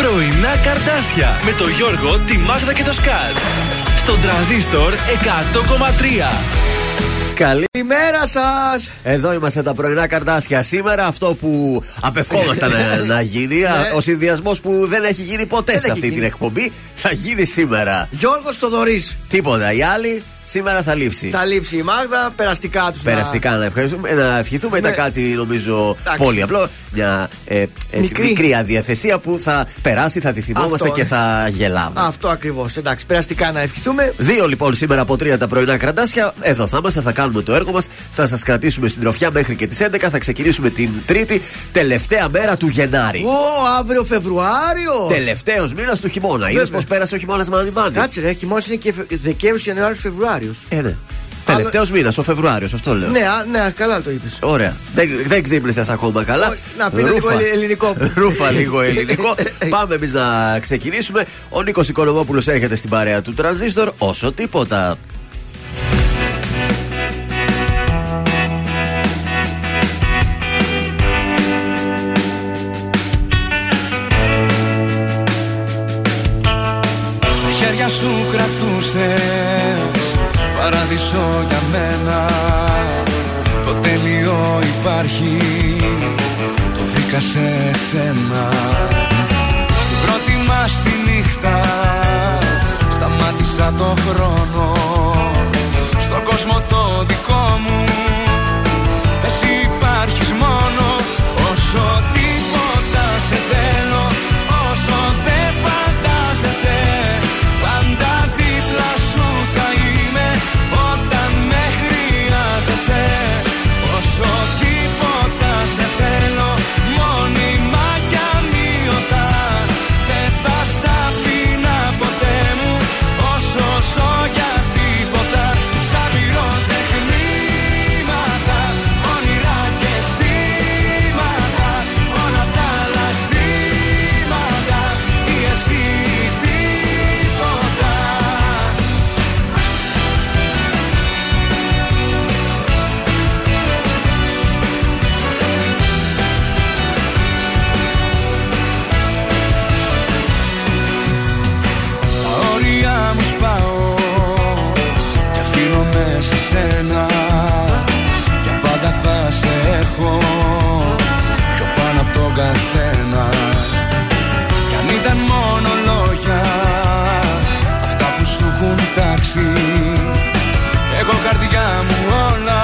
Πρωινά καρτάσια με το Γιώργο, τη Μάγδα και το Σκάτ. Στον τραζίστορ 100,3. Καλημέρα σας! Εδώ είμαστε τα πρωινά καρτάσια. Σήμερα αυτό που απευχόμασταν να, γίνει, ναι. ο συνδυασμός που δεν έχει γίνει ποτέ σε αυτή την εκπομπή, θα γίνει σήμερα. Γιώργος Τοδωρή. Τίποτα. Οι άλλοι; Σήμερα θα λείψει. Θα λείψει η Μάγδα, περαστικά τους. Περαστικά να, ευχαριστούμε, να ευχηθούμε. Ήταν ναι. κάτι νομίζω πολύ απλό. Μια ε, έτσι, μικρή. μικρή αδιαθεσία που θα περάσει, θα τη θυμόμαστε και θα γελάμε. Αυτό ακριβώς. Εντάξει, περαστικά να ευχηθούμε. Δύο λοιπόν σήμερα από τρία τα πρωινά κρατάσια. Εδώ θα είμαστε, θα κάνουμε το έργο μας. Θα σας κρατήσουμε στην τροφιά μέχρι και τις 11. Θα ξεκινήσουμε την Τρίτη, τελευταία μέρα του Γενάρη. Ω, αύριο Φεβρουάριο! Τελευταίος μήνας του χειμώνα. Είδες πώ πέρασε ο χειμώνας Μάνι Κάτσε, ρε, χειμώνας είναι και Δεκέμβριο, Ιανουάριο, Φεβρουάριο. Ε, ναι. Τελευταίο μήνα, ο Φεβρουάριο, αυτό λέω. Ναι, ναι, καλά το είπε. Ωραία. Δεν, δεν ξύπνησε ακόμα καλά. Να πει λίγο ελληνικό. Ρούφα λίγο ελληνικό. Πάμε εμεί να ξεκινήσουμε. Ο Νίκο Οικονομόπουλο έρχεται στην παρέα του Τρανζίστορ όσο τίποτα. Το βρήκα σε σένα Στην πρώτη μας τη νύχτα Σταμάτησα το χρόνο. Στον κόσμο το δικό μου Εσύ υπάρχεις μόνο. Όσο τίποτα σε θέλω καθένα. Κι αν ήταν μόνο λόγια Αυτά που σου έχουν τάξει Εγώ καρδιά μου όλα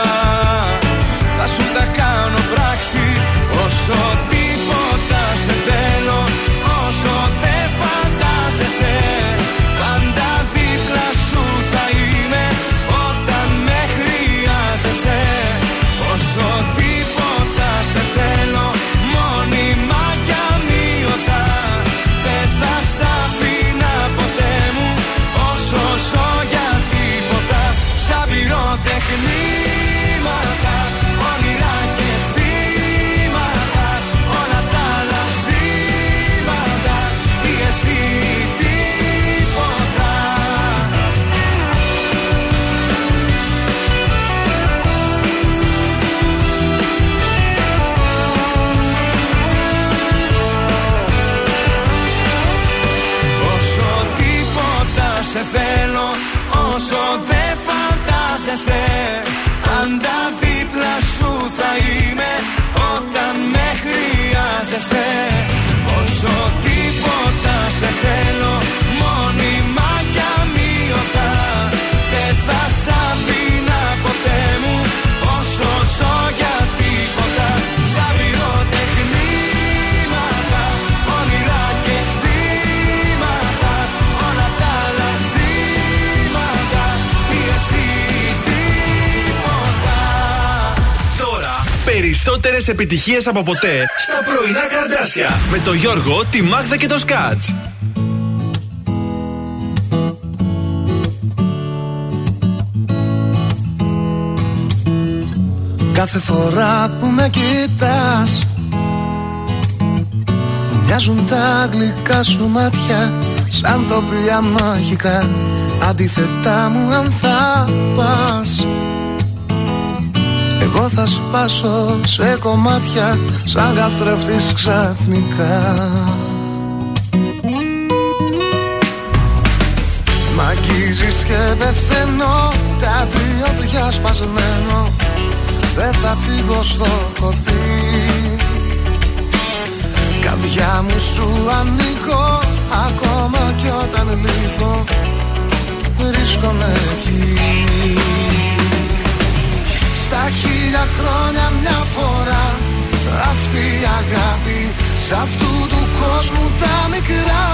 Θα σου τα κάνω πράξη. Όσο τίποτα σε θέλω Όσο δεν φαντάζεσαι Μηνύματα, όνειρα και αισθήματα Όλα τα λασίματα Ή εσύ τίποτα. Όσο τίποτα σε θέλω Όσο δεν φαντάζεσαι Πάντα δίπλα σου θα είμαι Όταν με χρειάζεσαι. Όσο τίποτα σε θέλω Μόνιμα κι αμύωτα Περισσότερες επιτυχίες από ποτέ στα πρωινά καρδάσια. Με το Γιώργο, τη Μάγδα και το Σκάτ. Κάθε φορά που με κοιτάς Μοιάζουν τα γλυκά σου μάτια Σαν τοπία μαγικά Αντίθετά μου αν θα πας θα σπάσω σε κομμάτια σαν καθρέφτης ξαφνικά. Μ' αγγίζεις και πεθαίνω τα τριόπλια σπασμένο δεν θα φύγω στο χωτί. Καρδιά μου σου ανοίγω ακόμα κι όταν λίγο βρίσκομαι εκεί. Στα χίλια χρόνια μια φορά. Αυτή η αγάπη Σ' αυτού του κόσμου τα μικρά.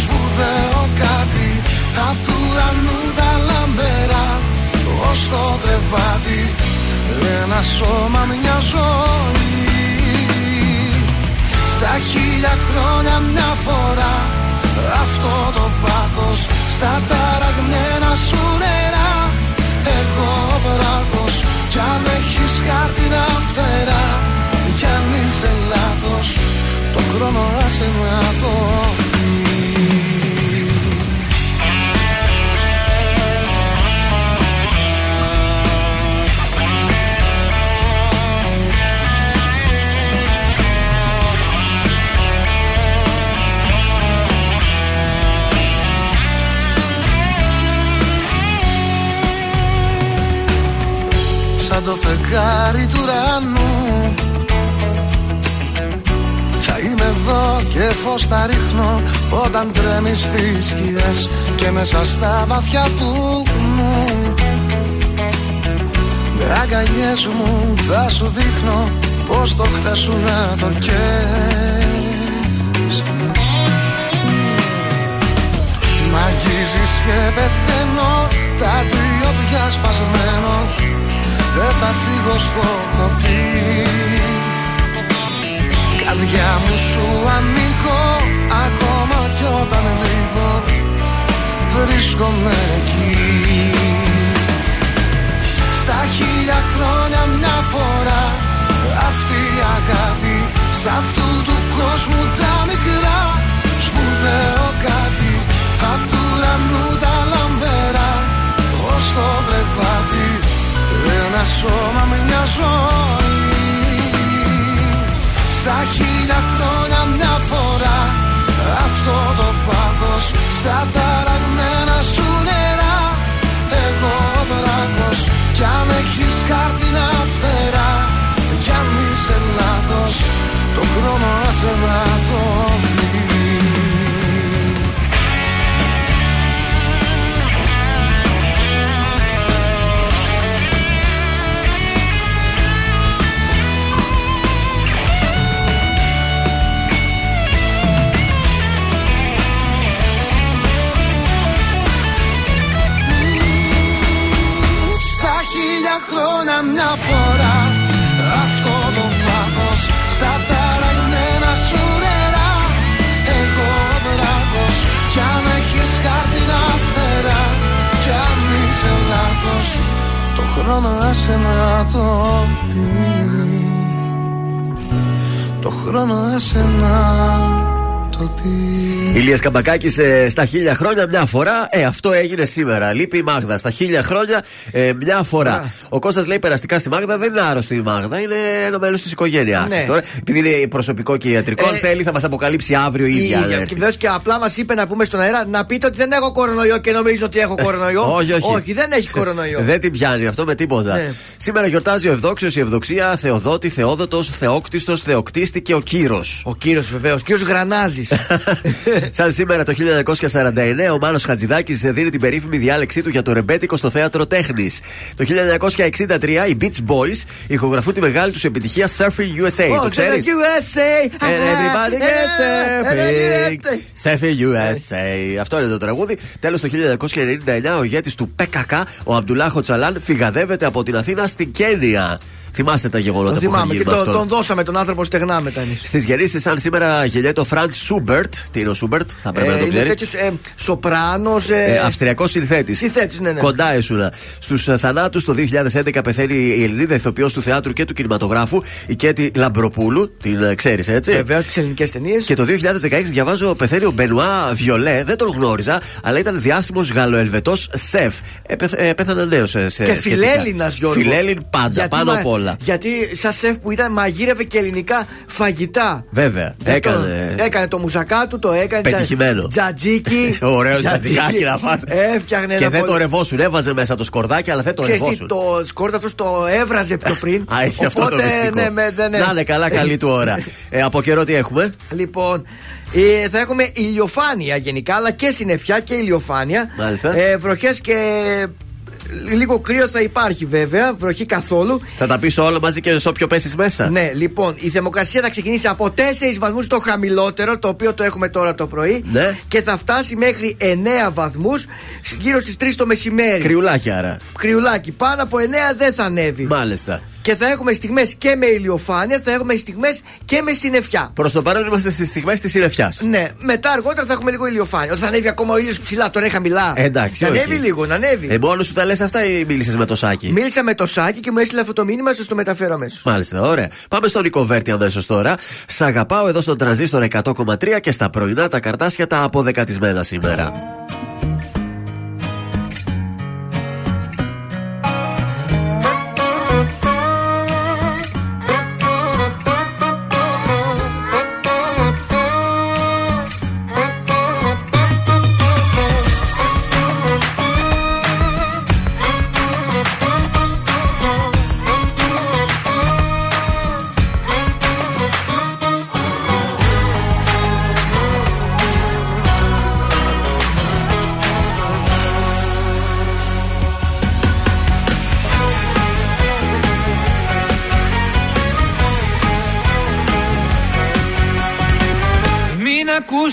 Σπουδαίο κάτι Απ' του ουρανού τα λαμπερά. Ως το κρεβάτι Ένα σώμα μια ζωή. Στα χίλια χρόνια μια φορά Αυτό το πάθος Στα ταραγμένα σου νερά. Εγώ βράχος Κι αν έχεις χάρτινα φτερά Κι αν είσαι λάθος Το χρόνο άσε να το σαν το φεγγάρι του ουρανού. Θα είμαι εδώ και φως θα ρίχνω Όταν τρέμει στις σκιές Και μέσα στα βαθιά του νου Με αγκαλιές μου θα σου δείχνω Πως το χτες σου να το καίς Μ' αγγίζεις και πεθαίνω Τα τρία πια σπασμένο δεν θα φύγω στο χωπί Καρδιά μου σου ανοίγω ακόμα κι όταν λίγο βρίσκομαι εκεί. Στα χίλια χρόνια μια φορά αυτή η αγάπη Σ' αυτού του κόσμου τα μικρά. Σπουδαίο κάτι Απ' του ουρανού τα λαμπερά. Ως το κρεβάτι ένα σώμα με μια ζωή. Στα χίλια χρόνια μια φορά Αυτό το πάθος Στα ταραγμένα σου νερά. Εγώ βράχος Κι αν έχεις χάρτινα φτερά. Κι αν είσαι λάθος Το χρόνο άσε να το χρόνια μια φορά. Αυτό το πάθος στα ταραγμένα σου νερά Εγώ βράχος κι αν έχεις χάρτινα φτερά Κι αν είσαι λάθος το χρόνο άσε να το πει. Το χρόνο άσε να Ηλίας Καμπακάκης ε, στα χίλια χρόνια μια φορά. Ε, αυτό έγινε σήμερα. Λείπει η Μάγδα. Στα χίλια χρόνια ε, μια φορά. Ο Κώστας λέει περαστικά στη Μάγδα δεν είναι άρρωστη η Μάγδα. Είναι ένα μέλος της οικογένειάς ναι. τώρα. Επειδή είναι προσωπικό και ιατρικό, αν ε, θέλει θα μας αποκαλύψει αύριο η ίδια. Και βεβαίως και απλά μας είπε να πούμε στον αέρα να πείτε ότι δεν έχω κορονοϊό και νομίζω ότι έχω κορονοϊό. όχι, όχι. όχι, δεν έχει κορονοϊό. δεν την πιάνει αυτό με τίποτα. Ναι. Σήμερα γιορτάζει ο Ευδόξιος, η Ευδοξία, Θεοδότη, Θεόδοτος, Θεόκτιστος, Θεοκτίστη και ο Κύρος. Ο Κύρος βεβαίως. Κύριο Γρανάζης. Σαν σήμερα το 1949 ο Μάνος Χατζηδάκης δίνει την περίφημη διάλεξή του για το ρεμπέτικο στο θέατρο τέχνης. Το 1963 οι Beach Boys ηχογραφούν τη μεγάλη τους επιτυχία Surfing USA. το ξέρεις; USA! everybody gets surfing. Surfing USA. Αυτό είναι το τραγούδι. Τέλος το 1999 ο ηγέτη του PKK, ο Αμπτουλάχο Τσαλάν, φυγαδεύεται από την Αθήνα στην Κένια. Θυμάστε τα γεγονότα που είχαν γίνει. Και τον δώσαμε τον άνθρωπο στεγνά μετά εμείς. Στις γεννήσεις, σαν σήμερα γεννιέται ο Φραντς Σούμπερτ. Τι είναι ο Σούμπερτ, θα πρέπει ε, να το ξέρεις. Είναι τέτοιος ε, σοπράνος. Ε, ε, Αυστριακός συνθέτης. Συνθέτης, ναι, ναι. Κοντά ήσουνα. Στους ε, θανάτους το 2011 πεθαίνει η Ελληνίδα ηθοποιός του θεάτρου και του κινηματογράφου, η Κέτη Λαμπροπούλου. Την ε, ξέρεις, έτσι. Βεβαίως, τις ελληνικές ταινίες. Και το 2016 διαβάζω πεθαίνει ο Μπενουά Βιολέ. Δεν τον γνώριζα, αλλά ήταν διάσημος γαλλοελβετός σεφ. Ε, πέθανε νέος σε. Και φιλέλληνας Γιώργο. Φιλέλλην πάντα, πάνω απ' όλα. Γιατί σαν σεφ που ήταν μαγείρευε και ελληνικά φαγητά. Βέβαια. Έκανε. Έκανε το μουσακά του, το έκανε. Πετυχημένο. Τζατζίκι. Ωραίος τζατζικάκι να φας. Έφτιαχνε Και ένα δεν πολύ- το ρεβόσουν. Έβαζε μέσα το σκορδάκι, αλλά δεν το Ξέρεις τι, ρεβόσουν. το σκόρτ αυτός το έβραζε πιο πριν. Α, έχει αυτό το Οπότε, μυστικό. ναι, με- δεν Να είναι καλά, καλή του ώρα. Ε, από καιρό τι έχουμε; Λοιπόν, ε, θα έχουμε ηλιοφάνεια γενικά, αλλά και συννεφιά και ηλιοφάνεια. Μάλιστα. Ε, Βροχές και. Λίγο κρύο θα υπάρχει βέβαια, βροχή καθόλου. Θα τα πεις όλα μαζί και σε όποιο πέσεις μέσα. Ναι, λοιπόν, η θερμοκρασία θα ξεκινήσει από 4 βαθμούς το χαμηλότερο, το οποίο το έχουμε τώρα το πρωί. Ναι. Και θα φτάσει μέχρι 9 βαθμούς γύρω στις 3 το μεσημέρι. Κρυουλάκι άρα. Κρυουλάκι. Πάνω από 9 δεν θα ανέβει. Μάλιστα. Και θα έχουμε στιγμές και με ηλιοφάνεια, θα έχουμε στιγμές και με συννεφιά. Προς το παρόν είμαστε στις στιγμές της συννεφιάς. Ναι, μετά αργότερα θα έχουμε λίγο ηλιοφάνεια. Όταν θα ανέβει ακόμα ο ήλιος ψηλά, τώρα είναι χαμηλά. Ε, εντάξει, Να όχι. ανέβει λίγο, να ανέβει. Ε, μόνος σου τα λες αυτά ή μίλησες με το σάκι. Μίλησα με το σάκι και μου έστειλε αυτό το μήνυμα, σας το μεταφέρω αμέσως. Μάλιστα, ωραία. Πάμε στον Νικοβέρτη αμέσως τώρα. Σ' αγαπάω εδώ στον τρανζίστορ 100,3 και στα πρωινά τα καρτάσια τα αποδεκατισμένα σήμερα.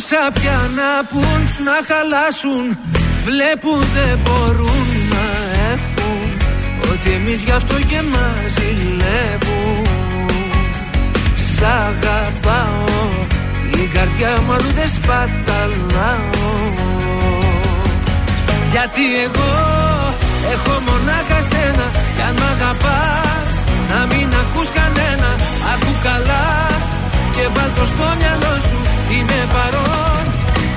πόσα πια να πουν να χαλάσουν Βλέπουν δεν μπορούν να έχουν. Ότι εμείς γι' αυτό και μας ζηλεύουν Σ' αγαπάω Η καρδιά μου αλλού δεν σπαταλάω. Γιατί εγώ έχω μονάχα σένα Κι αν μ' αγαπάς να μην ακούς κανένα. Ακού καλά και βάλ' το στο μυαλό σου Είμαι παρόν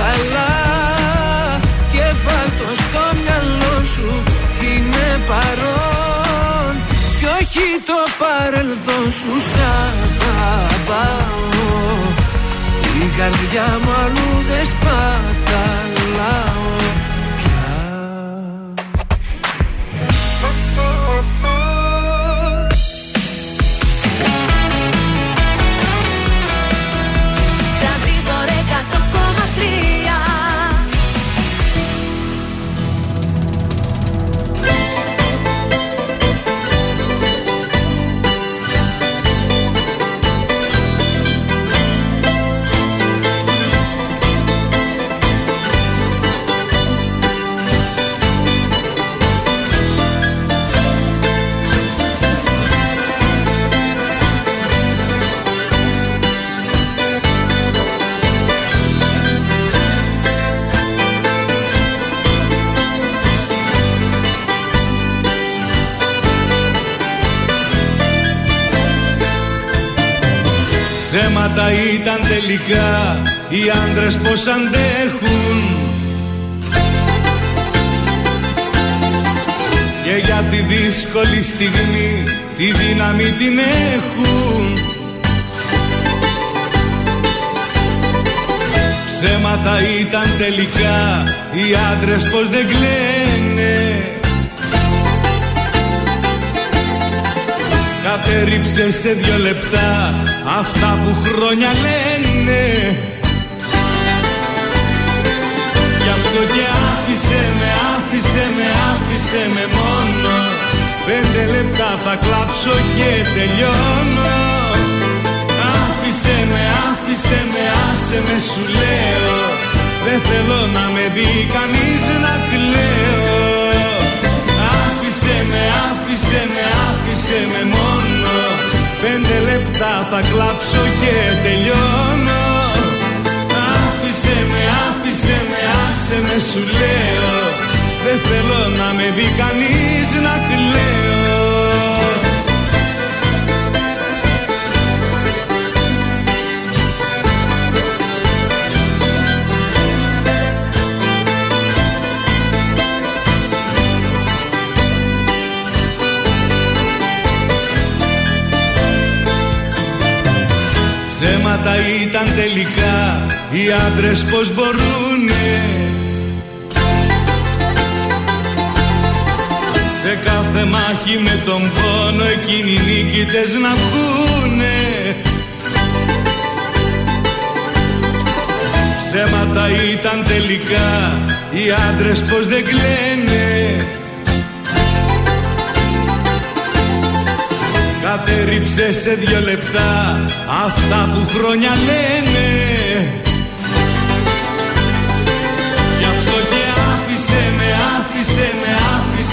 καλά και βάλ' το στο μυαλό σου Είμαι παρόν. Κι όχι το παρελθόν σου Σ' αγαπάω. Την καρδιά μου αλλού δεν σπαταλάω πια άντρες πως αντέχουν. Και για τη δύσκολη στιγμή τη δύναμη την έχουν. Ψέματα ήταν τελικά οι άντρες πως δεν κλαίνε. Κατέριψε σε δυο λεπτά αυτά που χρόνια λένε αυτό και άφησε με, άφησε με, άφησε με μόνο. Πέντε λεπτά θα κλάψω και τελειώνω. Άφησε με, άφησε με, άσε με σου λέω. Δεν θέλω να με δει κανείς να κλαίω. Άφησε με, άφησε με, άφησε με μόνο. Πέντε λεπτά θα κλάψω και τελειώνω. Άφησε με, άφησε με, άσε με σου λέω Δεν θέλω να με δει κανείς να κλαίω Ψέματα ήταν τελικά οι άντρες πως μπορούνε κάθε μάχη με τον πόνο εκείνοι οι νίκητες να βγουνε Ψέματα ήταν τελικά οι άντρες πως δεν κλαίνε. Κατέριψε σε δυο λεπτά αυτά που χρόνια λένε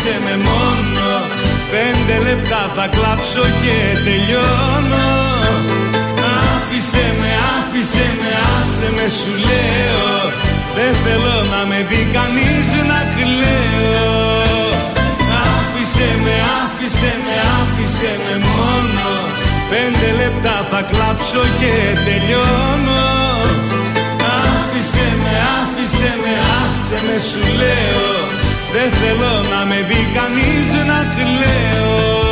άφησε με μόνο Πέντε λεπτά θα κλάψω και τελειώνω. Άφησε με, άφησε με, άσε με σου λέω. Δεν θέλω να με δει κανείς να κλαίω Άφησε με, άφησε με, άφησε με μόνο Πέντε λεπτά θα κλάψω και τελειώνω. Άφησε με, άφησε με, άσε με σου λέω Δεν θέλω να με δει κανείς να κλαίω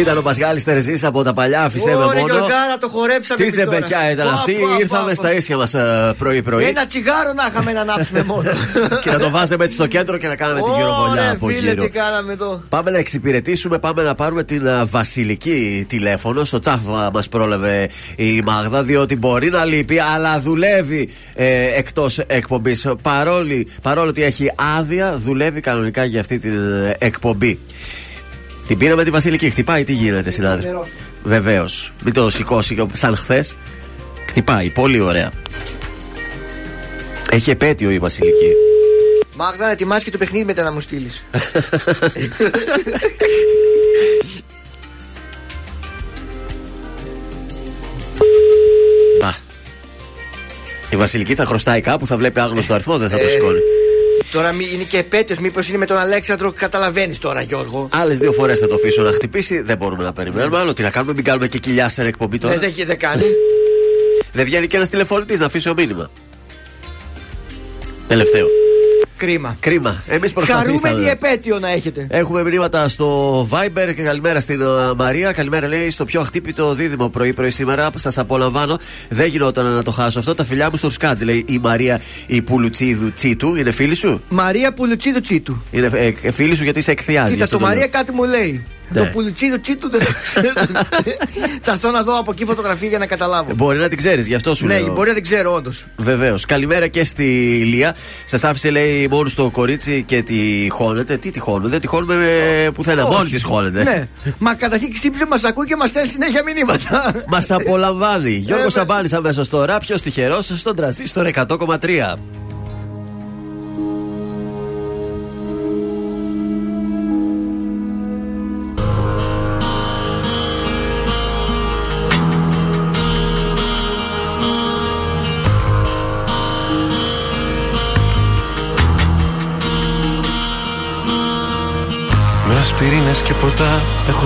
Ήταν ο Πασχάλης Τερζής από τα παλιά, αφησέ με Ωραία, μόνο. Γιωργάρα, το χορέψαμε. Τι εμείς τώρα. ζεμπεκιά ήταν Πα, αυτή, πα, ήρθαμε πα, στα ίσια μας πρωί-πρωί. Ένα τσιγάρο να είχαμε να ανάψουμε μόνο. και να το βάζαμε έτσι στο κέντρο και να κάναμε την γυροβολιά Ωραία, από φίλε, γύρω. τι κάναμε εδώ. Πάμε να εξυπηρετήσουμε, πάμε να πάρουμε την α, Βασιλική τηλέφωνο. Στο τσάφα μας πρόλαβε η Μάγδα, διότι μπορεί να λείπει, αλλά δουλεύει ε, εκτός εκπομπής. Παρόλο ότι έχει άδεια, δουλεύει κανονικά για αυτή την ε, εκπομπή. Την πήραμε τη Βασιλική. Χτυπάει, τι γίνεται, συνάδελφε; Βεβαίως. Μην το σηκώσει και σαν χθες. Χτυπάει, πολύ ωραία. Έχει επέτειο η Βασιλική. Μάγδα, να ετοιμάσει και το παιχνίδι μετά να μου στείλεις. Α. Η Βασιλική θα χρωστάει κάπου, θα βλέπει άγνωστο αριθμό, δεν θα το Ε, σηκώνει. Τώρα μη- είναι και επέτειος, μήπως είναι με τον Αλέξανδρο, καταλαβαίνεις τώρα, Γιώργο. Άλλες δύο φορές θα το αφήσω να χτυπήσει, δεν μπορούμε να περιμένουμε. Άλλο τι να κάνουμε, μην κάνουμε και κοιλιά σε εκπομπή τώρα. Ε, δεν, δεν κάνει. Δεν βγαίνει και ένας τηλεφωνητής να αφήσει ο μήνυμα. Τελευταίο. Κρίμα. Κρίμα. Εμείς Χαρούμενη προσπαθήσαμε. επέτειο να έχετε. Έχουμε μηνύματα στο Viber και καλημέρα στην uh, Μαρία. Καλημέρα λέει στο πιο χτύπητο δίδυμο πρωί-πρωί σήμερα. Σας απολαμβάνω. Δεν γινόταν να το χάσω αυτό. Τα φιλιά μου στο Σκάτζ λέει η Μαρία η Πουλουτσίδου Τσίτου. Είναι φίλη σου; Μαρία Πουλουτσίδου Τσίτου. Είναι ε, ε, φίλη σου γιατί σε εκθιάζει. Κοίτα, αυτό το λέω. Μαρία κάτι μου λέει. Ναι. Το Πουλουτσίδου Τσίτου δεν το ξέρω. Θα έρθω να δω από εκεί φωτογραφία για να καταλάβω. Μπορεί να την ξέρεις, γι' αυτό σου Ναι, λέω. μπορεί να την ξέρω, όντως. Βεβαίως. Καλημέρα και στη Λία. Σας άφησε, λέει, μόνος στο κορίτσι και τη χώνεται. Τι τη χώνουν, δεν τη χώνουμε ε, πουθενά. Όχι. Μόνη της χώνεται. Ναι. Μα καταρχήν ξύπνησε, μας ακούει και μας στέλνει συνέχεια μηνύματα. Μας απολαμβάνει. Γιώργος Ε, Σαμπάνης αμέσως τώρα. Ποιος τυχερός στον τραζίστορ 100,3.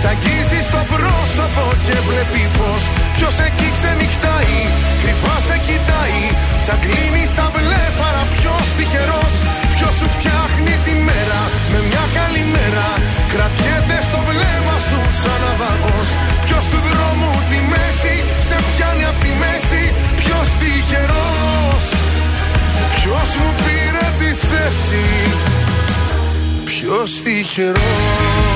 Σ' αγγίζει στο πρόσωπο και βλέπει φως. Ποιος εκεί ξενυχτάει, κρυφά σε κοιτάει. Σαν κλείνει στα βλέφαρα ποιος τυχερός. Ποιος σου φτιάχνει τη μέρα με μια καλή μέρα. Κρατιέται στο βλέμμα σου σαν ναυαγός Ποιος του δρόμου τη μέση σε πιάνει απ' τη μέση. Ποιος τυχερός. Ποιος μου πήρε τη θέση. Ποιος τυχερός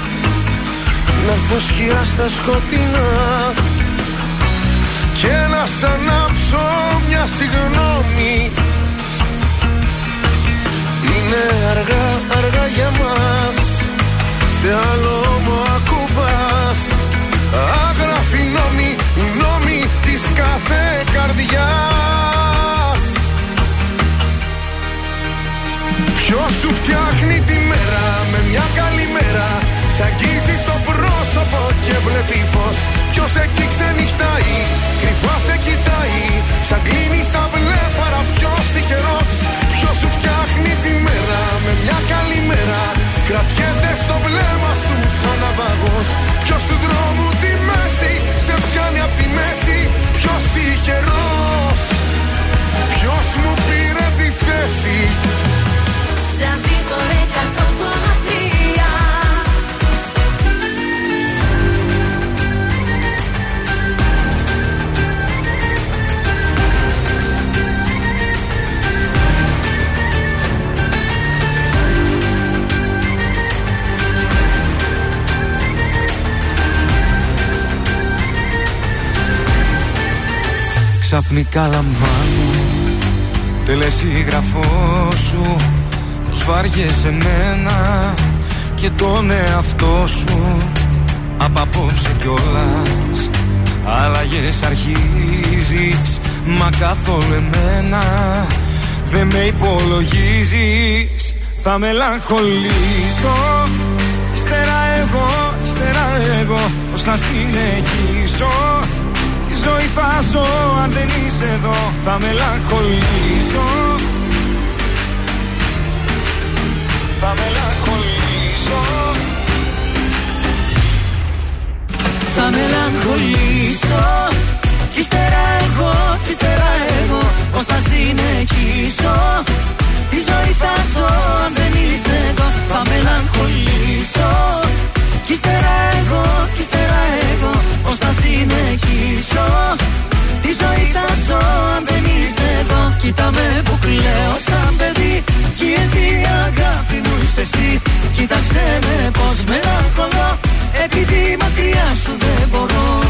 να έρθω σκιά στα σκοτεινά. Και να σ' ανάψω μια συγγνώμη. Είναι αργά, αργά για μας. Σε άλλο μου ακουμπάς. Άγραφη νόμη, νόμη της κάθε καρδιάς. Ποιος σου φτιάχνει τη μέρα με μια καλή μέρα; Σ' αγγίζει στο πρόσωπο και βλέπει φως. Ποιος εκεί ξενυχτάει, κρυφά σε κοιτάει. Σαν κλείνει στα βλέφαρα ποιος τυχερός. Ποιος σου φτιάχνει τη μέρα με μια καλή μέρα. Κρατιέται στο βλέμμα σου σαν ναυαγός. Ποιος του δρόμου τη μέση σε πιάνει απ' τη μέση. Ποιος τυχερός. Ποιος μου πήρε τη θέση. Τρανζίστορ 100,3 Ξαφνικά λαμβάνω. Τελεσίγραφό σου Πως βάριεσαι μένα και τον εαυτό σου. Απ' απόψε κιόλας Αλλαγές αρχίζεις Μα καθόλου εμένα Δεν με υπολογίζεις. Θα μελαγχολήσω. Ύστερα εγώ, ύστερα εγώ Πώς θα συνεχίσω. Τη ζωή θα ζω αν δεν είσαι εδώ Θα μελαγχολήσω. Θα μελαγχολήσω. Θα μελαγχολήσω. Κι ύστερα εγώ, κι ύστερα εγώ Πώς θα συνεχίσω. Τη ζωή θα ζω αν δεν είσαι εδώ Θα μελαγχολήσω κλαίω σαν παιδί Κι η αγάπη μου είσαι εσύ. Κοίταξε με πως μελαγχολώ Επειδή μακριά σου δεν μπορώ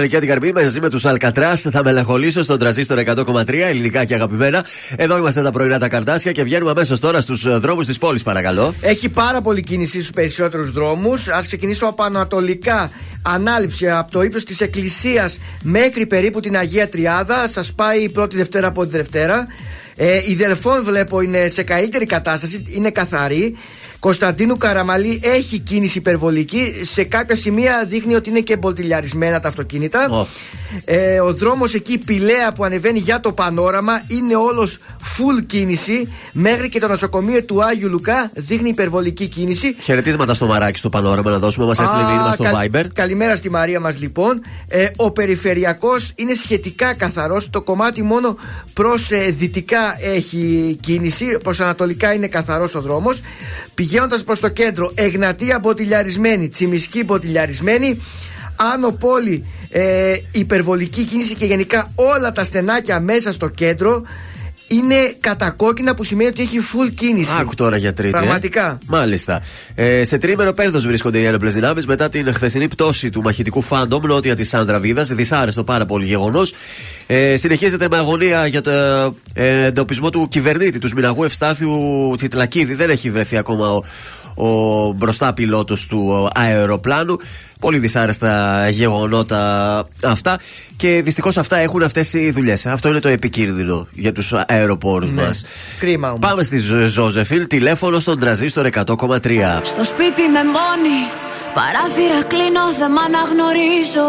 Ήταν και την καρμπή μαζί με τους Αλκατράς. Θα μελαγχολήσω στον τραζίστορ 100,3 ελληνικά και αγαπημένα. Εδώ είμαστε τα πρωινά τα καρτάσια και βγαίνουμε αμέσως τώρα στους δρόμους της πόλης, παρακαλώ. Έχει πάρα πολύ κίνηση στους περισσότερους δρόμους. Α ξεκινήσω από ανατολικά. Ανάληψη από το ύψος της Εκκλησίας μέχρι περίπου την Αγία Τριάδα. Σας πάει η πρώτη Δευτέρα από τη Δευτέρα. Ε, η Δελφών βλέπω είναι σε καλύτερη κατάσταση, είναι καθαρή. Κωνσταντίνου Καραμαλή έχει κίνηση υπερβολική. Σε κάποια σημεία δείχνει ότι είναι και μπολτιλιαρισμένα τα αυτοκίνητα. Ω. Ε, ο δρόμος εκεί Πηλαία που ανεβαίνει για το πανόραμα είναι όλος full κίνηση. Μέχρι και το νοσοκομείο του Άγιου Λουκά δείχνει υπερβολική κίνηση. Χαιρετίσματα στο μαράκι στο πανόραμα να δώσουμε. Μας έστειλε Α, μήνυμα στο καλ- Viber. Καλημέρα στη Μαρία μας λοιπόν. Ε, ο περιφερειακός είναι σχετικά καθαρός. Το κομμάτι μόνο προς δυτικά έχει κίνηση. Προς ανατολικά είναι καθαρός ο δρόμος. Πηγαίνοντας προς το κέντρο, Εγνατία μποτιλιαρισμένη, Τσιμισκή μποτιλιαρισμένη. Άνω πόλη ε, υπερβολική κίνηση και γενικά όλα τα στενάκια μέσα στο κέντρο είναι κατακόκκινα που σημαίνει ότι έχει full κίνηση. Άκου τώρα για τρίτη. ε. Πραγματικά. Μάλιστα. Ε, σε τρίμερο πένθος βρίσκονται οι ένοπλες δυνάμεις μετά την χθεσινή πτώση του μαχητικού φάντομ νότια της Ανδραβίδας. Δυσάρεστο πάρα πολύ γεγονός. Ε, συνεχίζεται με αγωνία για το ε, εντοπισμό του κυβερνήτη του Σμηναγού Ευστάθιου Τσιτλακίδη. Δεν έχει βρεθεί ακόμα ο, ο μπροστά πιλότος του αεροπλάνου. Πολύ δυσάρεστα γεγονότα αυτά. Και δυστυχώς αυτά έχουν αυτές οι δουλειές. Αυτό είναι το επικίνδυνο για τους αεροπόρους Ναι. μας. Κρίμα όμως. Πάμε στη Ζω- Ζώζεφιν, τηλέφωνο στον τραζίστορ 100,3. Στο σπίτι με μόνη Παράθυρα κλείνω, δεν μ' αναγνωρίζω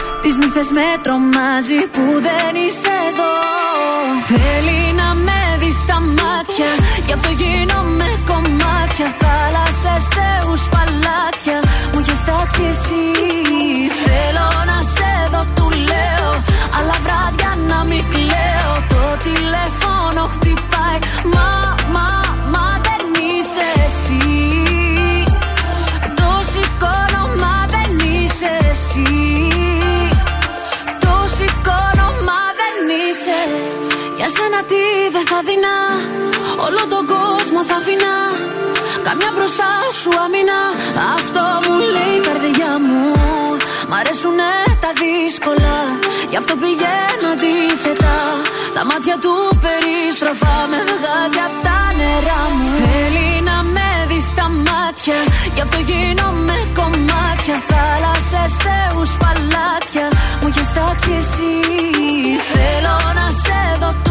Τις νύχτες με τρομάζει Που δεν είσαι εδώ. Θέλει να με δεις στα μάτια Γι' αυτό γίνομαι κομμάτια. Θάλασσες, θεούς, παλάτια Μου έχεις τάξει εσύ. Θέλω να σε δω, του λέω Αλλά βράδια να μην κλαίω. Το τηλέφωνο χτυπάει Μα, μα, μα δεν θα δεινά. Όλο τον κόσμο θα αφήνα Καμιά μπροστά σου αμήνα. Αυτό μου λέει η καρδιά μου. Μ' αρέσουνε τα δύσκολα. Γι' αυτό πηγαίνω αντίθετα. Τα μάτια του περιστροφά Με βγάζει απ' τα νερά μου. Θέλει να με δεις στα μάτια. Γι' αυτό γίνομαι κομμάτια. Θάλασσες, θεούς, παλάτια. Μου έχεις τάξει εσύ. Θέλω να σε δω, του λέω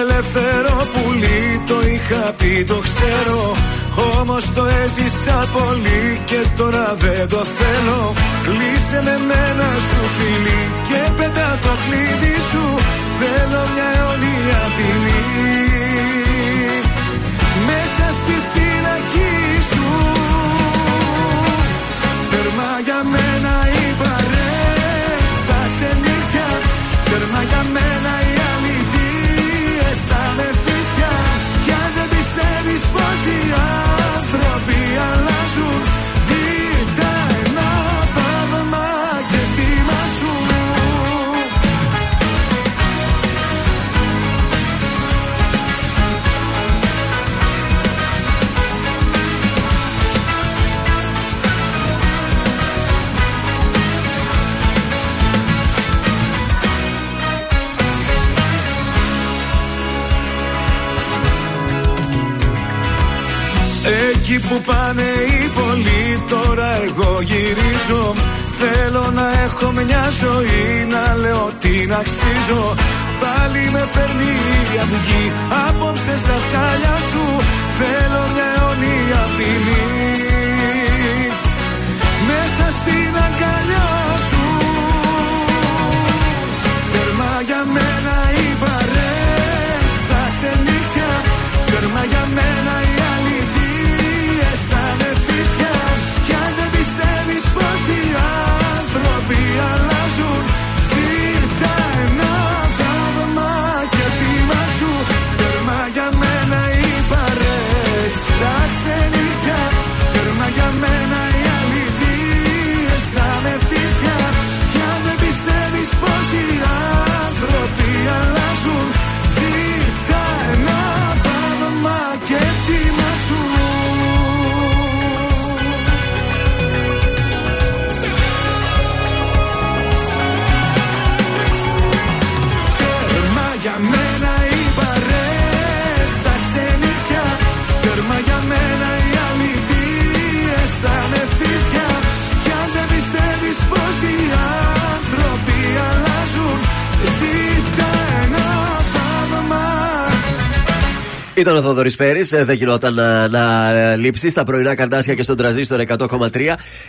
ελεύθερο πουλί, το είχα πει το ξέρω. Όμως το έζησα πολύ και τώρα δεν το θέλω. Κλείσε με μένα σου φίλη και πετά το κλείδι σου. Θέλω μια αιωνία ποινή. Μέσα στη φυλακή σου. Τέρμα για μένα οι παρέες στα ξενύχια Τέρμα για μένα αλλάζουν που πάνε οι πολλοί τώρα εγώ γυρίζω. Θέλω να έχω μια ζωή να λέω την αξίζω. Πάλι με φέρνει η αυγή απόψε στα σκάλια σου. Θέλω μια αιωνία ποινή. Μέσα στην αγκαλιά σου. Τέρμα για μένα οι παρέες Ήταν ο Θοδωρής Φέρης, ε, δεν γινόταν να, να ε, λείψει στα πρωινά καρτάσια και στον τραζίστορ 100,3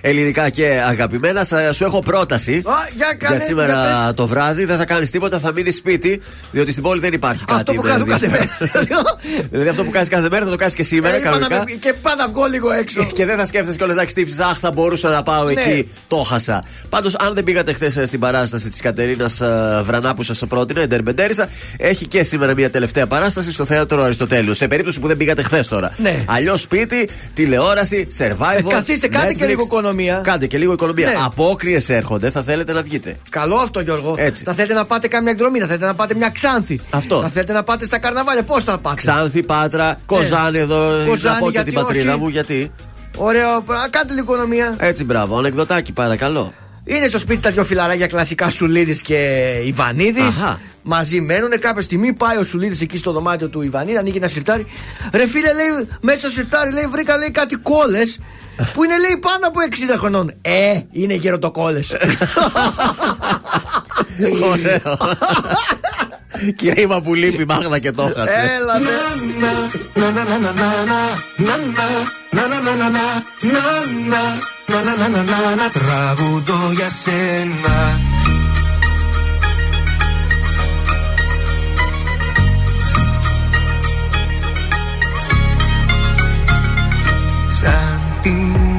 ελληνικά και αγαπημένα. Σου έχω πρόταση Α, για, κάνε, για σήμερα για πες. το βράδυ. Δεν θα κάνεις τίποτα, θα μείνεις σπίτι, διότι στην πόλη δεν υπάρχει κάτι. Αυτό που με κάνω κάθε μέρα. ενδιαφέρον. δηλαδή αυτό που κάνεις κάθε μέρα θα το κάνεις και σήμερα. Ε, είπα να κανονικά. με- Και πάντα βγω λίγο έξω. Και δεν θα σκέφτεσαι κιόλας να χτύψει. Αχ, θα μπορούσα να πάω Ναι. εκεί. Το χάσα. Πάντως, αν δεν πήγατε χθες στην παράσταση της Κατερίνας Βρανά που σας πρότεινα, Εντερμπεντέρισα, έχει και σήμερα μια τελευταία παράσταση στο θέατρο Αριστοτέλου. Σε περίπτωση που δεν πήγατε χθες τώρα. Ναι. Αλλιώς σπίτι, τηλεόραση, survival. Ε, καθίστε, κάντε και Netflix. λίγο οικονομία. Κάντε και λίγο οικονομία. Ναι. Απόκριες έρχονται, θα θέλετε να βγείτε. Καλό αυτό, Γιώργο. Έτσι. Θα θέλετε να πάτε κάμια εκδρομή, θα θέλετε να πάτε μια ξάνθη. Αυτό. Θα θέλετε να πάτε στα καρναβάλια. Πώς θα πάτε; Ξάνθη, Πάτρα, Κοζάνη εδώ. Ναι. Κοζάνη, να πω και γιατί την πατρίδα όχι; μου, γιατί; Ωραίο, πρα- κάντε λίγο οικονομία. Έτσι, μπράβο. Ανεκδοτάκι, παρακαλώ. Είναι στο σπίτι τα δυο φιλαράκια κλασικά Σουλίδης και Ιβανίδης. Αχα. Μαζί μένουν. Κάποια στιγμή πάει ο Σουλίδη εκεί στο δωμάτιο του Ιβανίδη, ανοίγει ένα σιρτάρι. Ρε φίλε, λέει, μέσα στο σιρτάρι λέει, βρήκα λέει κάτι κόλε που είναι λέει πάνω από 60 χρονών. Ε, είναι γεροτοκόλε. Ωραίο. Κρίμα που λείπει, μάγδα και το έχασε. Έλα, ναι. Τραγουδώ για σένα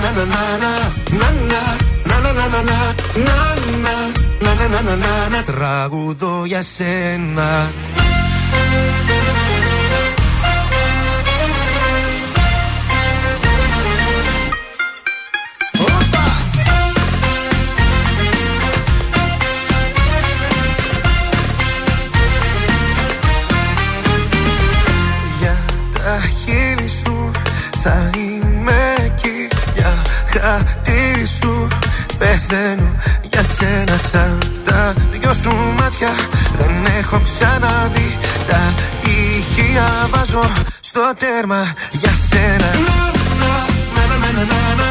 να, να, να, να, Για χατήρι σου πεθαίνω για σένα Σαν τα δυο σου μάτια δεν έχω ξαναδεί Τα ηχεία βάζω στο τέρμα για σένα Να, να, να, να, να, να,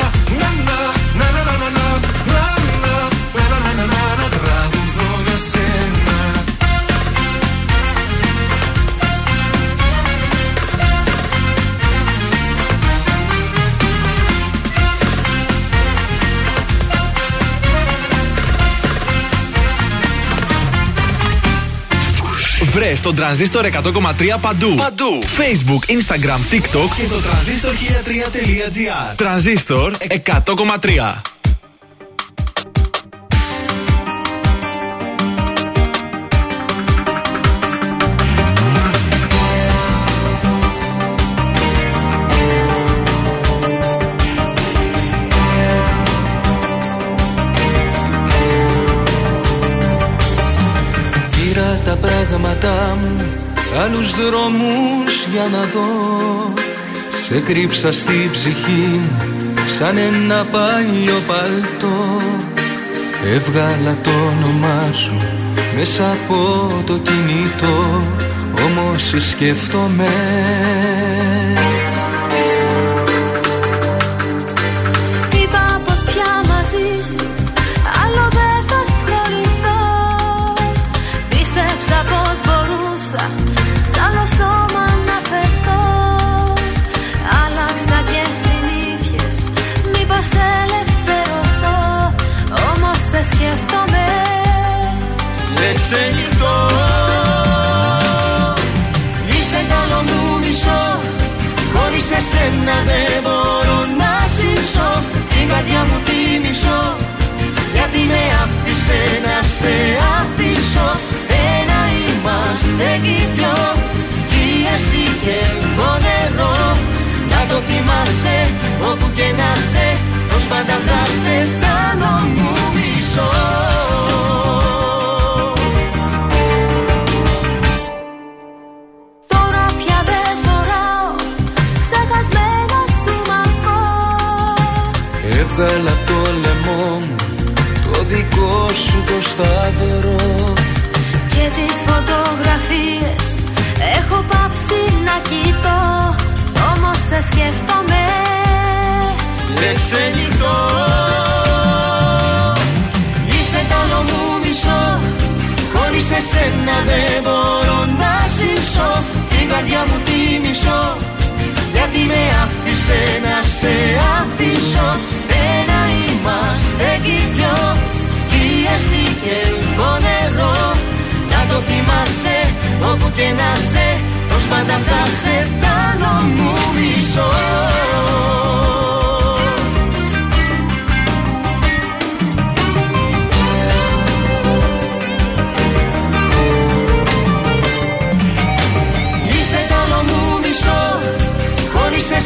Βρε τον τρανζίστορ 100,3 παντού. Παντού. Facebook, Instagram, TikTok και το τρανζίστορ1003.gr. Τρανζίστορ 100,3. Δρόμους για να δω. Σε κρύψα στη ψυχή μου Σαν ένα παλιό παλτό. Έβγαλα το όνομά σου Μέσα από το κινητό. Όμως σκέφτομαι σκέφτομαι ξενυχτώ. Είσαι το άλλο μου μισό Χωρίς εσένα δεν μπορώ να ζήσω. Την καρδιά μου τη μισώ Γιατί με άφησε να σε αφήσω. Ένα είμαστε κι δυο Κι εσύ και εγώ νερό. Να το θυμάσαι όπου και να σε Πως πάντα θα σε κάνω μου Τώρα Έβγαλα το λαιμό μου Το δικό σου το σταυρό. Και τις φωτογραφίες Έχω πάψει να κοιτώ Όμως σε σκέφτομαι. Δεν ξενυχτώ Χωρίς εσένα δεν μπορώ να ζήσω. Την καρδιά μου τη μισώ Γιατί με άφησε να σε αφήσω. Ένα είμαστε κι δυο. Κι εσύ και εγώ νερό. Να το θυμάσαι όπου και να σε. Πως πάντα θα σε κάνω μου μισώ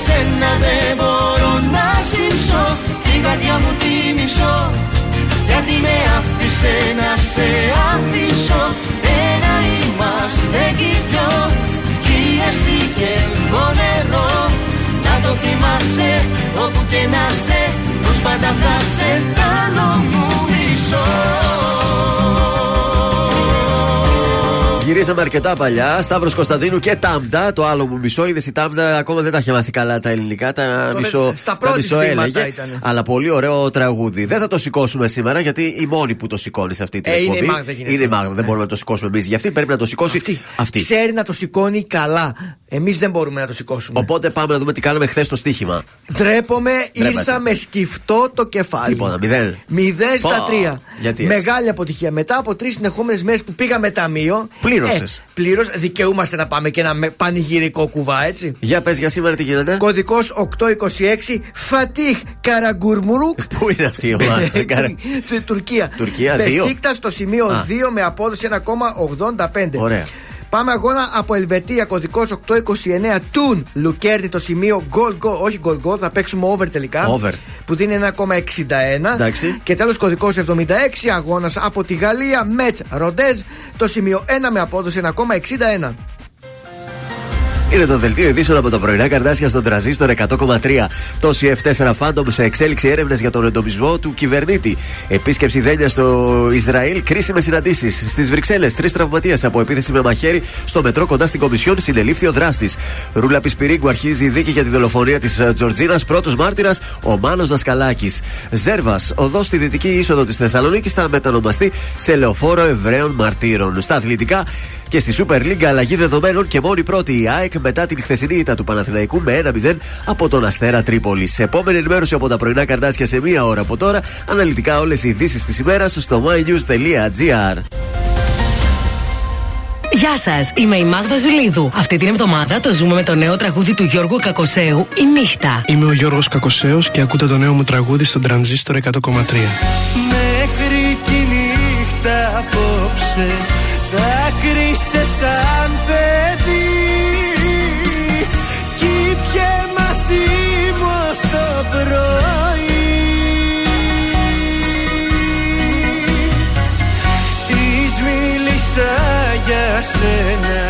σένα δεν μπορώ να ζήσω. Την καρδιά μου τη μισώ Γιατί με άφησε να σε αφήσω. Ένα είμαστε κι δυο Κι εσύ και εγώ νερό. Να το θυμάσαι όπου και να σε Πως πάντα θα σε κάνω μου μισώ Γυρίζαμε αρκετά παλιά. Σταύρος Κωνσταντίνου και Τάμτα. Το άλλο μου μισό. Είδες η Τάμτα ακόμα δεν τα είχε μάθει καλά τα ελληνικά. Τα μισό, στα τα μισό έλεγε. Ήταν. Αλλά πολύ ωραίο τραγούδι. Δεν θα το σηκώσουμε σήμερα γιατί η μόνη που το σηκώνει σε αυτή την ε, εκπομπή. Είναι η Μάγδα. Είναι η Μάγδα. Δεν μπορούμε να το σηκώσουμε εμείς. Γι' αυτή πρέπει να το σηκώσει αυτή. αυτή. Ξέρει να το σηκώνει καλά. Εμείς δεν μπορούμε να το σηκώσουμε. Οπότε πάμε να δούμε τι κάναμε χθες στο στοίχημα. Ντρέπομαι, ήρθα με σκυφτό το κεφάλι. Τίποτα, μηδέν. Μηδέν στα τρία. Γιατί Μεγάλη αποτυχία. Μετά από τρεις συνεχόμενες μέρες που πήγαμε ταμείο. Πλήρωσες. Ε, πλήρως δικαιούμαστε να πάμε και ένα πανηγυρικό κουβά, έτσι. Για πες για σήμερα τι γίνεται; Κωδικός 826 Φατίχ Καραγκουρμουρούκ. Πού είναι αυτή η ομάδα, Τουρκία. Τουρκία 2. Πεσίκτα στο σημείο 2 με απόδοση 1,85. Ωραία. Πάμε αγώνα από Ελβετία, κωδικός 829 Τουν. Λουκέρδι το σημείο goal goal. Όχι goal goal, θα παίξουμε over τελικά. Over. Που δίνει 1,61. Και τέλος κωδικός 76 αγώνας από τη Γαλλία. Μέτ Ροντέζ το σημείο 1 με απόδοση 1,61. Είναι το δελτίο ειδήσεων από τα πρωινά καρτάσια στον τραζίστορ 100,3. Τόση F4 Phantom σε εξέλιξη έρευνες για τον εντοπισμό του κυβερνήτη. Επίσκεψη δένεια στο Ισραήλ, κρίσιμες συναντήσεις. Στις Βρυξέλλες, τρεις τραυματίες από επίθεση με μαχαίρι στο μετρό κοντά στην Κομισιόν συνελήφθη ο δράστης. Ρούλα Πισπυρίγκου αρχίζει η δίκη για τη δολοφονία της ε, Τζορτζίνας. Πρώτος μάρτυρας ο Μάνος Δασκαλάκης. Ζέρβας, οδός στη δυτική είσοδο της Θεσσαλονίκης θα μετανομαστεί σε λεωφόρο Εβραίων Μαρτύρων. Στα αθλητικά και στη Super League αλλαγή δεδομένων και μόνη πρώτη η ΑΕΚ μετά την χθεσινή ήττα του Παναθηναϊκού με 1-0 από τον Αστέρα Τρίπολη. Επόμενη ενημέρωση από τα πρωινά καρτάσια σε μία ώρα από τώρα. Αναλυτικά όλες οι ειδήσεις της ημέρας στο mynews.gr. Γεια σας, είμαι η Μάγδα Ζουλίδου. Αυτή την εβδομάδα το ζούμε με το νέο τραγούδι του Γιώργου Κακοσέου, Η Νύχτα. Είμαι ο Γιώργος Κακοσέου και ακούτε το νέο μου τραγούδι στον τρανζίστορ 100,3. Μέχρι τη νύχτα απόψε δάκρυσε σαν παιδί κι πια μαζί μου στο πρωί. Της μίλησα για σένα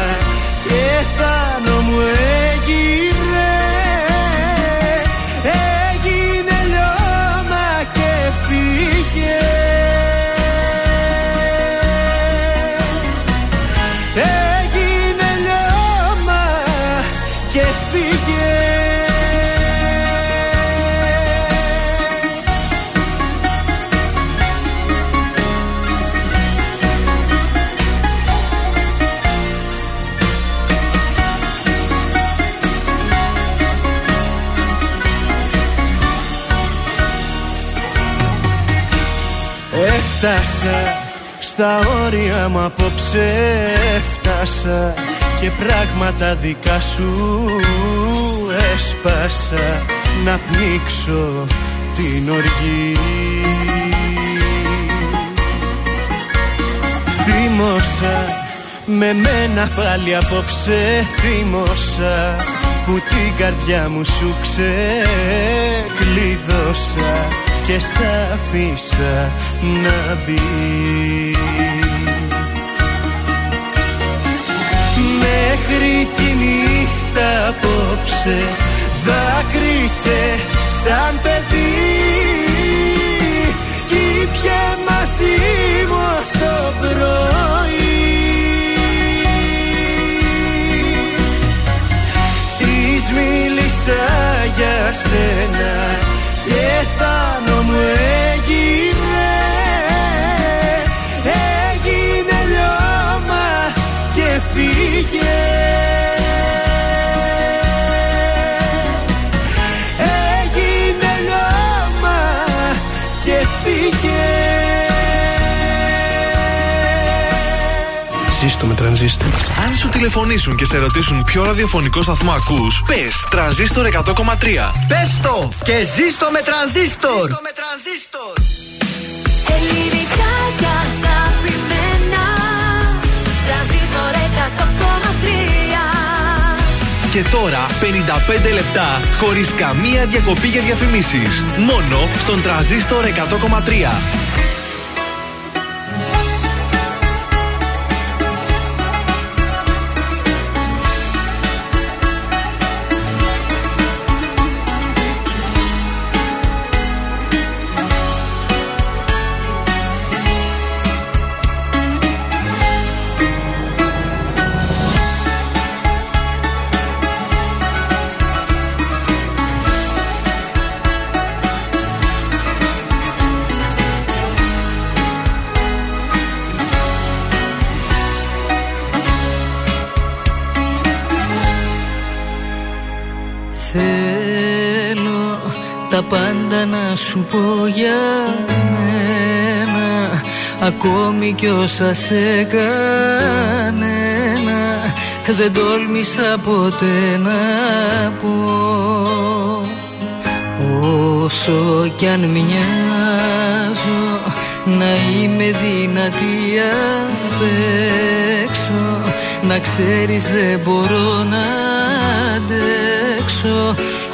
Έφτασα στα όρια μου απόψε Έφτασα και πράγματα δικά σου έσπασα. Να πνίξω την οργή. Θύμωσα με μένα πάλι απόψε Θύμωσα που την καρδιά μου σου ξεκλείδωσα και σ' αφήσα να μπει. Μέχρι τη νύχτα απόψε δάκρυσε σαν παιδί. Κι ήπια μαζί μου ως το πρωί. Της μίλησα για σένα και πάνω μου έγινε. Έγινε λιώμα και φύγε Ζήστο με τρανζίστορ. Αν σου τηλεφωνήσουν και σε ρωτήσουν ποιο ραδιοφωνικό σταθμό ακούς, πες τρανζίστορ 100,3. Πες το και ζήστο με τρανζίστορ. Ελληνικά και αγαπημένα Τρανζίστορ 100,3 Και τώρα 55 λεπτά χωρίς καμία διακοπή για διαφημίσεις. Μόνο στον τρανζίστορ 100,3. Να σου πω για μένα. Ακόμη κι όσα σε κανένα Δεν τόλμησα ποτέ να πω. Όσο κι αν μοιάζω να είμαι δυνατή απ' έξω. Να ξέρεις δεν μπορώ να αντέξω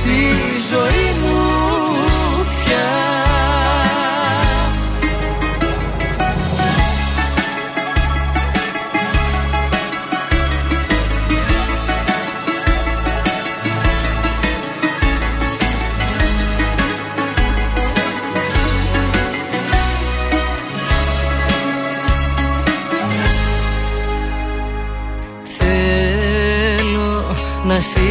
στη ζωή μου πια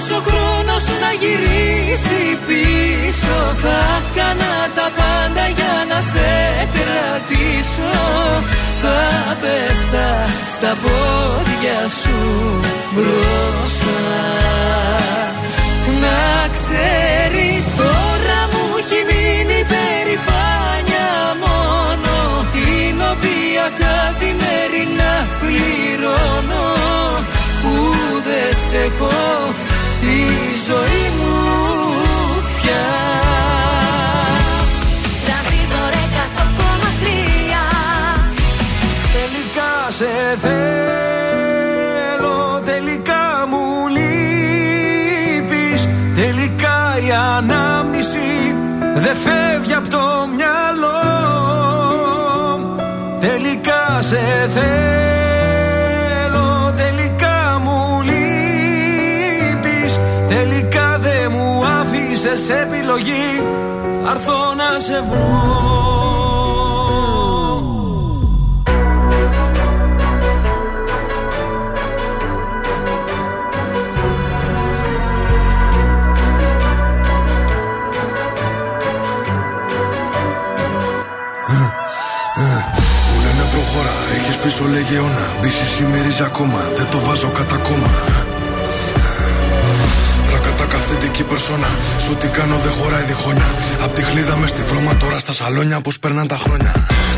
μπορούσε ο χρόνος να γυρίσει πίσω Θα κάνα τα πάντα για να σε κρατήσω. Θα πέφτα στα πόδια σου μπροστά. Να ξέρεις τώρα μου έχει μείνει περηφάνια μόνο. Την οποία καθημερινά πληρώνω. Που δεν σε έχω στη ζωή μου πια. Τρανζίστορ 100,3 Τελικά σε θέλω, τελικά μου λείπεις. Τελικά η ανάμνηση δεν φεύγει από το μυαλό. Τελικά σε θέλω, Τελικά δεν μου άφησες επιλογή. Θα έρθω να σε βρω. Μου λένε προχωρά, έχεις πίσω λέγε αιώνα. Μπίση σημερίζει ακόμα, δεν το βάζω κατά κόμμα. Ρακατά αυθεντική περσόνα Σου τι κάνω δεν χωράει διχόνια Απ' τη χλίδα μες στη βρώμα τώρα στα σαλόνια Πως περνάν τα χρόνια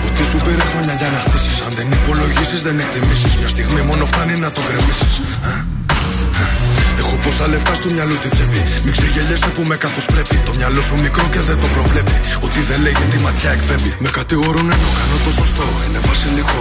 Ότι σου πήρε χρόνια για να χτίσεις Αν δεν υπολογίσεις δεν εκτιμήσεις Μια στιγμή μόνο φτάνει να το γκρεμίσεις Έχω πόσα λεφτά στο μυαλό τη τσέπη. Μην ξεγελιέσαι που με καθώ πρέπει. Το μυαλό σου μικρό και δεν το προβλέπει. Ότι δεν λέγει τη ματιά εκπέμπει. Με κατηγορούν ενώ κάνω το σωστό. Είναι βασιλικό.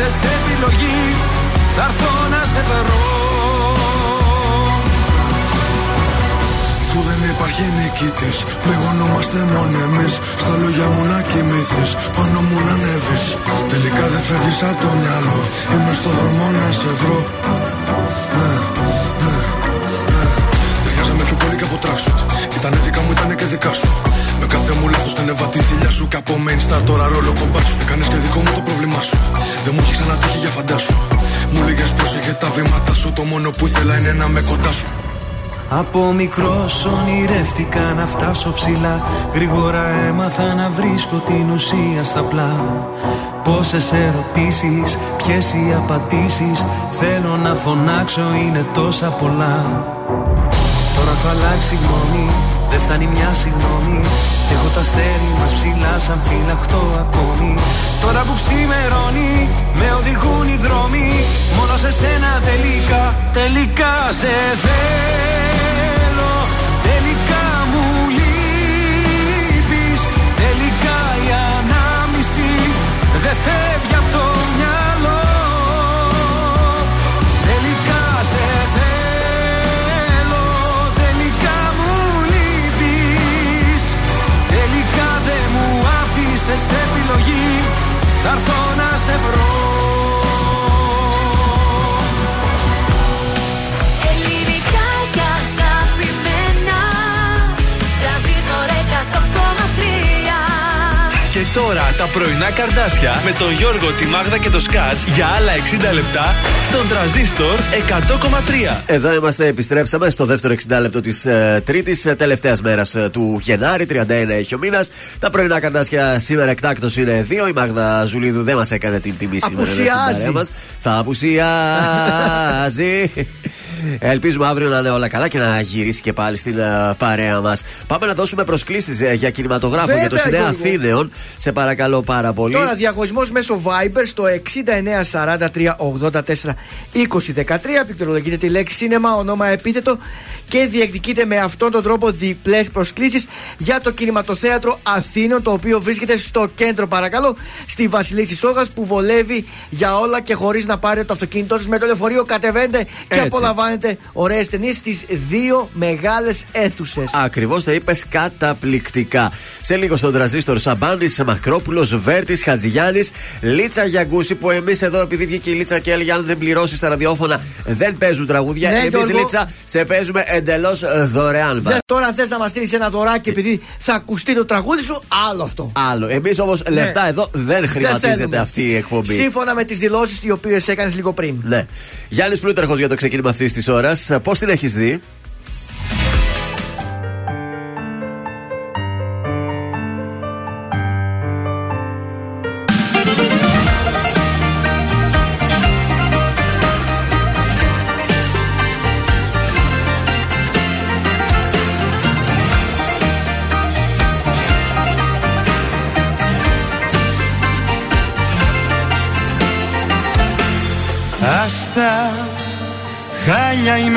άφησες επιλογή Θα έρθω να σε βρω Που δεν υπάρχει νικητής. Πληγωνόμαστε μόνο εμείς. Στα λόγια μου να κοιμηθείς. Πάνω μου να ανέβεις. Τελικά δεν φεύγεις από το μυαλό. Είμαι στο δρόμο να σε βρω. Ε, ε, ε. Ταιριάζαμε πιο πολύ και από τράξουτ. Ήτανε δικά μου, ήτανε και δικά σου. Με κάθε μου λάθος την έβα τη θηλιά σου. Και από main star τώρα ρόλο κομπάς σου. Έκανες και δικό μου το πρόβλημά σου. Δεν μου έχει ξανατύχει για φαντάσου. Μου λίγε πρόσεχε τα βήματα σου. Το μόνο που ήθελα είναι να με κοντά σου. Από μικρός ονειρεύτηκα να φτάσω ψηλά Γρήγορα έμαθα να βρίσκω την ουσία στα πλά Πόσες ερωτήσεις, ποιες οι απαντήσεις Θέλω να φωνάξω είναι τόσα πολλά Τώρα έχω αλλάξει γνώμη, δεν φτάνει μια συγγνώμη. Έχω τα αστέρι μας ψηλά σαν φυλαχτό ακόμη. Τώρα που ξημερώνει, με οδηγούν οι δρόμοι. Μόνο σε σένα τελικά, τελικά σε θέλω θέλω. Τελικά Θα έρθω να σε βρω τώρα τα πρωινά καρδάσια με τον Γιώργο, τη Μάγδα και το Σκάτς για άλλα 60 λεπτά στον τραζίστορ 100,3. Εδώ είμαστε, επιστρέψαμε στο δεύτερο 60 λεπτό της ε, Τρίτης, ε, τελευταίας μέρας του Γενάρη. 31 έχει ο μήνας. Τα πρωινά καρτάσια σήμερα εκτάκτο είναι δύο. Η Μάγδα Ζουλίδου δεν μας έκανε την τιμή σήμερα. στην Απουσιάζει. παρέα μας. Θα απουσιάζει. Ελπίζουμε αύριο να είναι όλα καλά και να γυρίσει και πάλι στην ε, παρέα μας. Πάμε να δώσουμε προσκλήσεις για κινηματογράφο Βέβαια, για το Σινέα Γιώργο. Αθήνεων. Σε παρακαλώ πάρα πολύ. Τώρα διαγωνισμός μέσω Viber στο 6943842013. Πληκτρολογείτε τη λέξη σίνεμα, ονόμα επίθετο και διεκδικείτε με αυτόν τον τρόπο διπλές προσκλήσεις για το κινηματοθέατρο Αθήνων, το οποίο βρίσκεται στο κέντρο, παρακαλώ, στη Βασιλίση Σόγας που βολεύει για όλα και χωρίς να πάρετε το αυτοκίνητό σα με το λεωφορείο. Κατεβαίνετε και Έτσι. απολαμβάνετε ωραίες ταινίες στις δύο μεγάλες αίθουσες. Ακριβώς τα είπες καταπληκτικά. Σε λίγο στον τραζίστορ Σαμπάνης, Μακρόπουλο, Βέρτης, Χατζηγιάννης, Λίτσα Γιαγκούση που εμείς εδώ επειδή βγήκε η Λίτσα και έλεγε αν δεν πληρώσεις τα ραδιόφωνα δεν παίζουν τραγούδια. Ναι, εμείς Γιώργο. Λίτσα σε παίζουμε εντελώς δωρεάν. Δε, τώρα θες να μας στείλεις ένα δωράκι επειδή θα ακουστεί το τραγούδι σου, άλλο αυτό. Άλλο. Εμείς όμως λεφτά εδώ δεν χρηματίζεται θέλουμε. αυτή η εκπομπή. Σύμφωνα με τις δηλώσεις οι οποίες έκανες λίγο πριν. Ναι. Γιάννης Πλούταρχος για το ξεκίνημα αυτής της ώρας. Πώς την έχεις δει;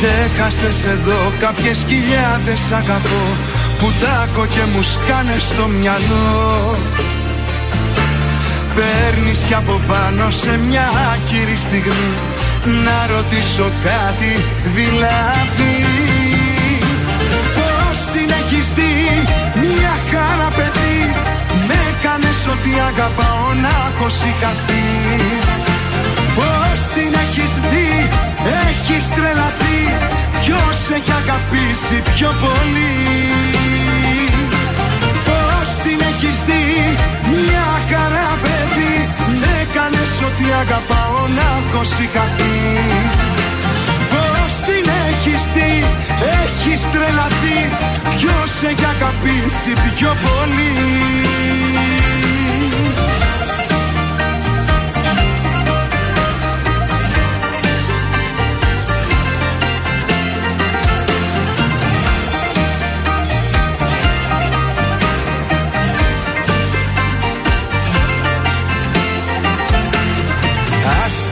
Ξέχασες εδώ κάποιες χιλιάδες αγαπώ Που τάκω και μου σκάνε στο μυαλό. Παίρνεις κι από πάνω σε μια άκυρη στιγμή Να ρωτήσω κάτι δηλαδή. Πώς την έχεις δει μια χαρά παιδί Με έκανες ότι αγαπάω να έχω συγχαθεί. Πώς την έχεις δει έχεις τρελαθεί Ποιος έχει αγαπήσει πιο πολύ. Πώς την έχεις δει μια χαρά παιδί. Με έκανες ότι αγαπάω να έχω συγχαθεί. Πώς την έχεις δει έχεις τρελαθεί Ποιος έχει αγαπήσει πιο πολύ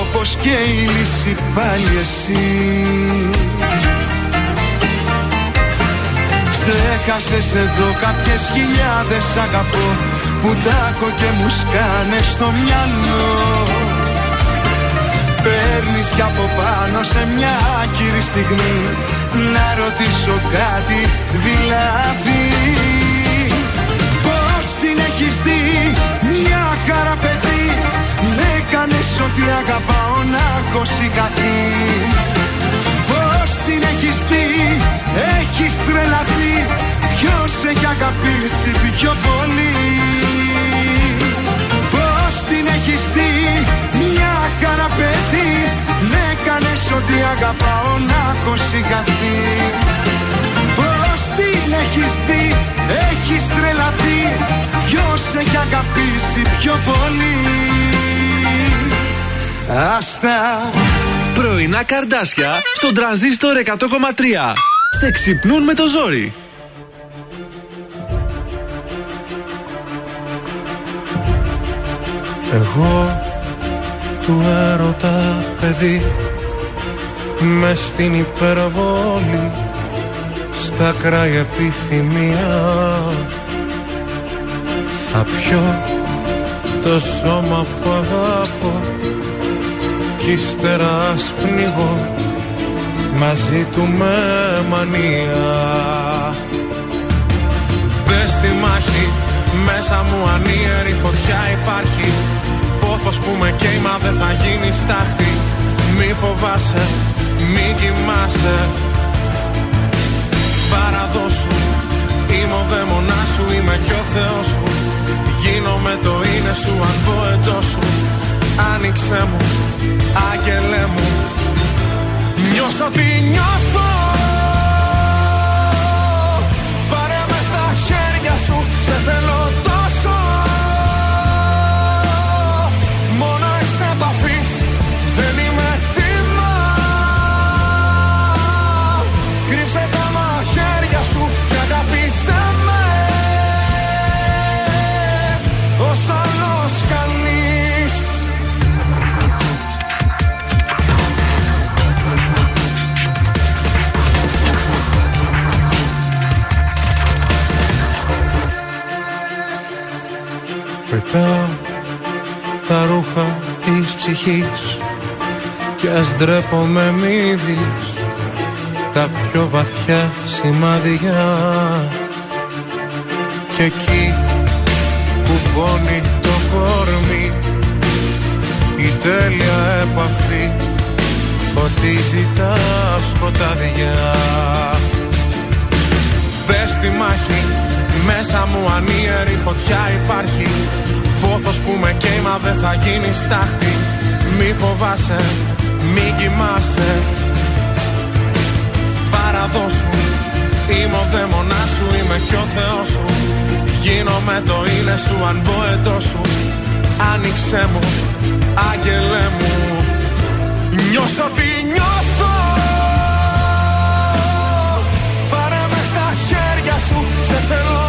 όπως και η λύση πάλι εσύ. Ξέχασες εδώ κάποιες χιλιάδες αγαπώ Που τάκω και μου σκάνε στο μυαλό. Παίρνεις κι από πάνω σε μια άκυρη στιγμή Να ρωτήσω κάτι δηλαδή. Έχεις δει μια χαρά παιδί Με έκανες ό,τι αγαπάω να έχω συγχαθεί Πώς την έχεις δει, έχεις τρελαθεί Ποιος έχει αγαπήσει πιο πολύ. Πώς την έχεις δει, μια χαρά παιδί Με έκανες ό,τι αγαπάω να έχω συγχαθεί Πώς την έχεις δει, έχεις τρελαθεί Ποιος έχει αγαπήσει πιο πολύ; Άστα Πρωινά καρδάσια στον τραζίστορ 100,3. Σε ξυπνούν με το ζόρι. Εγώ του έρωτα παιδί μες στην υπερβόλη στα κράει επιθυμία. Θα πιω το σώμα που αγαπώ κι ύστερα ας πνιγώ μαζί του με μανία. Μπες στη μάχη μέσα μου ανίερη φωτιά υπάρχει. Πόθος που με καίει μα δεν θα γίνει στάχτη. Μη φοβάσαι, μη κοιμάσαι Παραδώσου, είμαι ο δαίμονάς σου, είμαι κι ο Θεός σου. Γίνομαι το είναι σου αν πω εντός σου. Άνοιξε μου, άγγελε μου. Νιώσω τι νιώθω. Πάρε με στα χέρια σου Σε θέλω Πετάω τα ρούχα της ψυχής Κι ας ντρέπομαι μη δεις Τα πιο βαθιά σημάδια. Κι εκεί που πόνει το κορμί Η τέλεια επαφή Φωτίζει τα σκοτάδια. Μπες στη μάχη μέσα μου ανίερη φωτιά υπάρχει Πόθος που με καίει μα δεν θα γίνει στάχτη. Μη φοβάσαι, μη κοιμάσαι. Παραδώσου, είμαι ο δαίμονάς σου, είμαι κι ο Θεός σου. Γίνομαι το είναι σου αν μπω εντός σου. Άνοιξέ μου, άγγελε μου. Νιώσω τι νιώθω. Πάρε μες στα χέρια σου, σε θέλω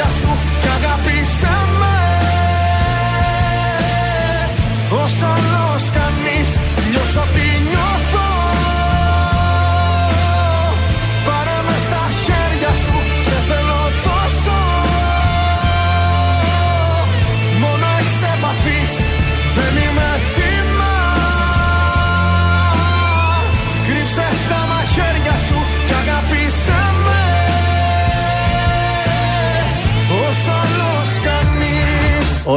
μαχαίρια σου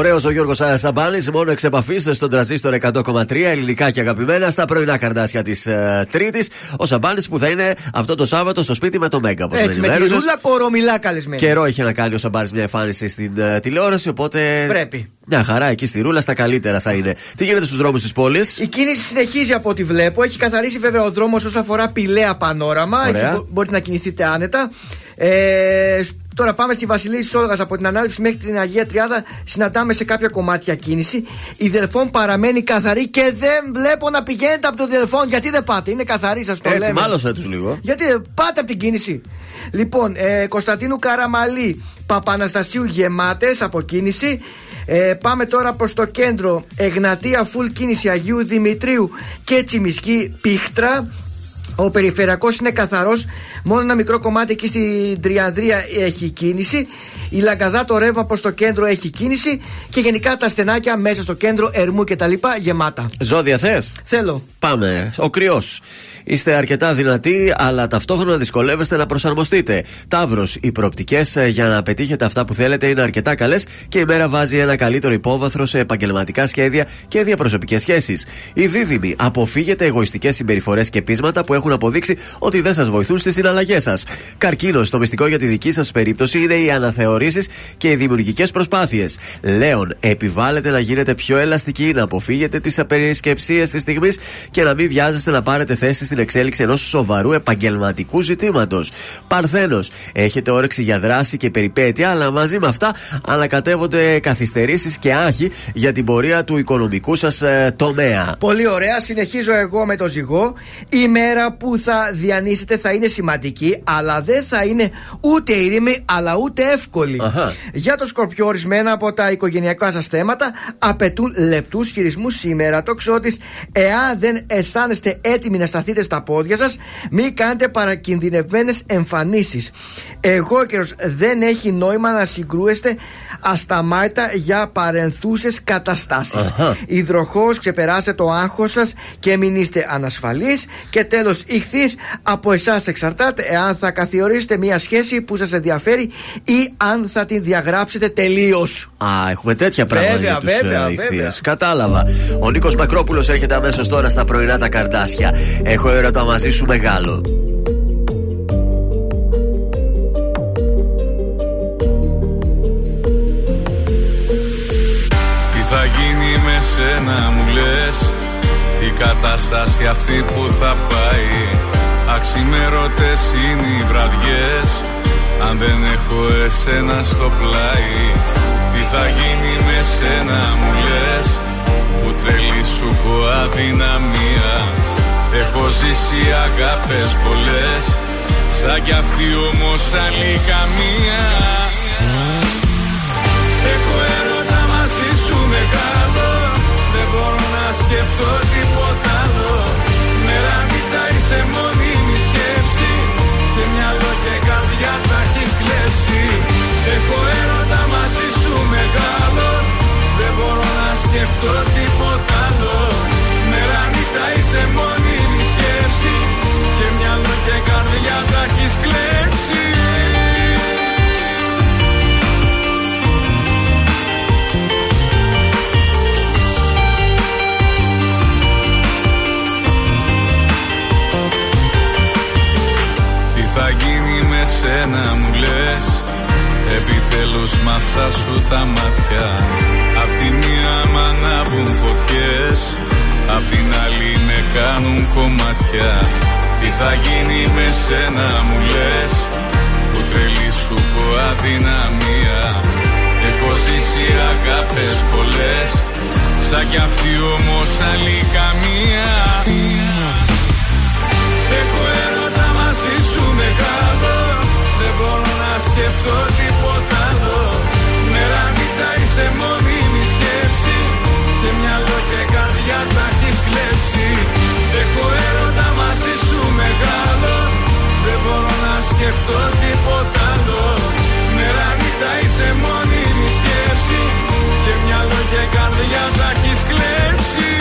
Ωραίος ο Γιώργος Σαμπάνης, μόνο εξ επαφής στον τρανζίστορ 100,3 ελληνικά και αγαπημένα στα πρωινά καρντάσια της ε, Τρίτης. Ο Σαμπάνης που θα είναι αυτό το Σάββατο στο σπίτι με το Μέγκα. όπως Έτσι, με ενημέρωσες. Ρούλα Κορομηλά καλεσμένη. Καιρό είχε να κάνει ο Σαμπάνης μια εμφάνιση στην ε, τηλεόραση, οπότε. Πρέπει. Μια χαρά εκεί στη Ρούλα, στα καλύτερα θα είναι. Τι γίνεται στους δρόμους της πόλης; Η κίνηση συνεχίζει από ό,τι βλέπω. Έχει καθαρίσει βέβαια ο δρόμος όσο αφορά Πυλαία Πανόραμα. Ωραία. Εκεί μπο- μπορείτε να κινηθείτε άνετα. Ε, σ- τώρα πάμε στη Βασιλή Σόλγας από την ανάληψη μέχρι την Αγία Τριάδα. Συναντάμε σε κάποια κομμάτια κίνηση. Η Δελφών παραμένει καθαρή και δεν βλέπω να πηγαίνετε από το Δελφών. Γιατί δεν πάτε, είναι καθαρή, σας το Έτσι, λέμε. μάλωσε τους λίγο. Γιατί δεν πάτε από την κίνηση; Λοιπόν, ε, Κωνσταντίνου Καραμαλή, Παπαναστασίου γεμάτες από κίνηση. Ε, πάμε τώρα προς το κέντρο. Εγνατία, full κίνηση Αγίου Δημητρίου και Τσιμισκή, Πίχτρα. Ο περιφερειακός είναι καθαρός. Μόνο ένα μικρό κομμάτι εκεί στην Τριανδρία έχει κίνηση. Η Λαγκαδά, το ρεύμα προς το κέντρο έχει κίνηση. Και γενικά τα στενάκια μέσα στο κέντρο, Ερμού κτλ. γεμάτα. Ζώδια θες; Θέλω. Πάμε. Ο κρυός. Είστε αρκετά δυνατοί, αλλά ταυτόχρονα δυσκολεύεστε να προσαρμοστείτε. Ταύρος, οι προοπτικές για να πετύχετε αυτά που θέλετε είναι αρκετά καλές και η μέρα βάζει ένα καλύτερο υπόβαθρο σε επαγγελματικά σχέδια και διαπροσωπικές σχέσεις. Οι δίδυμοι, αποφύγετε εγωιστικές συμπεριφορές και πείσματα που έχουν αποδείξει ότι δεν σας βοηθούν στις συναλλαγές σας. Καρκίνος, το μυστικό για τη δική σας περίπτωση είναι οι αναθεωρήσεις και οι δημιουργικές προσπάθειες. Λέων, επιβάλλετε να γίνετε πιο ελαστικοί, να αποφύγετε τις απερισκεψίες της στιγμής και να μην βιάζεστε να πάρετε θέση στην εξέλιξη ενός σοβαρού επαγγελματικού ζητήματος. Παρθένος, έχετε όρεξη για δράση και περιπέτεια, αλλά μαζί με αυτά ανακατεύονται καθυστερήσεις και άγχη για την πορεία του οικονομικού σας ε, τομέα. Πολύ ωραία. Συνεχίζω εγώ με το ζυγό. Η μέρα που θα διανύσετε θα είναι σημαντική, αλλά δεν θα είναι ούτε ήρεμη, αλλά ούτε εύκολη. Αχα. Για το σκορπιό, ορισμένα από τα οικογενειακά σας θέματα απαιτούν λεπτούς χειρισμούς σήμερα. Το ξώτης, εάν δεν αισθάνεστε έτοιμοι να σταθείτε στα πόδια σας, μην κάνετε παρακινδυνευμένες εμφανίσεις. Εγώ καιρός δεν έχει νόημα να συγκρούεστε ασταμάτητα για παρενθούσες καταστάσεις. Αχα. Υδροχός, ξεπεράστε το άγχος σας και μην είστε ανασφαλείς. Και τέλος, ηχθείς, από εσάς εξαρτάται εάν θα καθιορίσετε μια σχέση που σας ενδιαφέρει ή αν θα την διαγράψετε τελείως. Α, έχουμε τέτοια πράγματα Βέβαια, για τους, βέβαια, ε, ηχθείες. βέβαια. Κατάλαβα. Ο Νίκος Μακρόπουλος έρχεται αμέσως τώρα στα πρωινά τα καρδάσια. Έχω έρωτα μαζί σου μεγάλο. Τι θα γίνει με σένα μου λες; Η κατάσταση αυτή που θα πάει. Αξιμέρωτες είναι οι βραδιές. Αν δεν έχω εσένα στο πλάι Τι θα γίνει με σένα μου λες; Που τρελή σου έχω αδυναμία Έχω ζήσει αγάπες πολλές Σαν κι αυτή όμως άλλη καμία. Έχω έρωτα μαζί σου μεγάλο Δεν μπορώ να σκεφτώ τίποτα άλλο. Μέρα νύχτα είσαι μόνιμη σκέψη Και μυαλό και καρδιά τα έχεις κλέψει. Έχω έρωτα μαζί σου μεγάλο Δεν μπορώ να σκεφτώ τίποτα άλλο. Μέρα νύχτα είσαι μόνιμη σκέψη Και μυαλό και καρδιά τα έχεις κλέψει. Τι θα γίνει με σένα μου λες; Επιτέλους μ' αυτά σου τα μάτια. Απ' τη μία μ' ανάβουν φωτιές Απ' την άλλη με κάνουν κομμάτια Τι θα γίνει με σένα μου λες; Που τρελή σου έχω αδυναμία. Έχω ζήσει αγάπες πολλές. Σαν κι αυτή όμως άλλη καμία. Έχω έρωτα μαζί σου μεγάλο. Δεν μπορώ να σκεφτώ τίποτα άλλο. Μέρα νύχτα είσαι μόνιμη σκέψη. Και μυαλό και καρδιά τα έχεις κλέψει. Έχω έρωτα μαζί σου μεγάλο. Δεν μπορώ να σκεφτώ τίποτα άλλο. Μέρα νύχτα είσαι μόνιμη σκέψη. Και μυαλό και καρδιά τα έχεις κλέψει.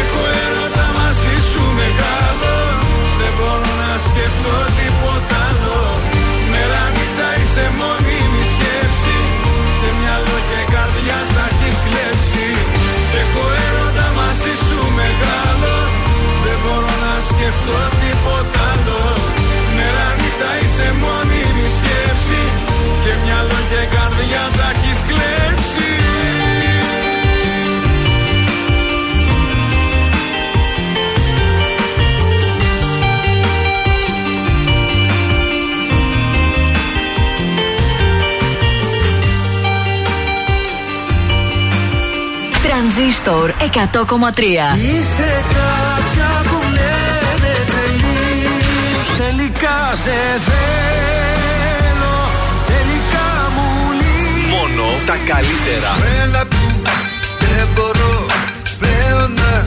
Έχω έρωτα μαζί σου μεγάλο. Δεν μπορώ να σκεφτώ τίποτα άλλο να σκεφτώ τίποτα άλλο Μέρα νύχτα είσαι μόνιμη σκέψη. Και μυαλό και καρδιά τα έχεις κλέψει. Τρανζίστορ 100,3 Είσαι κάποια σε θέλω Τελικά μου Μόνο τα καλύτερα. Μένα δεν μπορώ πλέον να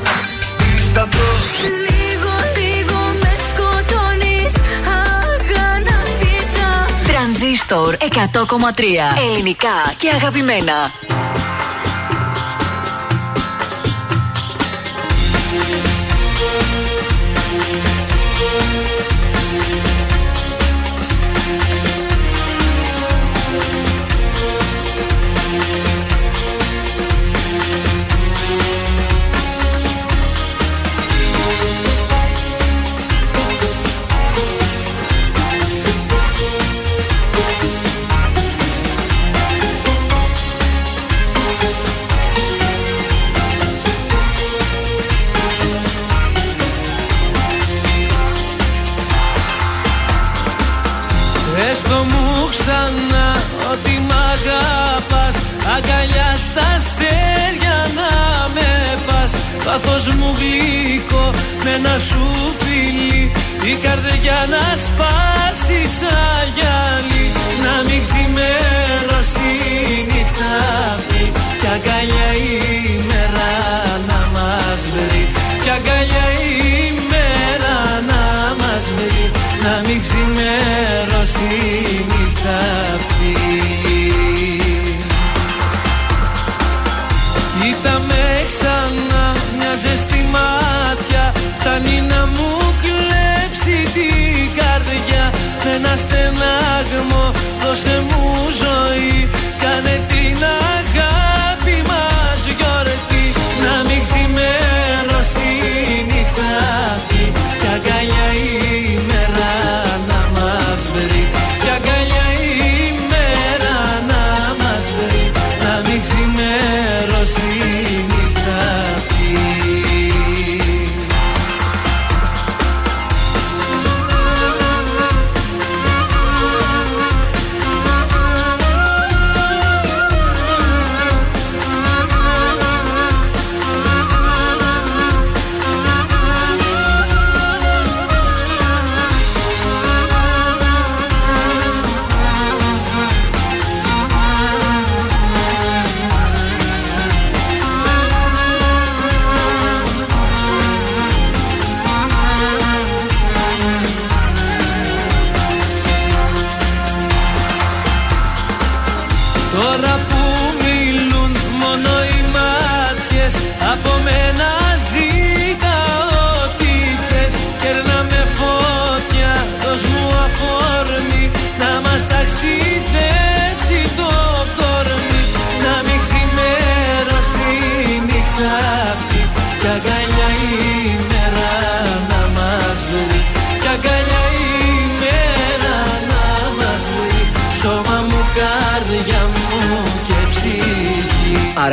πισταθώ Λίγο λίγο με σκοτώνεις Αγανάκτησα. Τρανζίστορ 100,3 Ελληνικά και αγαπημένα. Πάθος μου γλυκό με ένα σου φίλι Η καρδιά να σπάσει σαν γυαλί Να μην ξημερώσει η νύχτα αυτή. Κι αγκαλιά η μέρα να μας βρει. Κι αγκαλιά η μέρα να μας βρει. Να μην ξημερώσει η νύχτα στενάγμο δώσε μου ζωή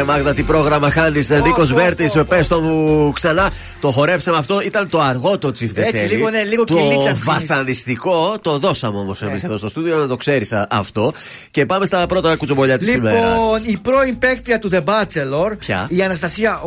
ψυχή Άρε Μάγδα, τι πρόγραμμα χάνεις. Νίκος Βέρτης, με πες το μου ξανά. Το χορέψαμε αυτό. Ήταν το αργό το τσιφτετέλι. Έτσι, λίγο, ναι, λίγο Το κυλίτσα αφήνει. βασανιστικό το δώσαμε όμως εμείς εδώ στο στούντιο να το ξέρεις αυτό. Και πάμε στα πρώτα κουτσομπολιά της ημέρας. Λοιπόν, η πρώην παίκτρια του The Bachelor, Ποια; η Αναστασία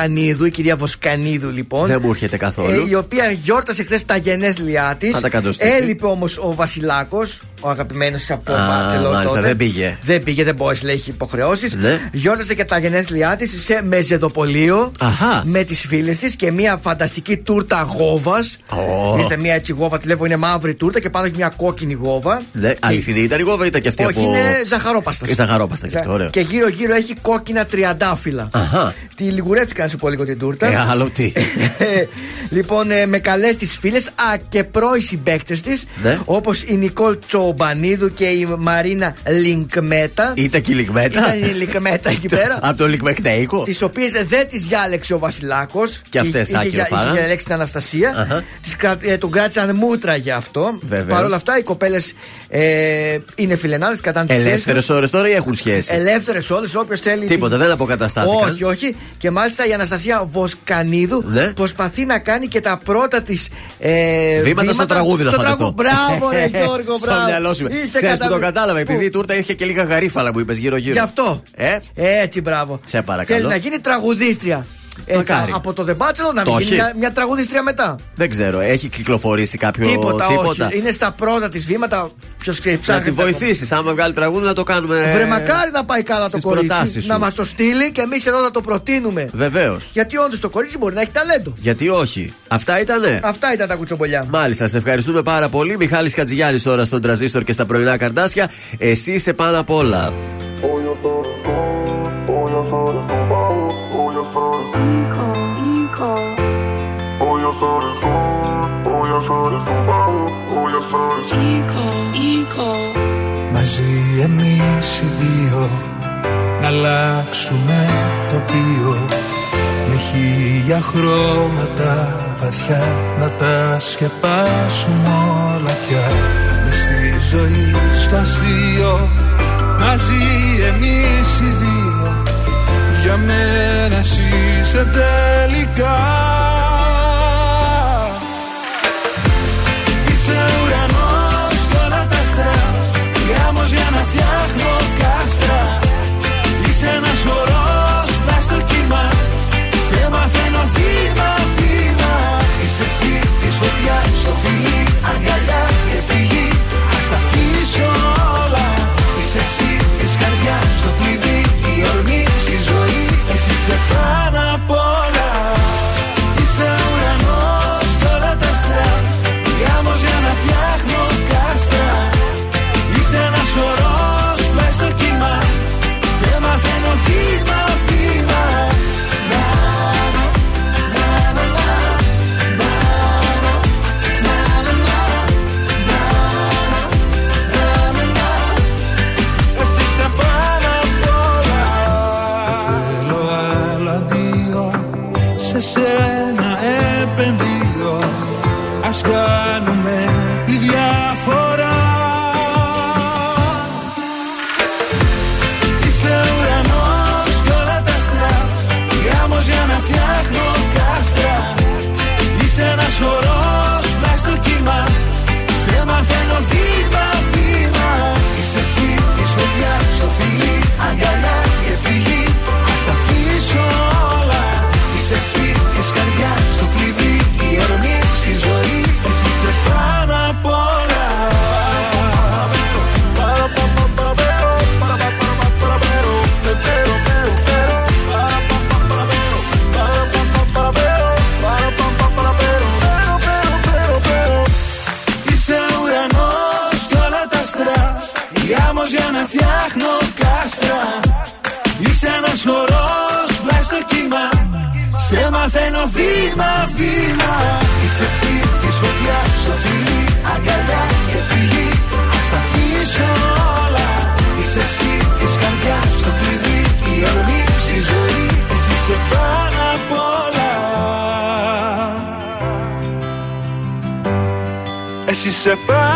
Βοσκανίδου, η κυρία Βοσκανίδου λοιπόν. Δεν μου έρχεται καθόλου. ε, η οποία γιόρτασε χθες τα γενέθλιά της. Θα τα καντοστήσει. Έλειπε όμως ο Βασιλάκος, ο αγαπημένος από Α, Bachelor. μάλιστα, τότε. δεν πήγε. Δεν πήγε, δεν μπόρεσε, λέει, έχει υποχρεώσεις. Ναι. Γιόρτασε και τα γενέθλιά της σε μεζεδοπολείο Αχα. με τις φίλες της και μια φανταστική τούρτα γόβας. Ω. Ήρθε μια έτσι γόβα, τη λέγω είναι μαύρη τούρτα και πάνω έχει μια κόκκινη γόβα. Ναι, αληθινή ήταν η κόβα, ήταν και αυτή Όχι, από. είναι ζαχαρόπαστας. Ε, ζαχαρόπαστα και αυτό, ωραίο. Και γύρω-γύρω έχει κόκκινα τριαντάφυλλα. Αχα. Τη λιγουρεύτηκαν σε πολύ λίγο την τούρτα. Ε, άλλο τι. λοιπόν, ε, με καλές τις φίλες, α και πρώοι συμπαίκτες της, Ναι. όπως η Νικόλ Τσομπανίδου και η Μαρίνα Λινκμέτα. Ήταν και η λιγμέτα. Ήταν η Λινκμέτα εκεί πέρα. Από το λιγμεκτέικο. Τις οποίες δεν τις διάλεξε ο Βασιλάκος. Και αυτές, είχε, άκυρο για- είχε φάγαν. διαλέξει την Αναστασία. Αχα. Τις κρα- ε, τον κράτησαν μούτρα για αυτό. Βεβαίως. Παρ' όλα αυτά, οι κοπέλες ε, είναι φιλενάδες κατά τις Ελεύθερες ώρες τώρα ή έχουν σχέση; Ελεύθερες όλε, όποιος θέλει. Τίποτα, δεν αποκαταστάθηκαν. Όχι, όχι. Και μάλιστα η Αναστασία Βοσκανίδου Ναι. προσπαθεί να κάνει και τα πρώτα της. Ε, Βήματα στο τραγούδι να στο φανταστώ. τραγούδι. Μπράβο, ρε Γιώργο, Στο μπράβο. μυαλό σου. Είσαι Ξέρεις που κατα- το κατάλαβα, επειδή Πού; η τούρτα είχε και λίγα γαρίφαλα που είπες γύρω-γύρω. Γι' αυτό. Ε, Έτσι, μπράβο. Σε παρακαλώ. Θέλει να γίνει τραγουδίστρια. Έτσι, Μακάρι. από το The Bachelor να Το μην γίνει έχει. μια, μια τραγουδίστρια μετά. Δεν ξέρω, έχει κυκλοφορήσει κάποιο Τίποτα, όχι. Είναι στα πρώτα της βήματα. Ποιος ξέρει, Να ψάχνει. τη βοηθήσεις. Άμα βγάλει τραγούδι, να το κάνουμε. Βρε μακάρι να πάει καλά το στις κορίτσι. προτάσεις σου. Να μας το στείλει και εμείς εδώ να το προτείνουμε. Βεβαίως. Γιατί όντως το κορίτσι μπορεί να έχει ταλέντο. Γιατί όχι. Αυτά ήτανε. Αυτά ήταν τα κουτσομπολιά. Μάλιστα, σε ευχαριστούμε πάρα πολύ. Μιχάλης Χατζηγιάννης τώρα στον τραζίστορ και στα πρωινά καρτάσια. Εσύ είσαι πάνω απ' όλα. Μαζί εμείς οι δύο Να αλλάξουμε τοπίο Με χίλια χρώματα βαθιά Να τα σκεπάσουμε όλα πια Μες στη ζωή στο αστείο Μαζί εμείς οι δύο Για μένα εσύ είσαι τελικά. Είσαι ουρανός κι όλα τα άστρα. Γάμος για να φτιάχνω κάστρα. Είσαι ένας χορός μες στο κύμα. Σε μαθαίνω βήμα βήμα. Είσαι εσύ της φωτιάς στο φιλί separate.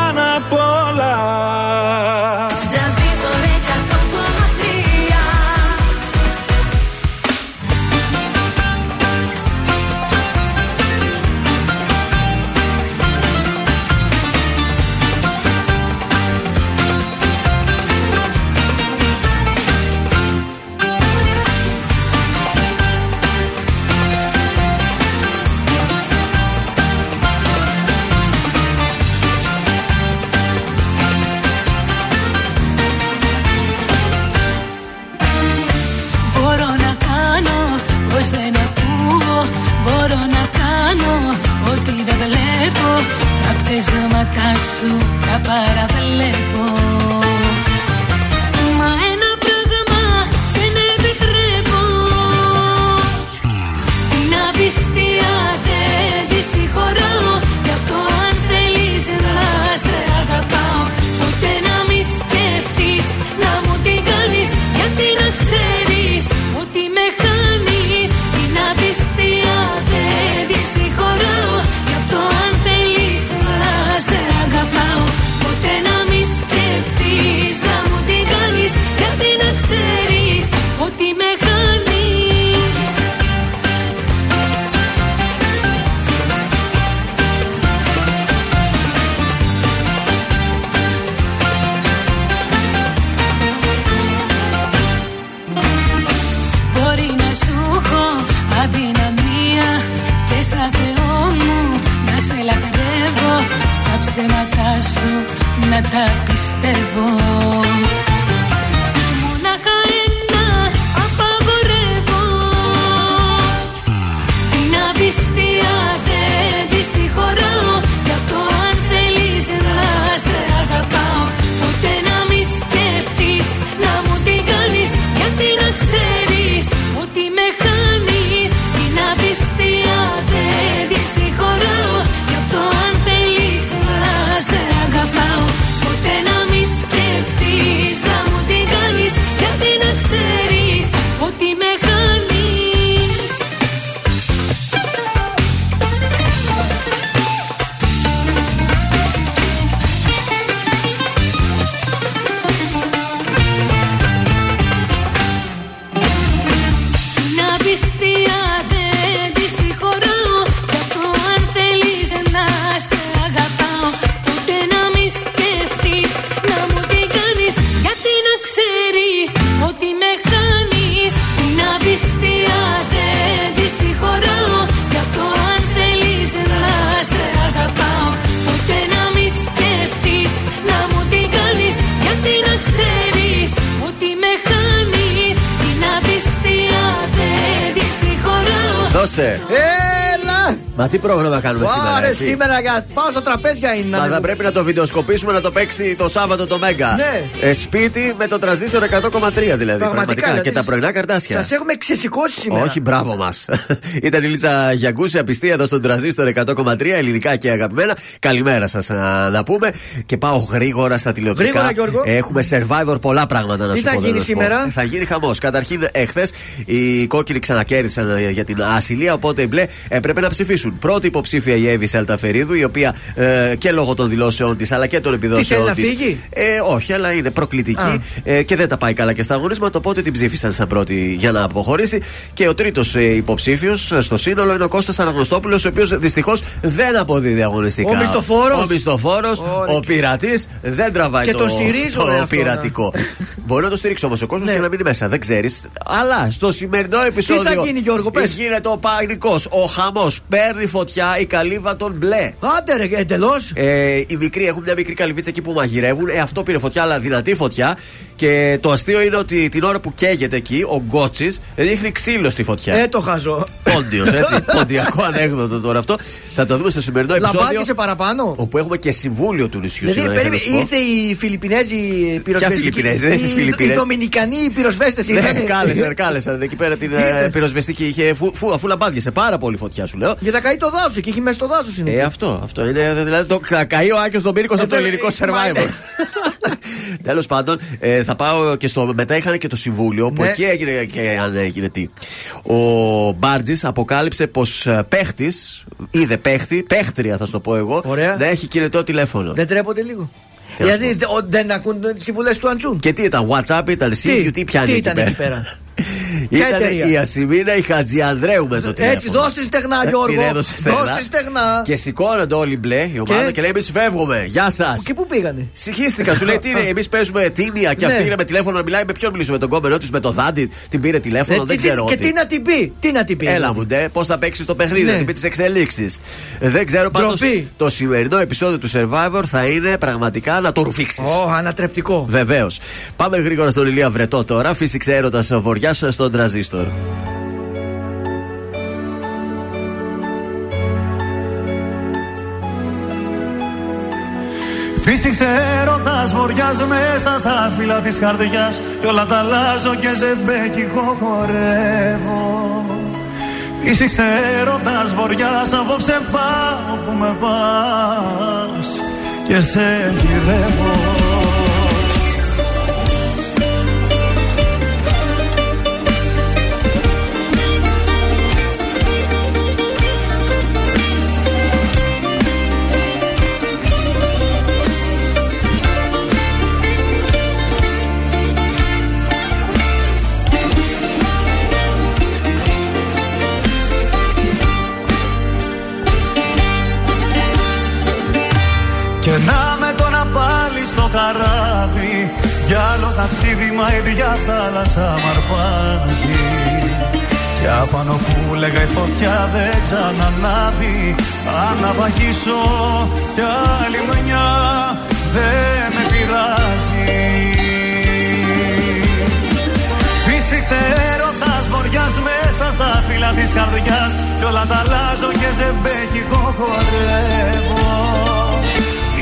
Τι πρόγραμμα κάνουμε σήμερα, Άρε, έτσι. σήμερα για... πάω στα τραπέζια είναι. Μα θα πρέπει να το βιντεοσκοπήσουμε να το παίξει το Σάββατο το Μέγκα. Ναι. Ε, σπίτι με το τρανζίστορ 100,3 δηλαδή. Πραγματικά. δηλαδή, και τα πρωινά καρτάσια. Σας έχουμε ξεσηκώσει σήμερα. Όχι, μπράβο μας. Ήταν η Λίτσα Γιαγκούση, απιστία εδώ στον τραζίστορ 100,3, ελληνικά και αγαπημένα. Καλημέρα σας να, να πούμε. Και πάω γρήγορα στα τηλεοπτικά. Γρήγορα, Γιώργο. Έχουμε survivor πολλά πράγματα να Τι σου θα πω. να γίνει σου πω. σήμερα; Θα γίνει χαμός. Καταρχήν, εχθέ οι κόκκινοι ξανακέρδισαν ε, για την ασυλία, οπότε οι μπλε έπρεπε να ψηφίσουν. Πρώτη υποψήφια η Εύη Σελταφερίδου, η οποία ε, και λόγω των δηλώσεων της αλλά και των επιδόσεων θέλει να της, φύγει; Ε, όχι, αλλά είναι προκλητική Α. ε, και δεν τα πάει καλά και στα αγωνίσματα. Οπότε την ψήφισαν σαν πρώτη για να αποχωρήσει. Και ο τρίτος ε, υποψήφιος στο σύνολο είναι ο Κώστας Αναγνωστόπουλος, ο οποίος δυστυχώς δεν αποδίδει αγωνιστικά. Ο μισθοφόρος. Ο μισθοφόρος, Ωραία. ο πειρατής δεν τραβάει Και το, το στηρίζω, το ρε, αυτό, πειρατικό. Μπορεί να το στηρίξει όμως ο κόσμος Ναι. και να μείνει μέσα. Δεν ξέρεις. Αλλά στο σημερινό επεισόδιο. θα γίνει, Γιώργο, πες. Γίνεται ο πανικός, ο χαμός. Παίρνει φωτιά η καλύβα των μπλε. Άντε ρε, εντελώς. Ε, οι μικροί έχουν μια μικρή καλυβίτσα εκεί που μαγειρεύουν. Ε, αυτό πήρε φωτιά, αλλά δυνατή φωτιά. Και το αστείο είναι ότι την ώρα που καίγεται εκεί, ο Γκότσι ρίχνει ξύλο στη φωτιά. Ε, το χαζό. Πόντιος, έτσι. Ποντιακό ανέκδοτο τώρα αυτό. Θα το δούμε στο σημερινό επεισόδιο. Λαμπάκισε παραπάνω. Όπου έχουμε και συμβούλιο του νησιού Δηλαδή, σήμερα. περίμενε, ήθελα να σου πω. ήρθε η Φιλιππινέζη πυροσβεστική. Φιλιππινέζη, δεν είναι στις Οι- Φιλιππίνες. Οι Δομινικανοί οι πυροσβέστε Ναι, ήρθαν. κάλεσαν, κάλεσαν εκεί πέρα την ε, πυροσβεστική. Είχε, φου, φου, αφού λαμπάδιασε πάρα πολύ φωτιά, σου λέω. Για τα καεί το δάσος εκεί, έχει μέσα στο δάσος είναι. Ε, αυτό, αυτό είναι. Δηλαδή το θα καεί ο Άκιο τον Πύρικο από το Ε, ελληνικό ε, μα, survivor. Τέλος πάντων, ε, θα πάω και στο. Μετά είχαν και το συμβούλιο που Ναι. εκεί έγινε και αν έγινε τι. Ο Μπάρτζης αποκάλυψε πως παίχτης, είδε παίχτη, παίχτρια θα σου το πω εγώ, Ωραία. να έχει κινητό τηλέφωνο. Δεν τρέπονται λίγο. Τέλος Γιατί δε- ο- δεν ακούν τις συμβουλές του Αντζούν. Και τι ήταν, WhatsApp ήταν, CQ, τι πιάνει τι εκεί ήταν πέρα. εκεί πέρα. Ήταν εταιρεία; η Ασημίνα η Χατζιανδρέου με το τηλέφωνο. Έτσι, δώσ' της στεγνά, Γιώργο. Την έδωσε στεγνά. Δώσ' της στεγνά. Και σηκώνονται όλοι μπλε η ομάδα Και; και, λέει: Εμείς φεύγουμε. Γεια σας. Και πού πήγανε. Συγχύστηκα, σου λέει τι είναι, εμείς παίζουμε τίμια και Ναι. αυτή είναι με τηλέφωνο να μιλάει. Με ποιον μιλήσουμε, τον κόμενό του, με το δάντη, την πήρε τηλέφωνο, Ε, δεν τι- ξέρω. Και τι. τι να την πει, τι να την πει. Έλα μου, ντε, πώς θα παίξει το παιχνίδι, Ναι. να την πει τις εξελίξεις. Δεν ξέρω πάντως. Ντροπή. Το σημερινό επεισόδιο του Survivor θα είναι πραγματικά να το ρουφήξεις. Ω, ανατρεπτικό. Βεβαίως. Πάμε γρήγορα στον Ηλία Βρετό τώρα. Φύσηξε έρωτα βοριάς στον τραζίστορ. Φύσηξε έρωτας βοριάς μέσα στα φύλλα της καρδιάς Κι όλα τα αλλάζω και ζεμπέκικο χορεύω Φύσηξε έρωτας βοριάς απόψε πάω που με πας Και σε γυρεύω Και να με το να πάλι στο καράβι Για άλλο ταξίδι μα η ίδια θάλασσα μ' αρπάζει. Πια πάνω που λέγα η φωτιά δεν ξανανάβει Αν ναυαγίσω κι άλλη μενιά δεν με πειράζει Φύσηξε έρωτας βοριάς μέσα στα φύλλα της καρδιάς Κι όλα τα αλλάζω και ζεμπέκικο χορεύω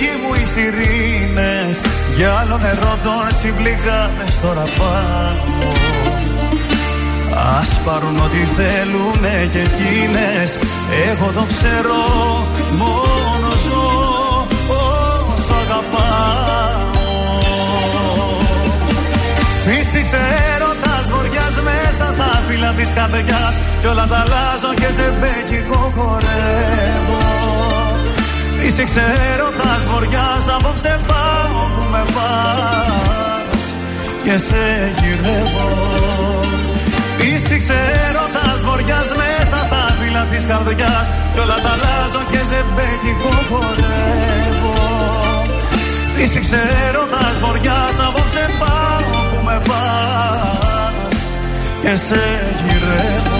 ψυχή μου οι σιρήνες. Για άλλο νερό τον συμπληγάμε στο ραπάνο. Ας πάρουν ό,τι θέλουνε και εκείνες. Εγώ το ξέρω μόνο ζω όσο αγαπάω. Φύσηξε έρωτας βοριάς μέσα στα φύλλα της καρδιάς. Κι όλα τα αλλάζω και σε μπέκικο χορεύω Είσαι ξέροντας βοριάς απόψε πάω που με πας. Και σε γυρεύω. Είσαι ξέροντας βοριάς μέσα στα φύλλα της καρδιάς. Κι όλα τα αλλάζω και σε μπέκικο χορεύω. Είσαι ξέροντας βοριάς απόψε πάω που με πας. Και σε γυρεύω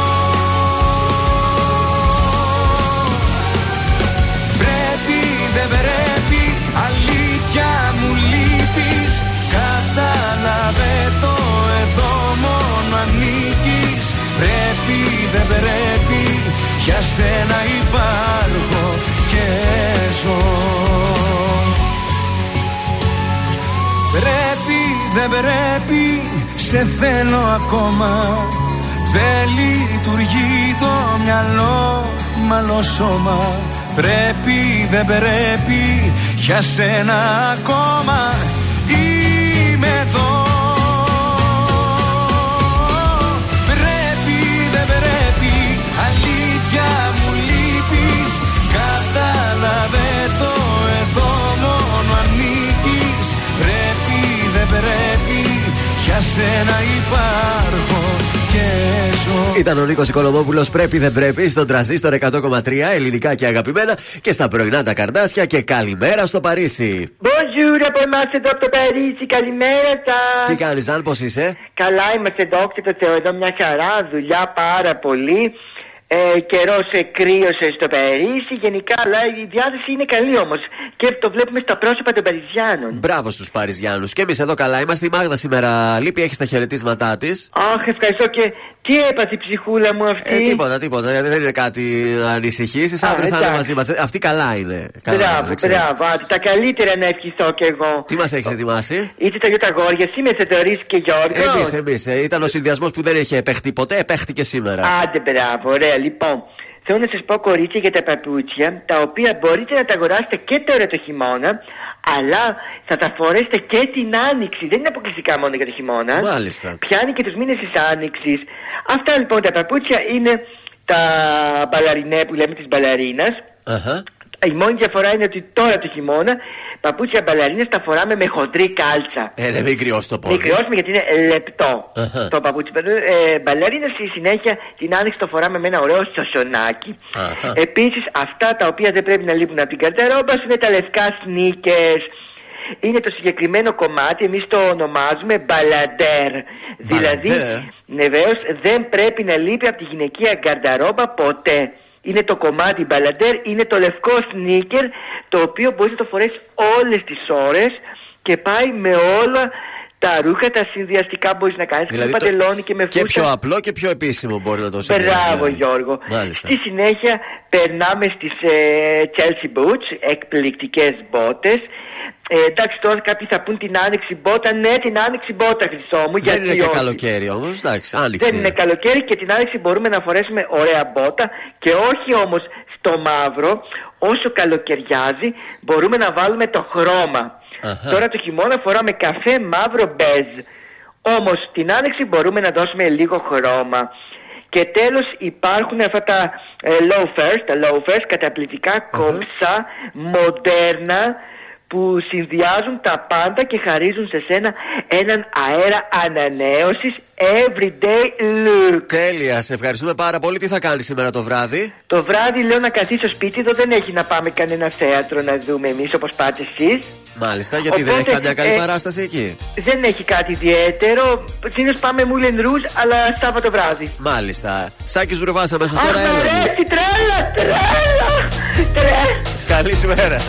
το εδώ μόνο ανήκεις. Πρέπει δεν πρέπει. Για σένα υπάρχω και ζω. Πρέπει, δεν πρέπει, σε θέλω ακόμα. Δεν λειτουργεί το μυαλό, μαλό σώμα. Πρέπει, δεν πρέπει, για σένα ακόμα πρέπει για σένα υπάρχω και ζω. Ήταν ο Νίκος Οικονομόπουλο. Πρέπει δεν πρέπει στον τραζίστορ 100,3 ελληνικά και αγαπημένα και στα πρωινά τα καρδάσια και καλημέρα στο Παρίσι. Bonjour από εμά εδώ από το Παρίσι. Καλημέρα σας. Τι κάνεις, Αν, πώ είσαι; Καλά είμαστε εδώ και το Θεό εδώ μια χαρά. Δουλειά πάρα πολύ. Ε, Καιρός κρύωσε στο Παρίσι. Γενικά, αλλά η διάθεση είναι καλή όμως. Και το βλέπουμε στα πρόσωπα των Παριζιάνων. Μπράβο στους Παριζιάνου. Και εμείς εδώ καλά είμαστε. Η Μάγδα σήμερα λείπει, έχει τα χαιρετίσματά της. Αχ, ευχαριστώ και τι έπαθε η ψυχούλα μου αυτή; Ε, τίποτα, τίποτα. Γιατί δεν είναι κάτι να ανησυχήσει. Αύριο θα είναι μαζί μας. Αυτή καλά είναι. Καλά μπράβο, είναι, μπράβο. Τα καλύτερα να ευχηθώ κι εγώ. Τι μας έχεις ετοιμάσει; Είτε τα γιώτα γόρια, εσύ με θεωρεί και Γιώργος. Εμείς, εμείς. Ε, ήταν ο συνδυασμός που δεν είχε επέχτη ποτέ, επέχτηκε σήμερα. Άντε, μπράβο, ωραία. Λοιπόν, θέλω να σας πω κορίτσια για τα παπούτσια, τα οποία μπορείτε να τα αγοράσετε και τώρα το χειμώνα, αλλά θα τα φορέσετε και την άνοιξη. Δεν είναι αποκλειστικά μόνο για το χειμώνα. Μάλιστα. Πιάνει και τους μήνες της άνοιξης. Αυτά λοιπόν τα παπούτσια είναι τα μπαλαρινέ που λέμε της μπαλαρίνας. Η μόνη διαφορά είναι ότι τώρα το χειμώνα παπούτσια μπαλαρίνε τα φοράμε με χοντρή κάλτσα. Ε, δεν μην κρυώσει το πόδι. Μην κρυώσουμε γιατί είναι λεπτό το παπούτσι. Ε, μπαλαρίνε στη συνέχεια την άνοιξη το φοράμε με ένα ωραίο σωσονάκι. Επίσης αυτά τα οποία δεν πρέπει να λείπουν από την καρτερόμπα είναι τα λευκά σνίκερ. Είναι το συγκεκριμένο κομμάτι, εμείς το ονομάζουμε μπαλαντέρ. Δηλαδή, ναι, δεν πρέπει να λείπει από τη γυναικεία γκαρνταρόμπα ποτέ είναι το κομμάτι μπαλαντέρ, είναι το λευκό σνίκερ το οποίο μπορείς να το φορέσεις όλες τις ώρες και πάει με όλα τα ρούχα, τα συνδυαστικά μπορείς να κάνεις. Δηλαδή, με παντελόνι και με φούστα. Και πιο απλό και πιο επίσημο μπορεί να το συνδυάσεις. Μπράβο, δηλαδή. Γιώργο. Μάλιστα. Στη συνέχεια περνάμε στις ε, Chelsea Boots, εκπληκτικές μπότες. Ε, εντάξει, τώρα κάποιοι θα πούν την άνοιξη μπότα. Ναι, την άνοιξη μπότα, Χρυσό μου. Δεν είναι και όχι; καλοκαίρι όμως. Δεν είναι καλοκαίρι και την άνοιξη μπορούμε να φορέσουμε ωραία μπότα και όχι όμως στο μαύρο. Όσο καλοκαιριάζει, μπορούμε να βάλουμε το χρώμα. Τώρα το χειμώνα φοράμε καφέ μαύρο μπέζ. Όμως την άνοιξη μπορούμε να δώσουμε λίγο χρώμα. Και τέλος υπάρχουν αυτά τα ε, loafers, τα loafers καταπληκτικά κόμψα, μοντέρνα, που συνδυάζουν τα πάντα και χαρίζουν σε σένα έναν αέρα ανανέωσης everyday look. Τέλεια, σε ευχαριστούμε πάρα πολύ. Τι θα κάνεις σήμερα το βράδυ; Το βράδυ λέω να καθίσω σπίτι, εδώ δεν έχει να πάμε κανένα θέατρο να δούμε εμείς όπως πάτε εσείς. Μάλιστα, γιατί δεν έχει καμιά καλή ε, παράσταση εκεί. Δεν έχει κάτι ιδιαίτερο. Συνήθως πάμε Moulin Rouge, αλλά Σάββατο βράδυ. Μάλιστα. Σάκη Ζουρβάσα μέσα τώρα, έλα. τρέλα, τρέλα, τρέλα. Καλή σου μέρα.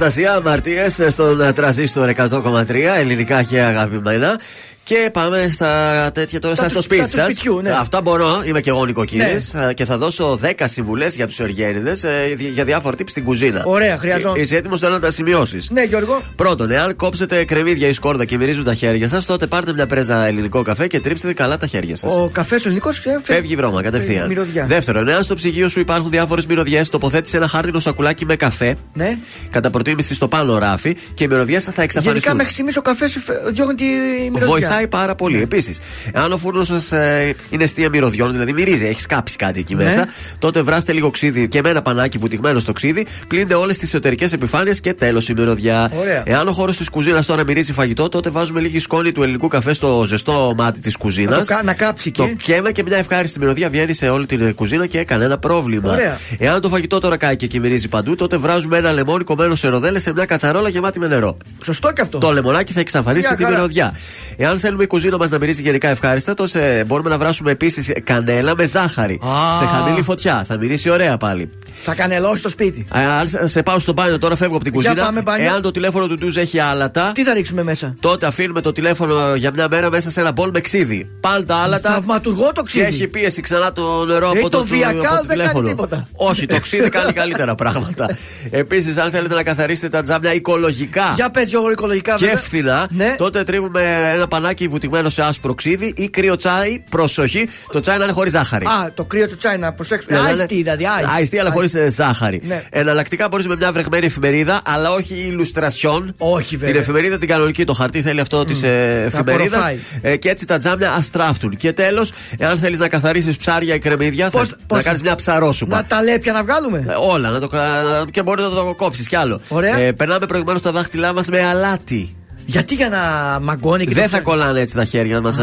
Αναστασία Αμαρτίες στον ε, τραζίστορ 100,3 ελληνικά και αγαπημένα. Και πάμε στα τέτοια τώρα, Τα στα στο του- σπίτι τα του σας. σπιτιού, ναι. Αυτά μπορώ, είμαι και εγώ νοικοκύρη. Και θα δώσω 10 συμβουλές για τους Εργένιδες για διάφορα τύπη στην κουζίνα. Ωραία, χρειαζόμαστε. Είσαι έτοιμος τώρα να τα σημειώσεις; Ναι, Γιώργο. Πρώτον, εάν κόψετε κρεμμύδια ή σκόρδα και μυρίζουν τα χέρια σας, τότε πάρτε μια πρέζα ελληνικό καφέ και τρίψτε καλά τα χέρια σας. Ο καφές ο ελληνικός Φεύγει η βρώμα κατευθείαν. Μυρωδιά. Δεύτερον, εάν στο ψυγείο σου υπάρχουν διάφορες μυρωδιές, τοποθέτησε ένα χάρτινο σακουλάκι με καφέ. Ναι. Κατά προτίμηση στο πάνω ράφι και οι μυρωδιές θα Γενικά εξαφανιστούν. μέχρι στιγμής ο καφές διώχνει τη μυρωδιά. Βοηθάει πάρα πολύ. Επίσης, αν ο φούρνος σας ε, είναι αιστεία μυρωδιών, δηλαδή μυρίζει, έχεις κάψει κάτι εκεί Ναι. μέσα, τότε βράστε λίγο ξύδι και με ένα πανάκι βουτυγμένο στο ξύδι, πλύνετε όλες τις εσωτερικές επιφάνειες και τέλος η μυρωδιά. Ωραία. Εάν ο χώρος της κουζίνας τώρα μυρίζει φαγητό, τότε βάζουμε λίγη σκόνη του ελληνικού καφέ στο ζεστό μάτι της κουζίνας. Να το κα- να κάψει Το και. καίμε και μια ευχάριστη μυρωδιά βγαίνει σε όλη την κουζίνα και κανένα πρόβλημα. Ωραία. Εάν το φαγητό τώρα κάει και εκεί μυρίζει παντού, τότε βράζουμε ένα λεμόνι κομμένο σε ροδέλες σε μια κατσαρόλα γεμάτη με νερό. Σωστό και αυτό. Το λεμονάκι θα εξαφανίσει Μια τη χαρά. μυρωδιά. Εάν θέλουμε η κουζίνα μας να μυρίζει γενικά ευχάριστα, τότε μπορούμε να βράσουμε επίσης κανέλα με ζάχαρη. Α. Σε χαμηλή φωτιά. Θα μυρίσει ωραία πάλι. Θα κανελώσει το σπίτι. Ε, Αν σε- σε πάω στο μπάνιο τώρα, φεύγω από την Για κουζίνα. πάμε μπάνιο. Εάν το τηλέφωνο του ντουζ έχει άλατα, Τι θα ρίξουμε μέσα; τότε αφήνουμε το τηλέφωνο για μια μέρα μέσα σε ένα μπολ με ξύδι. Πάνε τα άλατα. Θαυματουργό το ξύδι. Και έχει πίεση ξανά το νερό Ε, από το το, Via από Cal το δεν κάνει τηλέφωνο. τίποτα. Όχι, το ξύδι κάνει καλύτερα πράγματα. Επίσης, αν θέλετε να καθαρίσετε τα τζάμια οικολογικά Για πες Γιώργο οικολογικά και βέβαια. φθηνά, Ναι. τότε τρίβουμε ένα πανάκι βουτυγμένο σε άσπρο ξύδι ή κρύο τσάι. Προσοχή, το τσάι να είναι χωρίς ζάχαρη. Α, το κρύο του τσάι να προσέξουμε. Ναι, ναι, ναι. Άιστη δηλαδή. άιστη. Άιστη, αλλά χωρίς ζάχαρη. Ναι. Εναλλακτικά μπορείς με μια βρεγμένη εφημερίδα, αλλά όχι ηλουστρασιόν. Όχι βέβαια. Την εφημερίδα την κανονική, το χαρτί θέλει αυτό της εφημερίδας. απορροφάει. Ε, και έτσι τα τζάμια αστράφτουν. Και τέλος, εάν θέλεις να καθαρίσεις ψάρια ή κρεμμύδια, Πώς- θα, πώς- να κάνεις μια ψαρόσουπα. Να τα λέπια να βγάλουμε; Ε, Όλα, να το, κα- και μπορεί να το κόψεις κι άλλο. Ωραία. Ε, περνάμε προηγουμένως τα δάχτυλά μας με αλάτι. Γιατί για να μαγκώνει και Δεν το θα κολλάνε έτσι τα χέρια μας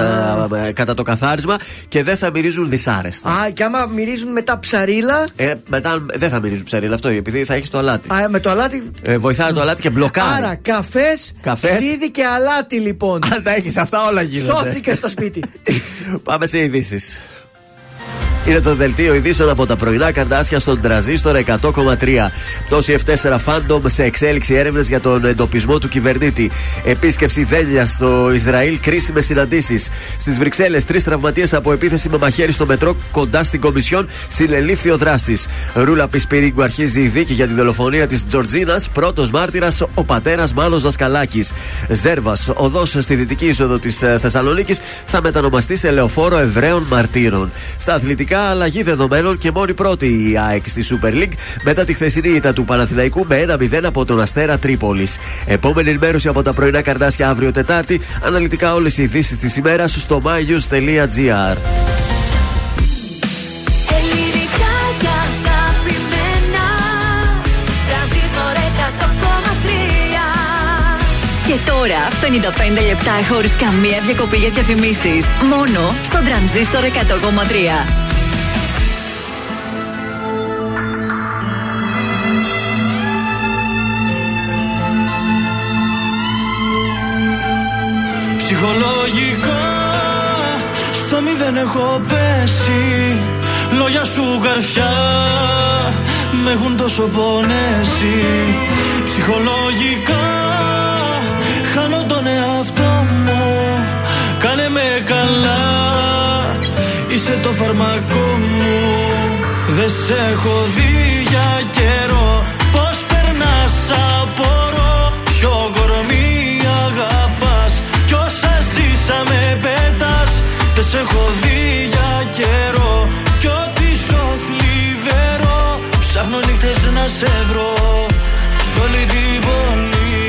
κατά το καθάρισμα και δεν θα μυρίζουν δυσάρεστα. Α, και άμα μυρίζουν μετά ψαρίλα; Ε, μετά δεν θα μυρίζουν ψαρίλα αυτό, επειδή θα έχεις το αλάτι. Α, με το αλάτι. Ε, βοηθάει το αλάτι και μπλοκάρει. Άρα, καφές, Καφές. ξύδι και αλάτι λοιπόν. Αν τα έχεις αυτά, όλα γίνονται. Σώθηκε στο σπίτι. Πάμε σε ειδήσεις. Είναι το δελτίο ειδήσεων από τα πρωινά καρτάσια στον τραζίστορ 100,3. Πτώση F4 Phantom σε εξέλιξη έρευνες για τον εντοπισμό του κυβερνήτη. Επίσκεψη δέλεια στο Ισραήλ, κρίσιμες συναντήσεις. Στις Βρυξέλλες, τρεις τραυματίες από επίθεση με μαχαίρι στο μετρό κοντά στην Κομισιόν, συνελήφθη ο δράστης. Ρούλα Πισπυρίγκου αρχίζει η δίκη για τη δολοφονία της Τζορτζίνας. Πρώτος μάρτυρας ο πατέρας Μάνος Δασκαλάκης. Ζέρβας, οδός στη δυτική είσοδο της ε, Θεσσαλονίκης θα μετανομαστεί σε λεωφόρο Εβραίων Μαρτύρων. Στα αθλητικά, αλλαγή δεδομένων και μόνη πρώτη η ΑΕΚ στη Super League μετά τη χθεσινή ήττα του Παναθηναϊκού με 1-0 από τον Αστέρα Τρίπολης. Επόμενη ενημέρωση από τα πρωινά καρδάσια αύριο Τετάρτη. Αναλυτικά όλες οι ειδήσεις της ημέρας στο mynews.gr. Και τώρα 55 λεπτά χωρίς καμία διακοπή για διαφημίσεις. Μόνο στο τρανζίστορ 100,3. Ψυχολογικά στο μηδέν έχω πέσει. Λόγια σου καρφιά με έχουν τόσο πονέσει. Ψυχολογικά χάνω τον εαυτό μου. Κάνε με καλά Είσαι το φαρμακό μου. Δεν σε έχω δει για καιρό. Πώς περνάς απορώ. Ποιο κορμί αγαπάς Κι όσα ζήσαμε πέτας Δεν σε έχω δει για καιρό. Κι ό,τι ζω θλιβερό Ψάχνω νύχτες να σε βρω. Σ' όλη την πόλη.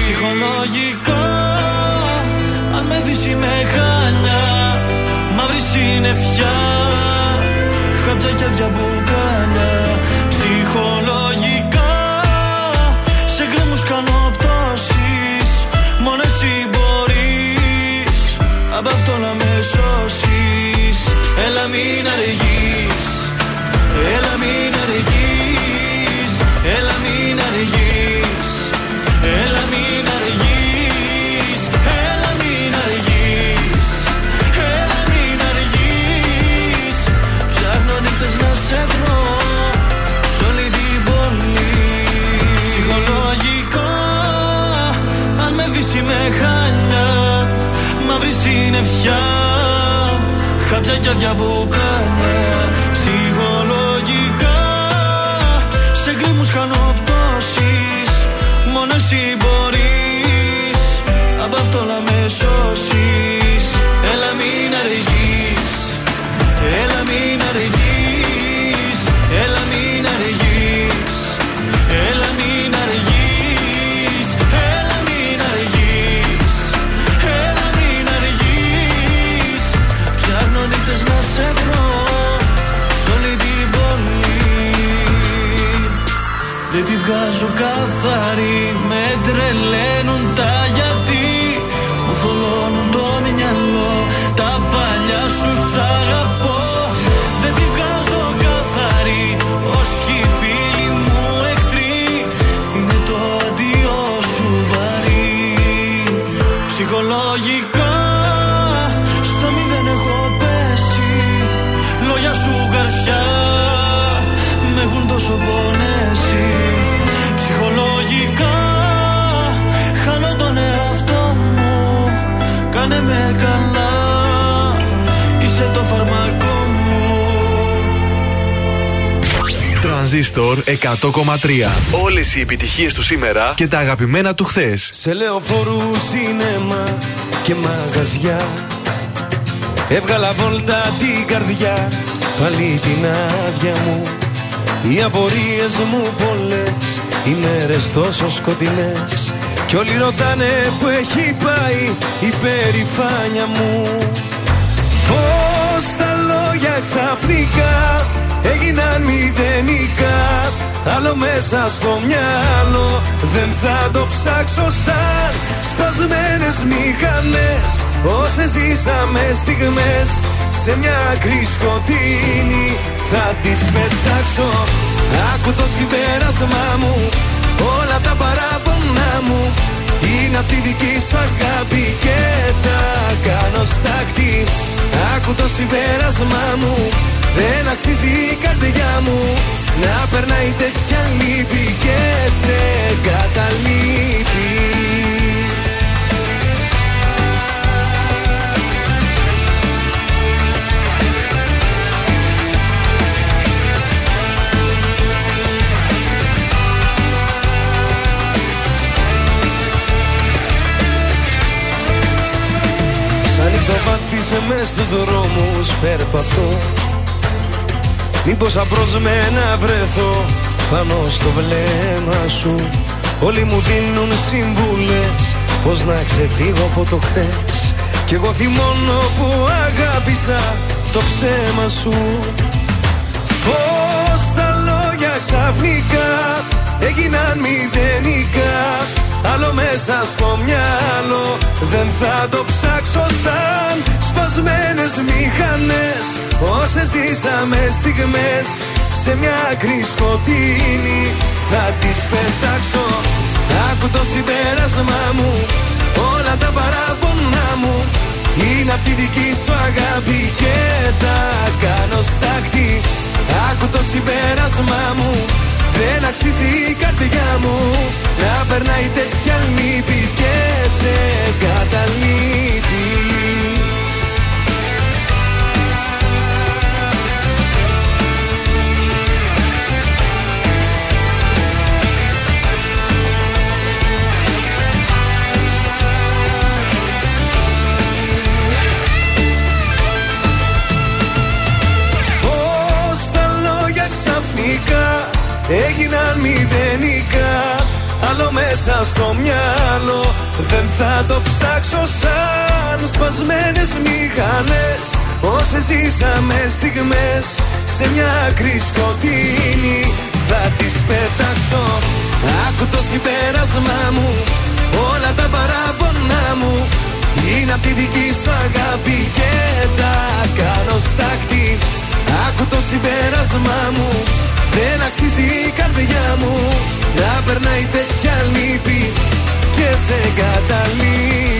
Ψυχολογικά Αν με δεις είμαι χάλια. Μαύρη συννεφιά. Χάπια και άδεια Έλα μην αργείς. Έλα μην αργείς. Έλα μην αργείς. Έλα μην αργείς. Έλα μην αργείς. Έλα μην αργείς. Ψάχνω νύχτες να σε βρω Σ' όλη την πόλη. Ψυχολογικά Αν με δεις είμαι χάλια Μαύρη συννεφιά Χάπια και άδεια μπουκάλια καθαρή Με τρελαίνουν Τρανζίστορ 100,3. Όλες οι επιτυχίες του σήμερα και τα αγαπημένα του χθες. Σε λεωφορού, σινέμα και μαγαζιά Έβγαλα βόλτα την καρδιά Πάλι την άδεια μου Οι απορίες μου πολλές Οι μέρες τόσο σκοτεινές Κι όλοι ρωτάνε που έχει πάει Η περηφάνια μου Πώς τα λόγια ξαφνικά έγιναν μηδενικά Άλλο μέσα στο μυαλό. Δεν θα το ψάξω σαν Σπασμένες μηχανές. Όσες ζήσαμε στιγμές Σε μια άκρη σκοτεινή θα τις πετάξω. Άκου το συμπέρασμά μου Όλα τα παράπονά μου. Είναι απ' τη δική σου αγάπη Και τα κάνω στάχτη Άκου το συμπέρασμά μου Δεν αξίζει η καρδιά μου Να περνάει τέτοια λύπη Και σε καταλείπει νύχτο μες στους δρόμους περπατώ Μήπως απροσμένα βρεθώ πάνω στο βλέμμα σου. Όλοι μου δίνουν συμβουλές Πώς να ξεφύγω από το χθες. Κι εγώ θυμώνω που αγάπησα το ψέμα σου. Πώς τα λόγια ξαφνικά έγιναν μηδενικά Άλλο μέσα στο μυαλό. Δεν θα το ψάξω σαν Σπασμένες μηχανές. Όσες ζήσαμε στιγμές Σε μια άκρη σκοτεινή. Θα τις πετάξω Άκου το συμπέρασμά μου. Όλα τα παράπονά μου είναι απ' τη δική σου αγάπη και τα κάνω στάχτη Άκου το συμπέρασμά μου δεν αξίζει η καρδιά μου να περνάει τέτοια λύπη και σε καταλήτη. Έγιναν μηδενικά Άλλο μέσα στο μυαλό. Δεν θα το ψάξω σαν σπασμένες μηχανές. Όσες ζήσαμε στιγμές Σε μια άκρη σκοτεινή Θα τις πετάξω. Άκου το συμπέρασμά μου Όλα τα παράπονά μου. Είναι απ' τη δική σου αγάπη και τα κάνω στάχτη Άκου το συμπέρασμά μου δεν αξίζει η καρδιά μου να περνάει τέτοια λύπη και σε καταλείπει.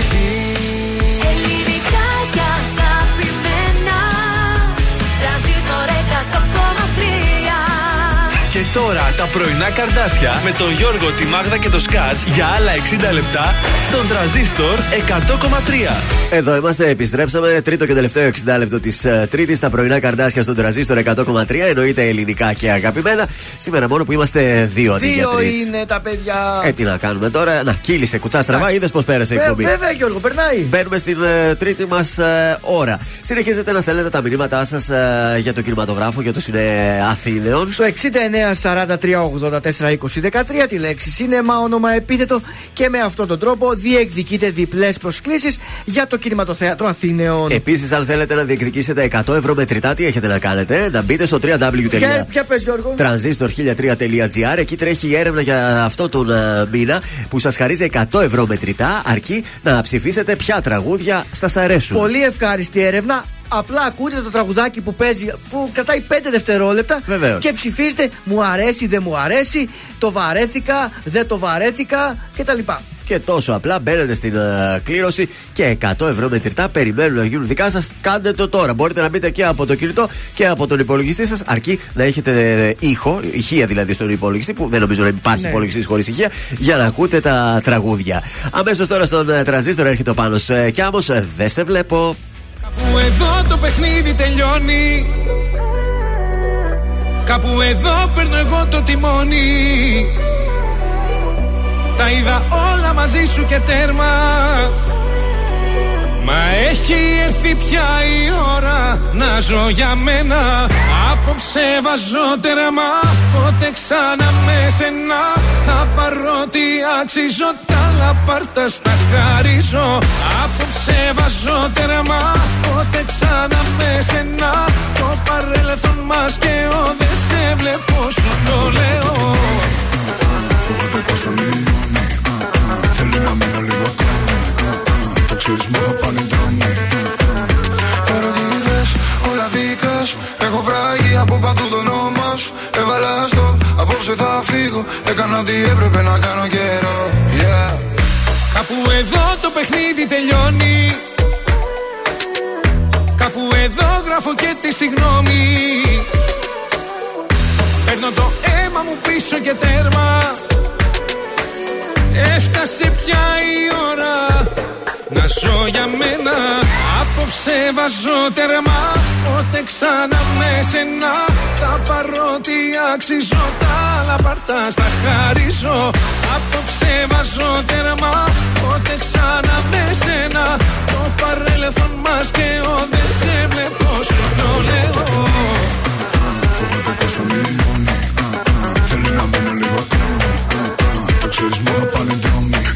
100,3. Και τώρα τα πρωινά καρδάσια με τον Γιώργο, τη Μάγδα και το Σκάτ για άλλα 60 λεπτά στον τραζίστορ 100,3. Εδώ είμαστε, επιστρέψαμε. Τρίτο και τελευταίο 60 λεπτό της uh, Τρίτης. Τα πρωινά καρδάσια στον τραζίστορ 100,3. Εννοείται ελληνικά και αγαπημένα. Σήμερα μόνο που είμαστε δύο αντί για Δύο τρεις. είναι τα παιδιά. Ε, τι να κάνουμε τώρα; Να, κύλησε κουτσά στραβά. Είδες πώς πέρασε η Βε- εκπομπή. Βέβαια, Γιώργο, περνάει. Μπαίνουμε στην ε, τρίτη μας ώρα. Συνεχίζετε να στέλνετε τα μηνύματά σας για το κινηματογράφο, για το Σινέ Αθήνεων. Στο 69 43 84 20 13 τη λέξη σίνεμα, όνομα επίθετο και με αυτόν τον τρόπο διεκδικείτε διπλές προσκλήσεις για το κινηματοθέατρο Αθήνεων. Επίσης, αν θέλετε να διεκδικήσετε 100 ευρώ μετρητά, τι έχετε να κάνετε. Να μπείτε στο www. Ποια, ποια πες Γιώργο. Transistor1003.gr. Εκεί τρέχει η έρευνα για αυτό τον ε, μήνα που σας χαρίζει 100 ευρώ μετρητά, αρκεί να ψηφίσετε ποια τραγούδια σας αρέσουν. Πολύ ευχάριστη έρευνα. Απλά ακούτε το τραγουδάκι που παίζει, που κρατάει 5 δευτερόλεπτα Βεβαίως. και ψηφίστε μου αρέσει, δεν μου αρέσει, το βαρέθηκα, δεν το βαρέθηκα κτλ. Και τόσο απλά μπαίνετε στην ε, κλήρωση και 100 ευρώ μετρητά περιμένουν να γίνουν δικά σας. Κάντε το τώρα. Μπορείτε να μπείτε και από το κινητό και από τον υπολογιστή σας, αρκεί να έχετε ε, ήχο, ηχεία δηλαδή στον υπολογιστή, που δεν νομίζω να υπάρχει Ναι. υπολογιστής χωρίς ηχεία, για να ακούτε τα τραγούδια. Αμέσως τώρα στον ε, τραζίστρο έρχεται ο πάνω ε, κι άμμο, ε, δεν σε βλέπω. Κάπου εδώ το παιχνίδι τελειώνει. Κάπου εδώ παίρνω εγώ το τιμόνι. Τα είδα όλα μαζί σου και τέρμα Μα έχει έρθει πια η ώρα να ζω για μένα. Απόψε βάζω τέρμα Πότε ξανά με σένα. Θα πάρω τι αξίζω Τα λαπάρτα στα χαρίζω. Απόψε βάζω τέρμα Πότε ξανά με σένα. Το παρέλθον μας και ο Δεν σε βλέπω σου το λέω. Φοβάται πως θα λιώνει Το ξέρεις μου θα πάνε δρόμοι Ερωτήτες, όλα δικά σου Έχω βράγει από παντού το όνομα σου. Έβαλα στο, απόψε θα φύγω. Έκανα ό,τι έπρεπε να κάνω καιρό. Yeah. Κάπου εδώ το παιχνίδι τελειώνει. Κάπου συγγνώμη. Παίρνω το αίμα μου πίσω και τέρμα. Έφτασε πια η ώρα να ζω για μένα Απόψε βάζω τερμά Πότε ξανά με σένα Τα παρότι αξίζω Τα άλλα παρτά στα χαρίζω. Απόψε βάζω τερμά Πότε ξανά με σένα Το παρέλθον μας και ο Δεν σε βλέπω σου το λέω. Φοβάται πως θα μειώνει Θέλει να μείνω λίγο ακόμη Το ξέρεις μόνο πάνε δρόμοι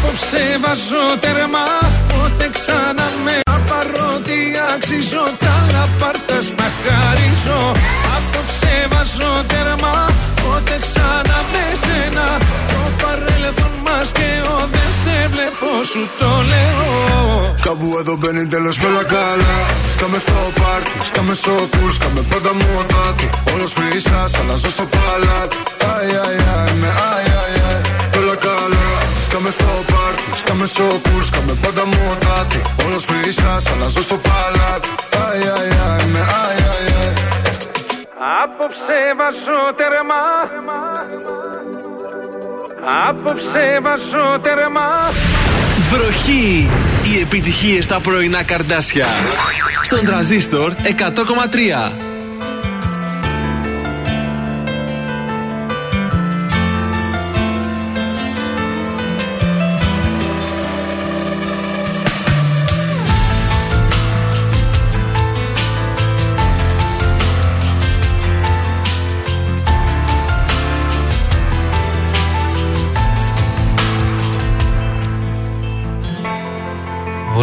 Απόψε βάζω τερμά Πότε ξανά με παρότι αξίζω Τα λαπάρτα στα χαρίζω. Απόψε βάζω τερμά Πότε ξανά με σένα. Το παρέλθον μας και ο Δεν σε βλέπω σου το λέω. Κάπου εδώ μπαίνει τέλος και όλα καλά. Σκάμε στο πάρτι, σκάμε στο κουλ Σκάμε πάντα μοτάτι. Όλος χρυσάς, αλλάζω στο παλάτι. Αι, αι, αι, με αι, αι, αι. Όλα καλά Σκάμε στο πάρτι, σκάμε στο κουλ Σκάμε πάντα μοτάτι Όλος χρυσάς, αλλάζω στο παλάτι Αι, αι, αι, με αι, αι, αι Απόψε βάζω τερμά Απόψε βάζω τερμά Βροχή! Οι επιτυχίες στα πρωινά καρδάσια. Στον τραζίστορ 100,3.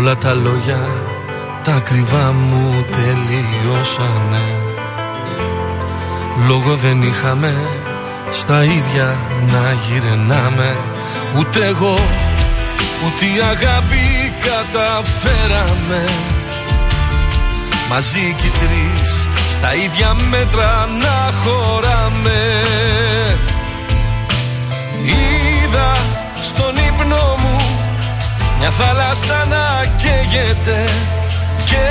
Όλα τα λόγια τα ακριβά μου τελειώσανε. Λόγο δεν είχαμε στα ίδια να γυρνάμε. Ούτε εγώ ούτε η αγάπη καταφέραμε. Μαζί κι οι τρεις στα ίδια μέτρα να χωράμε μια θάλασσα να καίγεται και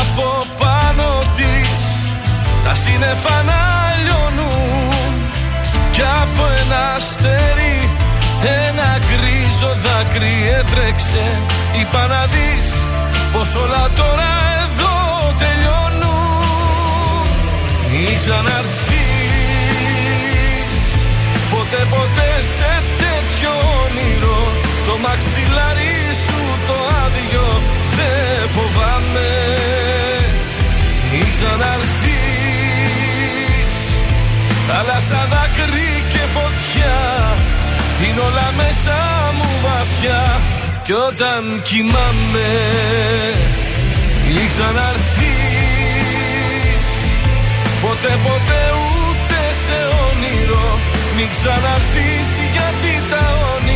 από πάνω της τα σύννεφα να λιώνουν. Κι από ένα αστέρι ένα γκρίζο δάκρυ έτρεξε είπα να δεις πως όλα τώρα εδώ τελειώνουν. Μη ξαναρθείς. Ποτέ ποτέ σε τέτοιο όνειρο το μαξιλάρι σου το άδειο δεν φοβάμαι. Μη ξαναρθείς Θάλασσα δάκρυ και φωτιά. Είναι όλα μέσα μου βαθιά. Κι όταν κοιμάμαι Μη ξαναρθείς Ποτέ ποτέ ούτε σε όνειρο. Μην ξαναρθείς γιατί τα όνειρά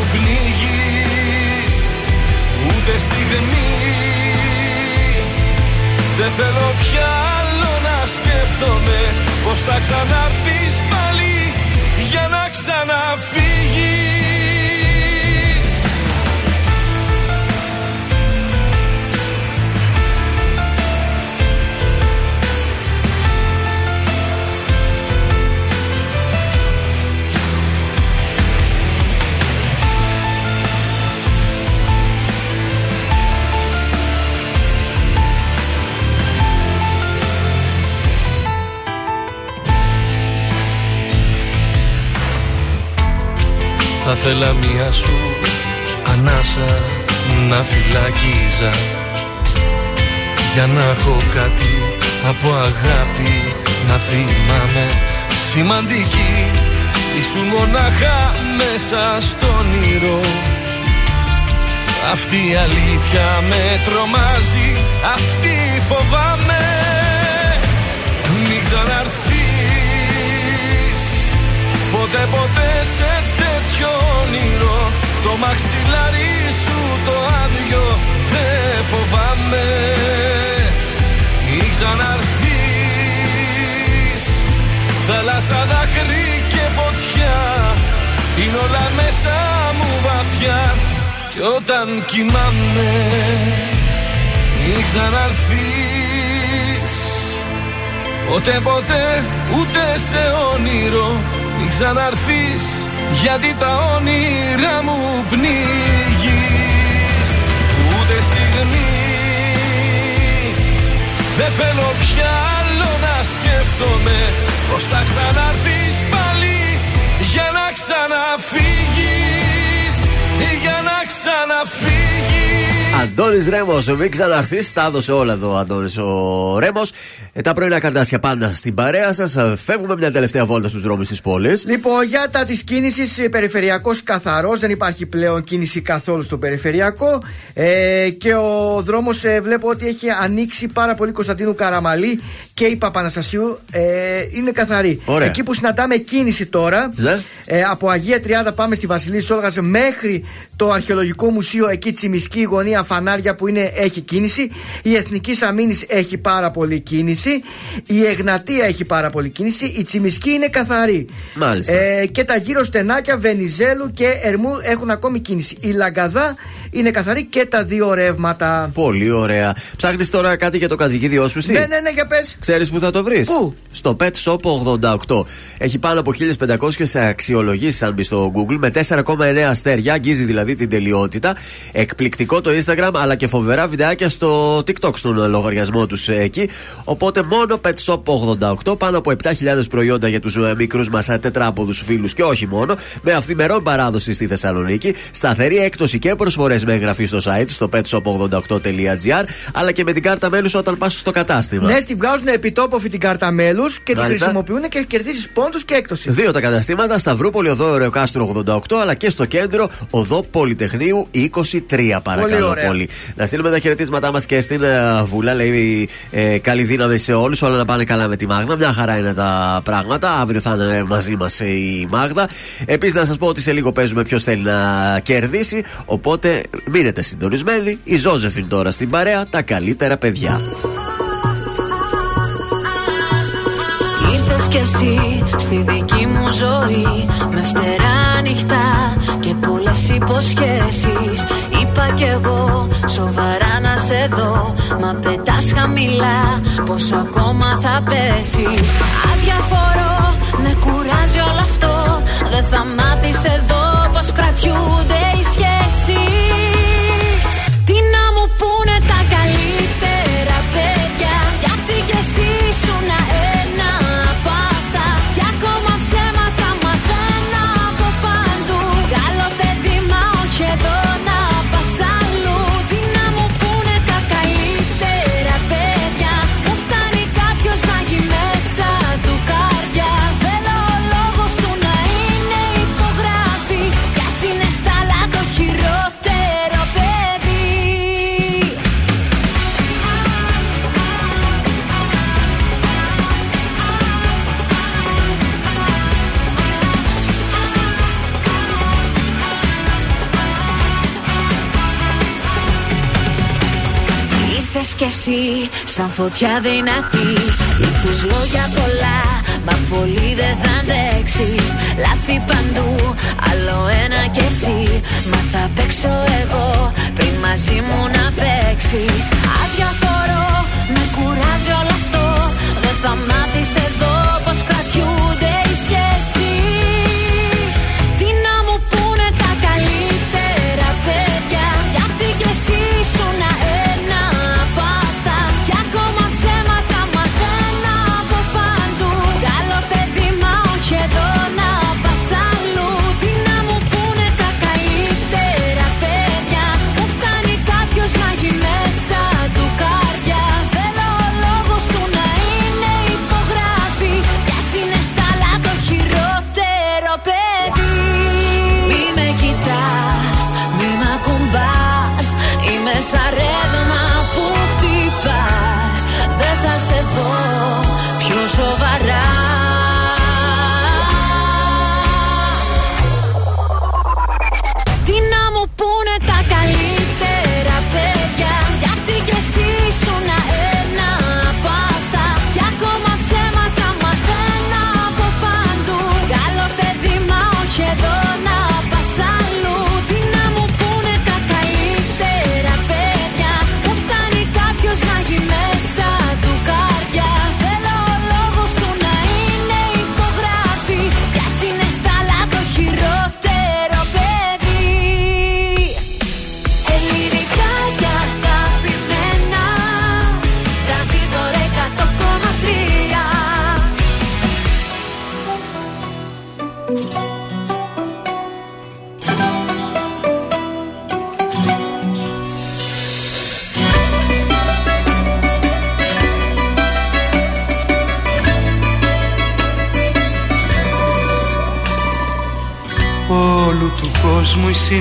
μου πνίγεις Ούτε στιγμή Δεν θέλω πια άλλο να σκέφτομαι Πως θα ξαναρθείς πάλι Για να ξαναφύγεις Θα θέλα μία σου ανάσα να φυλακίζα. Για να έχω κάτι από αγάπη να θυμάμαι. Σημαντική ήσουν μονάχα μέσα στον όνειρο Αυτή η αλήθεια με τρομάζει, αυτή φοβάμαι. Μην ξαναρθείς Ποτέ ποτέ σε τέτοιο όνειρο. Το μαξιλάρι σου το άδειο δεν φοβάμαι. Ή ξαναρθείς. Θάλασσα δάκρυ και φωτιά Είναι όλα μέσα μου βαθιά. Κι όταν κοιμάμαι Ή ξαναρθείς. Ποτέ ποτέ ούτε σε όνειρο. Μην ξαναρθείς γιατί τα όνειρα μου πνίγεις Ούτε στιγμή. Δεν θέλω πια άλλο να σκέφτομαι Πως θα ξαναρθείς πάλι για να ξαναφύγεις Για να ξαναφύγεις Αντώνης Ρέμος, μην ξαναρθεί. Τα έδωσε όλα εδώ ο Αντώνης ο Ρέμος. Ε, τα πρωινά καρτάσια πάντα στην παρέα σας. Ε, φεύγουμε μια τελευταία βόλτα στους δρόμους της πόλης. Λοιπόν, για τα της κίνησης, περιφερειακός καθαρός. Δεν υπάρχει πλέον κίνηση καθόλου στο περιφερειακό. Ε, και ο δρόμος ε, βλέπω ότι έχει ανοίξει πάρα πολύ Κωνσταντίνου Καραμαλή και η Παπαναστασίου. Ε, είναι καθαρή. Ωραία. Εκεί που συναντάμε κίνηση τώρα, Ναι. ε, από Αγία Τριάδα πάμε στη Βασιλή Σόλγας μέχρι το Αρχαιολογικό Μουσείο, εκεί τσιμισκή γωνία φανάρια που είναι, έχει κίνηση. Η Εθνική Αμήνη έχει πάρα πολύ κίνηση. Η Εγνατία έχει πάρα πολύ κίνηση. Η τσιμισκή είναι καθαρή. Μάλιστα. Ε, και τα γύρω στενάκια Βενιζέλου και Ερμού έχουν ακόμη κίνηση. Η Λαγκαδά είναι καθαρή και τα δύο ρεύματα. Πολύ ωραία. Ψάχνεις τώρα κάτι για το κατοικίδιό σου, εσύ. Ναι, ναι, ναι, για πες. Ξέρεις που θα το βρεις; Πού; Στο Pet Shop 88. Έχει πάνω από 1500 αξιολογήσεις, αν μπεις στο Google, με 4,9 αστέρια. Αγγίζει δηλαδή την τελειότητα. Εκπληκτικό το Instagram, αλλά και φοβερά βιντεάκια στο TikTok, στον λογαριασμό τους εκεί. Οπότε μόνο Pet Shop 88, πάνω από 7.000 προϊόντα για τους μικρούς μας τετράποδους φίλους και όχι μόνο. Με αυθημερών παράδοση στη Θεσσαλονίκη. Σταθερή έκπτωση και προσφορές με εγγραφή στο site στο petshop88.gr, αλλά και με την κάρτα μέλους όταν πας στο κατάστημα. Ναι, στη βγάζουν επιτόποφη την κάρτα μέλους και την Μάλιστα. χρησιμοποιούν και κερδίσει πόντους και έκπτωση. Δύο τα καταστήματα, Σταυρούπολη, Οδό Ρεοκάστρο 88, αλλά και στο κέντρο Οδό Πολυτεχνείου 23, παρακαλώ ωραία. Πολύ. Να στείλουμε τα χαιρετίσματά μας και στην ε, Βούλα. Λέει ε, καλή δύναμη σε όλους, όλα να πάνε καλά με τη Μάγδα. Μια χαρά είναι τα πράγματα. Αύριο θα είναι μαζί μας η Μάγδα. Επίσης, να σας πω ότι σε λίγο παίζουμε ποιος θέλει να κερδίσει. Οπότε μείνετε συντονισμένοι. Η Ζώζεφιν τώρα στην παρέα, τα καλύτερα παιδιά. Ήρθες κι εσύ στη δική μου ζωή Με φτερά νυχτά και πολλές υποσχέσεις Είπα κι εγώ σοβαρά να σε δω. Μα πετάς χαμηλά πόσο ακόμα θα πέσεις. Αδιαφορώ, με κουράζει όλο αυτό. Δεν θα μάθεις εδώ πως κρατιούνται σαν φωτιά δυνατή. Ήρθες λόγια πολλά Μα πολύ δεν θα αντέξεις. Λάθη παντού Άλλο ένα κι εσύ. Μα θα παίξω εγώ Πριν μαζί μου να παίξεις. Αδιαφορώ Με κουράζει όλο αυτό. Δεν θα μάθεις εδώ Πως κρατιούνται οι σχέσεις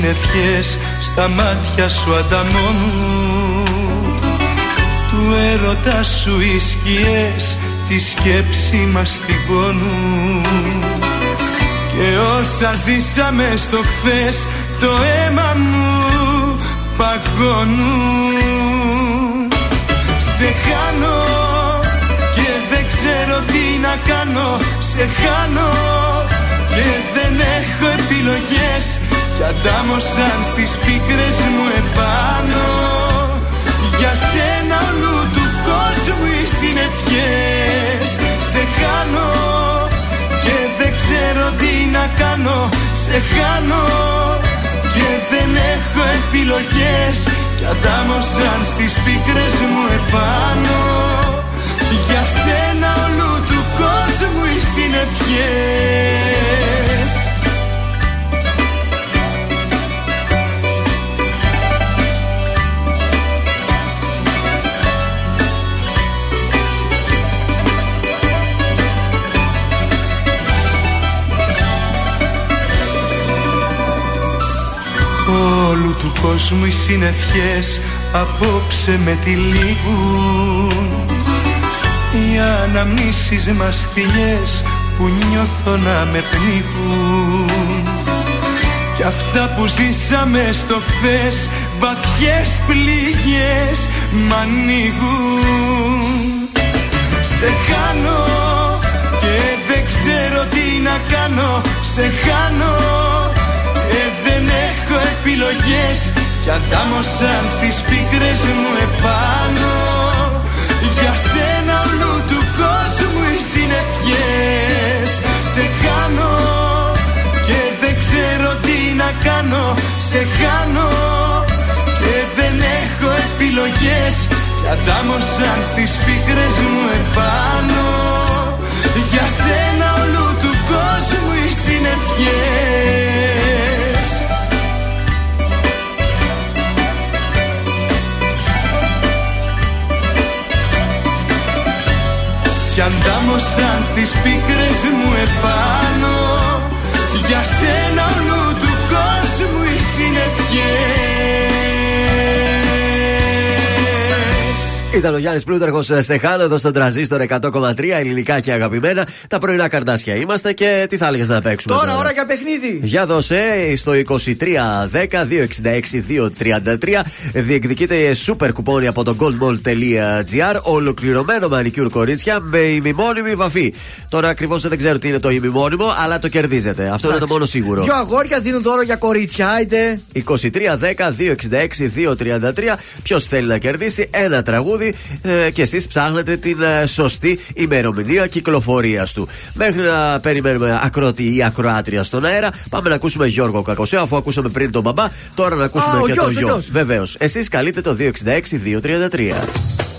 κόσμου οι συννεφιές στα μάτια σου ανταμώνουν του έρωτα σου οι σκιές τη σκέψη μας στιγώνουν και όσα ζήσαμε στο χθες το αίμα μου παγώνουν Σε χάνω και δεν ξέρω τι να κάνω. Σε χάνω και δεν έχω επιλογές Κι αντάμωσαν στις πίκρες μου επάνω. Για σένα όλου του κόσμου οι συννεφιές Σε χάνω και δεν ξέρω τι να κάνω. Σε χάνω και δεν έχω επιλογές. Κι αντάμωσαν στις πίκρες μου επάνω. Για σένα όλου του κόσμου οι συννεφιές Όλου του κόσμου οι συννεφιές απόψε με τυλίγουν Οι αναμνήσεις μας θηλιές που νιώθω να με πνίγουν. Κι αυτά που ζήσαμε στο χθες βαθιές πληγές μ' ανοίγουν. Σε χάνω και δεν ξέρω τι να κάνω Σε χάνω. ε, δεν έχω επιλογές Κι αντάμωσαν στις πίκρες μου επάνω. Για σένα όλου του κόσμου οι συννεφιές Σε χάνω και δεν ξέρω τι να κάνω. Σε χάνω και δεν έχω επιλογές Κι αντάμωσαν στις πίκρες μου επάνω. Για σένα όλου του κόσμου οι συννεφιές Κι αντάμωσαν στις πίκρες μου επάνω. Για σένα όλου του κόσμου οι συννεφιές Ήταν ο Γιάννης Πλούταρχος σε Χάνα εδώ στον τραζίστορ 100,3 ελληνικά και αγαπημένα. Τα πρωινά καρδάσια είμαστε και τι θα έλεγες να παίξουμε. Τώρα, ώρα για παιχνίδι. Για δώσε στο 2310-266-233 διεκδικείται super κουπόνι από το goldmall.gr ολοκληρωμένο μανικιούρ κορίτσια με ημιμόνιμη βαφή. Τώρα ακριβώς δεν ξέρω τι είναι το ημιμόνιμο, αλλά το κερδίζετε. Αυτό είναι το μόνο σίγουρο. Δυο αγόρια δίνουν τώρα για κορίτσια, άιτε. 2310-266-233 Ποιος θέλει να κερδίσει ένα τραγούδι ε, και εσείς ψάχνετε την ε, σωστή ημερομηνία κυκλοφορίας του. Μέχρι να περιμένουμε ακρότη ή ακροάτρια στον αέρα, πάμε να ακούσουμε Γιώργο Κακοσέα, αφού ακούσαμε πριν τον μπαμπά. Τώρα να ακούσουμε Α, ο και γιος, τον ο γιο. γιος. Βεβαίως. Εσείς καλείτε το 266-233.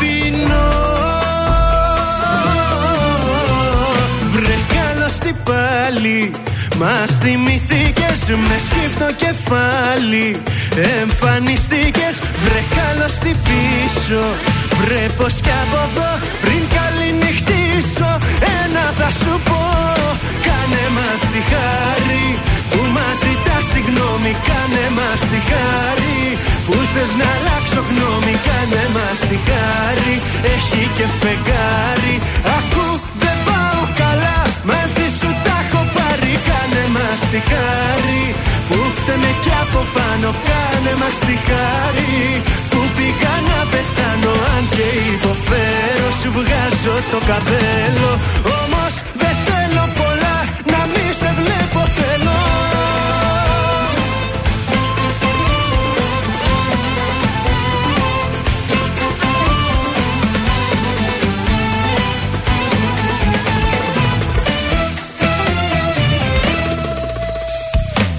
πάλι. Μας θυμηθήκες με σκύφτο κεφάλι. Εμφανιστήκες βρε καλώς πίσω. Βρε πως κι από εδώ πριν καληνυχτήσω. Ένα θα σου πω Κάνε μας τη χάρη. Που μας ζητάς συγγνώμη Κάνε μας τη χάρη. Που θες να αλλάξω γνώμη Κάνε μας τη χάρη. Έχει και φεγγάρι Ακού δεν πάω καλά μαζί σου τα έχω πάρει Κάνε μας τη χάρη. Που φταίμε και από πάνω κάνε μας τη χάρη. Που πήγα να πεθάνω αν και υποφέρω Σου βγάζω το καπέλο. Όμως δεν θέλω πολλά να μη σε βλέπω θέλω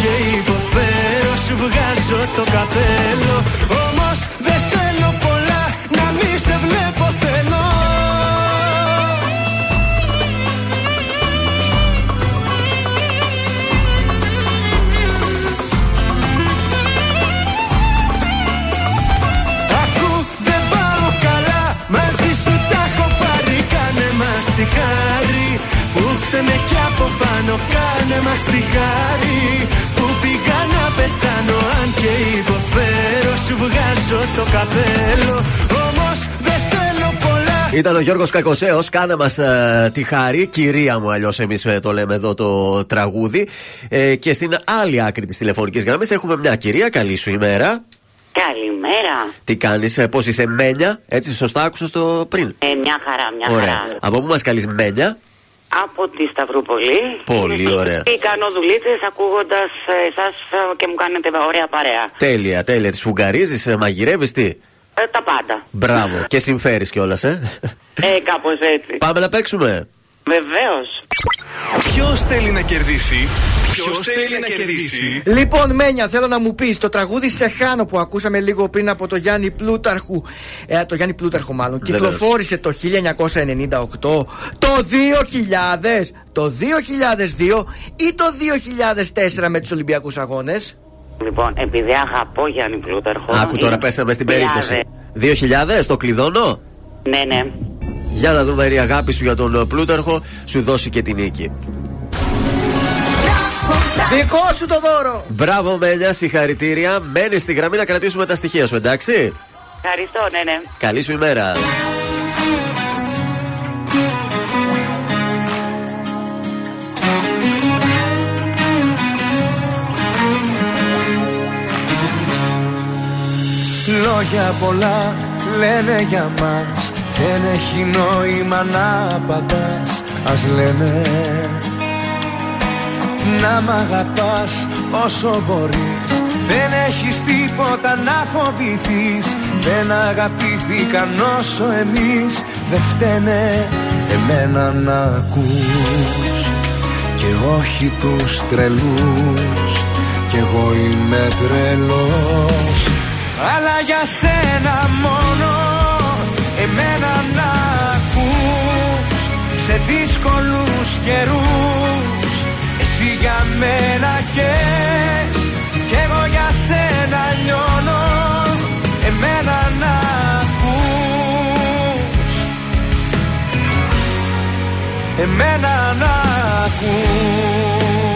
και υποφέρω Σου βγάζω το καπέλο. Όμως δεν θέλω πολλά Να μη σε βλέπω θέλω Κάνε μας τη χάρη Που πήγα να πεθάνω Αν και υποφέρω Σου βγάζω το καπέλο Όμως δεν θέλω πολλά Ήταν ο Γιώργος Κακοσέος. Κάνε μας τη χάρη, κυρία μου, αλλιώς εμείς το λέμε εδώ το τραγούδι. Ε, και στην άλλη άκρη της τηλεφωνικής γραμμής έχουμε μια κυρία. Καλή σου ημέρα. Καλημέρα. Τι κάνεις, πώς είσαι, Μένια; Έτσι, σωστά άκουσα το πριν. Ε, μια χαρά, μια Ωραία. χαρά. Από πού μας καλείς, Μένια; Από τη Σταυρούπολη. Πολύ ωραία. Και κάνω δουλίτσε ακούγοντας εσάς και μου κάνετε ωραία παρέα. Τέλεια, τέλεια. Τις φουγκαρίζεις, μαγειρεύεις, τι; Ε, τα πάντα. Μπράβο. και συμφέρεις κιόλας, ε. Ε, κάπως έτσι. Πάμε να παίξουμε. Βεβαίως. Ποιος θέλει να κερδίσει. Ποιος θέλει να κερδίσει; Λοιπόν, Μένια, θέλω να μου πεις το τραγούδι Σε Χάνω που ακούσαμε λίγο πριν από το Γιάννη Πλούταρχου. Ε, το Γιάννη Πλούταρχο, μάλλον. Βεβαίως. Κυκλοφόρησε το 1998, το 2000, το 2002 ή το 2004 με τους Ολυμπιακούς Αγώνες; Λοιπόν, επειδή αγαπώ Γιάννη Πλούταρχο. Άκου τώρα, είναι πέσαμε στην χιλιάδες. περίπτωση. 2000, το κλειδώνω; Ναι, ναι. Για να δούμε η αγάπη σου για τον ε, Πλούταρχο σου δώσει και την νίκη. Δικό σου το δώρο! Μπράβο, Μένια, συγχαρητήρια. Μένεις στη γραμμή να κρατήσουμε τα στοιχεία σου, εντάξει; Ευχαριστώ, ναι, ναι. Καλή σου ημέρα. Λόγια πολλά λένε για μας Δεν έχει νόημα να απαντάς Ας λένε Να μ' αγαπάς όσο μπορείς. Δεν έχεις τίποτα να φοβηθείς. Δεν αγαπήθηκαν όσο εμείς. Δεν φταίνε εμένα να ακούς. Και όχι τους τρελούς. Κι εγώ είμαι τρελός. Αλλά για σένα μόνο εμένα να ακούς. Σε δύσκολους καιρούς Εσύ για μένα καις Κι εγώ για σένα λιώνω. Εμένα να ακούς. Εμένα να ακούς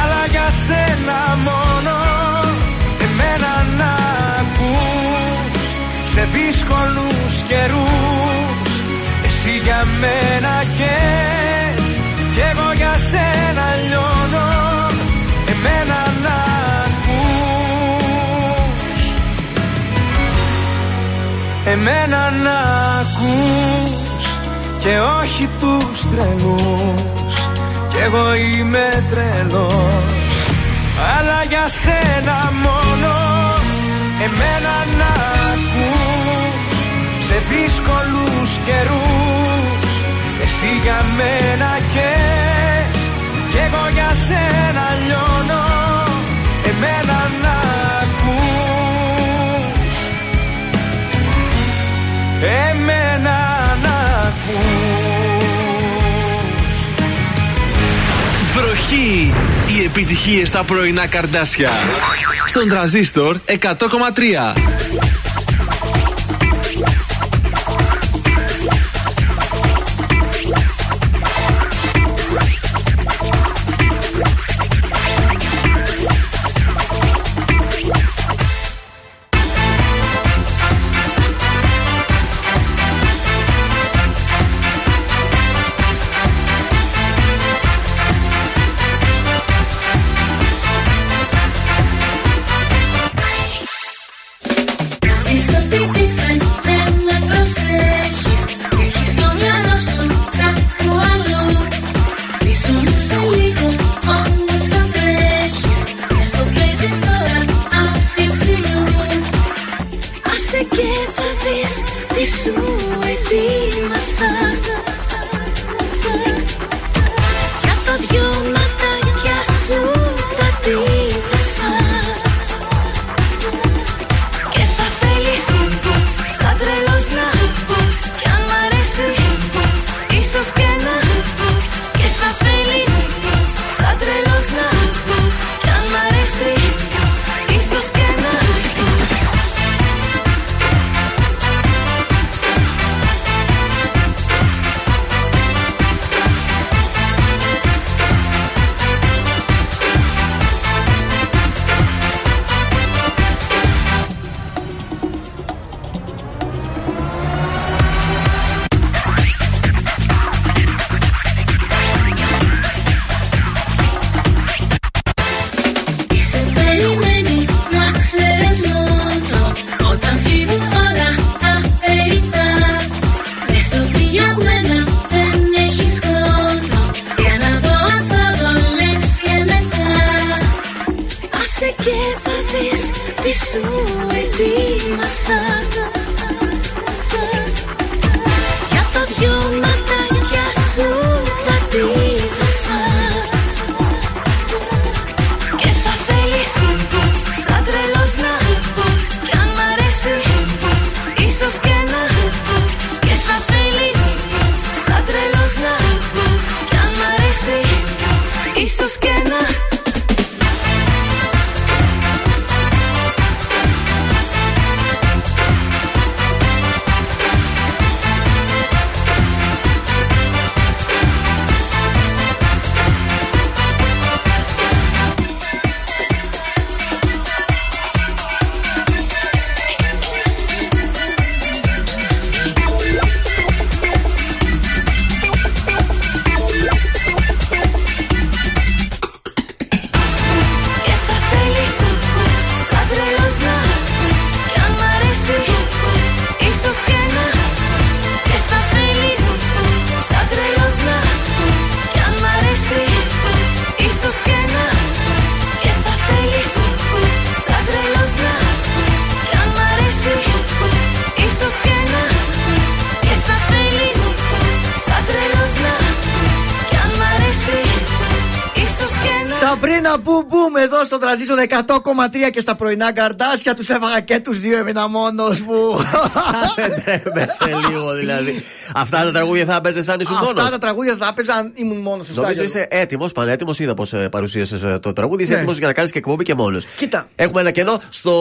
αλλά για σένα μόνο. Εμένα να ακούς σε δύσκολους καιρούς. Εσύ για μένα καις κι εγώ για σένα λιώνω. Εμένα να ακούς. Εμένα να ακούς και όχι τους τρελούς Κι εγώ είμαι τρελός. Αλλά για σένα μόνο Εμένα να ακούς. Σε δύσκολους καιρούς Εσύ για μένα καις Κι εγώ για σένα λιώνω Εμένα να Βροχή! Οι επιτυχίες στα πρωινά καρδάσια. Στον τραζίστορ 100,3. sun. Εδώ στο τραζίσον 100,3 και στα πρωινά γκαρντάσια τους έφαγα και τους δύο έμεινα μόνος μου. σε λίγο δηλαδή. Αυτά τα τραγούδια θα έπαιζε σαν ήσουν μόνος. Αυτά τα τραγούδια θα έπαιζα αν ήμουν μόνος στο Νομίζω είσαι έτοιμος, πανέτοιμος. Είδα πώς παρουσίασες το τραγούδι. Είσαι Ναι. έτοιμος για να κάνεις και εκπομπή και μόνος. Κοίτα. Έχουμε ένα κενό στο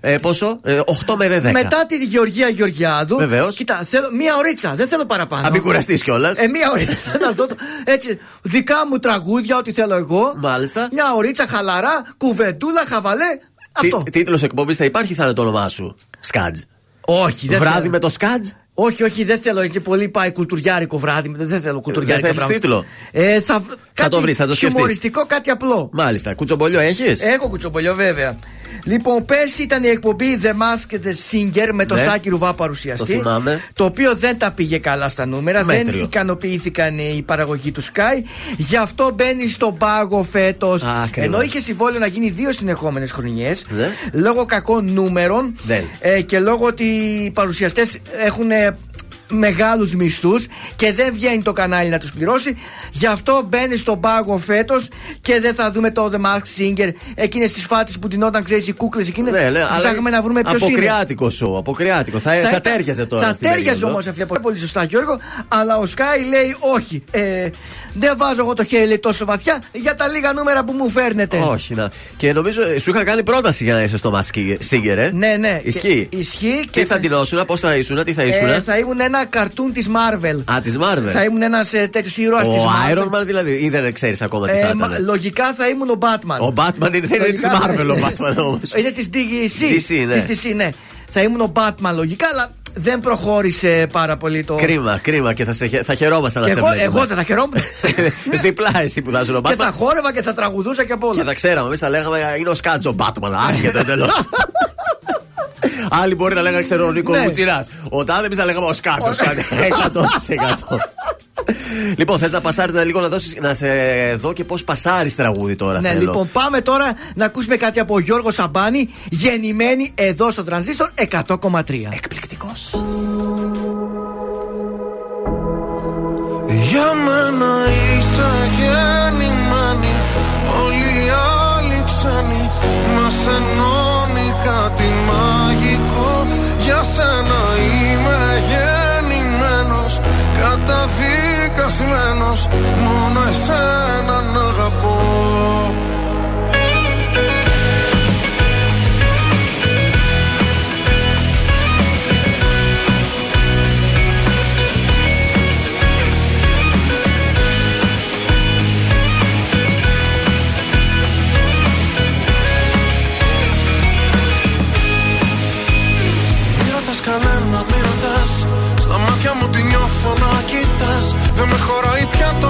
ε, πόσο, ε, 8 με 10. Μετά τη Γεωργία Γεωργιάδου. Βεβαίως. Κοίτα, θέλω μία ωρίτσα, δεν θέλω παραπάνω. Αν μην κουραστείς κιόλας. Ε, μία ωρίτσα. να δω το- έτσι, δικά μου τραγούδια, ό,τι θέλω εγώ. Μάλιστα. Μια ωρίτσα χαλαρά, κουβεντούλα, χαβαλέ. Αυτό. Τίτλος εκπομπής θα υπάρχει, θα είναι το όνομά σου. Σκάτζ; Όχι, δεν Βράδυ θέλω. με το σκάτζ; Όχι, όχι, δεν θέλω. Έτσι πολύ πάει κουλτουριάρικο βράδυ. Δεν θέλω κουλτουριάρικο δεν θέλεις τίτλο; Ε, θα, κάτι το βρεις, θα το σκεφτείς. Χιουμοριστικό, κάτι απλό. Μάλιστα. Κουτσομπολιό έχεις; Έχω κουτσομπολιό, βέβαια. Λοιπόν, πέρσι ήταν η εκπομπή The Masked Singer με τον Ναι. Σάκη Ρουβά παρουσιαστή. Το θυμάμαι. Το οποίο δεν τα πήγε καλά στα νούμερα. Δεν Μέτριο. ικανοποιήθηκαν οι παραγωγοί του Sky. Γι' αυτό μπαίνει στον πάγο φέτος. κρίμα. Ενώ είχε συμβόλαιο να γίνει δύο συνεχόμενες χρονιές. Ναι. Λόγω κακών νούμερων Δεν. ε, και λόγω ότι οι παρουσιαστές έχουν ε, μεγάλους μισθούς και δεν βγαίνει το κανάλι να τους πληρώσει. Γι' αυτό μπαίνει στον πάγο φέτος και δεν θα δούμε το The Masked Singer. Εκείνες τις φάτες που τεινόταν, ξέρεις, οι κούκλες εκείνες. Ναι, ναι, αλλά Ψάχνουμε να βρούμε ποιος είναι. Αποκριάτικος σου, αποκριάτικος. Θα, θα, ήταν- τέριαζε τώρα. Θα στην τέριαζε περίοδο. όμως αυτή από πολύ σωστά, Γιώργο. Αλλά ο Σκάι λέει όχι. Ε, δεν βάζω εγώ το χέρι λέει, τόσο βαθιά για τα λίγα νούμερα που μου φέρνετε. Όχι, να. Και νομίζω ε, σου είχα κάνει πρόταση για να είσαι στο Mask Singer, ε. Ναι, ναι. Ισχύει. Και- ισχύει Τι θα τεινώσουν, πώς θα ήσουν, τι θα ήσουν. Ε, θα ήμουν ένα καρτούν της Marvel. Α, της Marvel. Θα ήμουν ένας τέτοιος ήρωας της Ο Marvel. Iron Man δηλαδή, ή δεν ξέρεις ακόμα τι θα Ε, μα- ήταν. λογικά θα ήμουν ο Batman. Ο Batman είναι, δεν είναι της Λογικά θα- Marvel ο Batman όμως. Είναι της DC. DC, ναι. Της DC, ναι. Θα ήμουν ο Batman λογικά, αλλά δεν προχώρησε πάρα πολύ το. Κρίμα, κρίμα και θα, σε, χε- θα χαιρόμασταν να Και σε εγώ, βλέπουμε. εγώ δεν θα χαιρόμουν. Διπλά εσύ που θα ήσουν ο και θα Batman. χόρευα και θα τραγουδούσα και απ' όλα. Και θα ξέραμε, εμείς θα λέγαμε είναι ο Σκάτζο Batman. Άσχετο εντελώ. Άλλοι μπορεί να λέγανε, ξέρω, ο Νίκος Ναι. Μουτσιρά. Ο Τάδε, εμείς θα λέγαμε ο Σκάτζο. 100%. Λοιπόν, θες να πασάρει να λίγο να δώσεις να σε δω και πώς πασάρει τραγούδι τώρα. Ναι, θέλω. λοιπόν, πάμε τώρα να ακούσουμε κάτι από Γιώργο Σαμπάνη, γεννημένη εδώ στο τρανζίστορ 100,3. Εκπληκτικός. Για μένα είσαι γεννημένη Όλοι οι άλλοι ξένοι Μας ενώνει Καταδικασμένος Μόνο εσένα να αγαπώ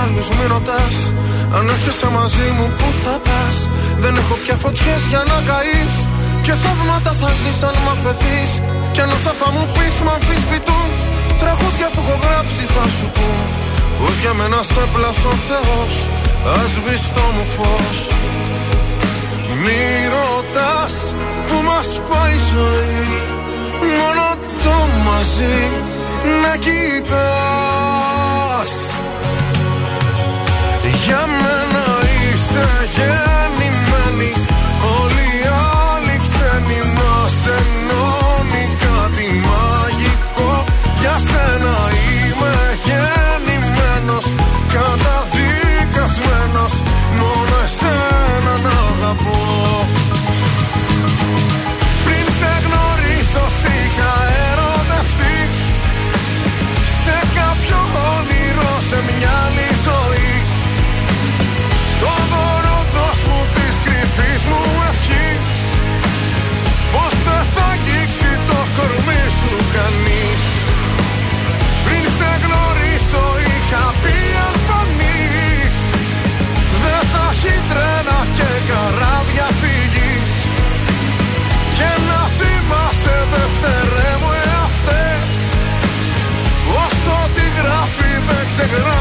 άλλου, μην ρωτάς. Αν έρχεσαι μαζί μου, πού θα πας; Δεν έχω πια φωτιές για να καείς. Και θαύματα θα ζεις αν μ' αφαιθείς. Κι αν όσα θα μου πεις, μ' αμφισβητούν. Τραγούδια που έχω γράψει θα σου πω. Πως για μένα σε πλάσω Θεός. Α το μου φως. Μη που μας πάει η ζωή. Μόνο το μαζί να κοιτάς Για μένα είσαι γεννημένη. Όλοι οι άλλοι ξένοι μας ενώνει κάτι μαγικό. Για σένα είμαι γεννημένος Καταδικασμένος. Μόνο εσένα να αγαπώ. Πριν σε γνωρίσω είχα ερωτευτεί. Σε κάποιο όνειρο σε μια άλλη ζωή Sakın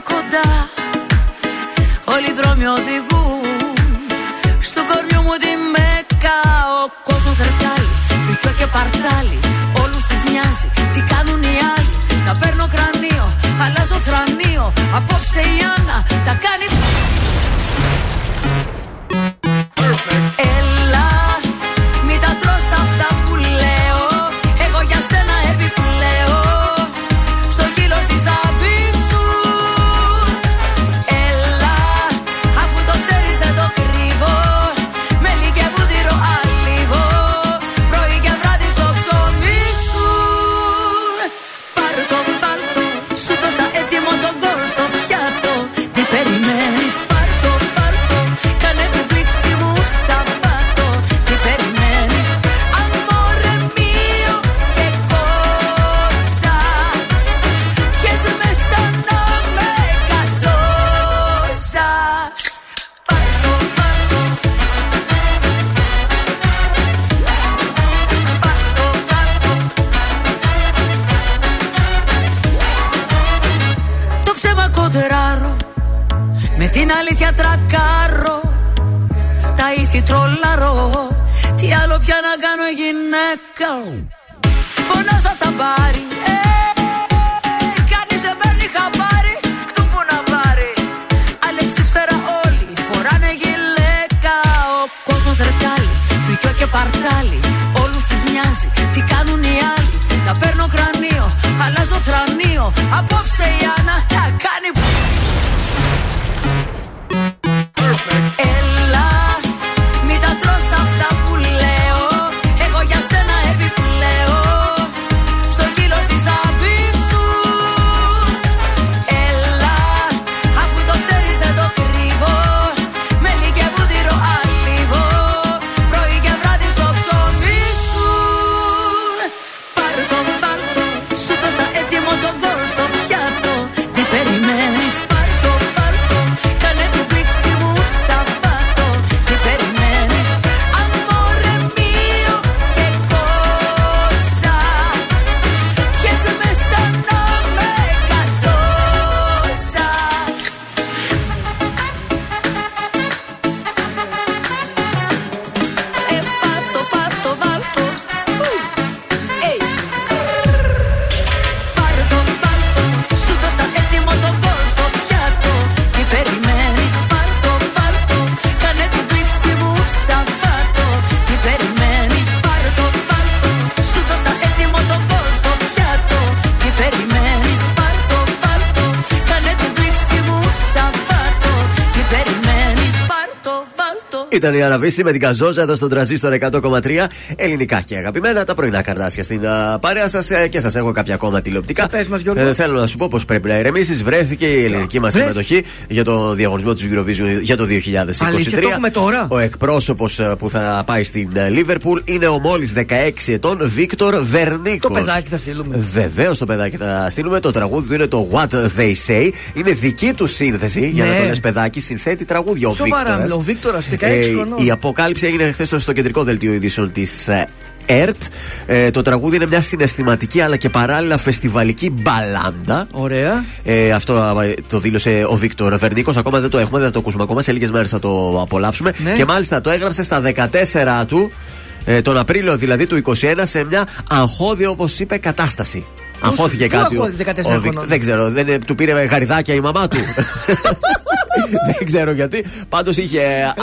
κοντά. Όλοι οι δρόμοι οδηγούν Αναβίση με την Καζόζα εδώ στον τραζίστορ 100,3 ελληνικά και αγαπημένα τα πρωινά καρδάσια στην uh, παρέα σας ε, και σας έχω κάποια ακόμα τηλεοπτικά. Πες μας, Γιώργο. Ε, θέλω να σου πω πως πρέπει να ηρεμήσεις. Βρέθηκε η ελληνική μας συμμετοχή για το διαγωνισμό του Eurovision για το 2023. Αλήθεια, το έχουμε τώρα; Ο εκπρόσωπος που θα πάει στην Λίβερπουλ είναι ο μόλις 16 ετών Βίκτορ Βερνίκος. Το παιδάκι θα στείλουμε. Βεβαίως το παιδάκι θα στείλουμε. Το τραγούδι του είναι το What They Say. Είναι δική του σύνθεση για Ναι. να το λες παιδάκι. Συνθέτει τραγούδια ο Σοβαρά, Βίκτορας. ο Βίκτορας, 16 Ε, χρονών. η αποκάλυψη έγινε χθες στο κεντρικό δελτίο ειδήσεων της ΕΡΤ. Ε, το τραγούδι είναι μια συναισθηματική αλλά και παράλληλα φεστιβαλική μπαλάντα. Ωραία. Ε, αυτό α, το δήλωσε ο Βίκτορ Βερνίκος. Ακόμα δεν το έχουμε, δεν θα το ακούσουμε ακόμα. Σε λίγες μέρες θα το απολαύσουμε. Ναι. Και μάλιστα το έγραψε στα 14 του, ε, τον Απρίλιο δηλαδή του 21, σε μια αγχώδη, όπως είπε, κατάσταση. Αγχώθηκε πού κάτι. ο- αγχώθηκε 14 ο Βίκτορ- χρονών; Δεν ξέρω, δεν, ε, του πήρε γαριδάκια η μαμά του. δεν ξέρω γιατί. Πάντως είχε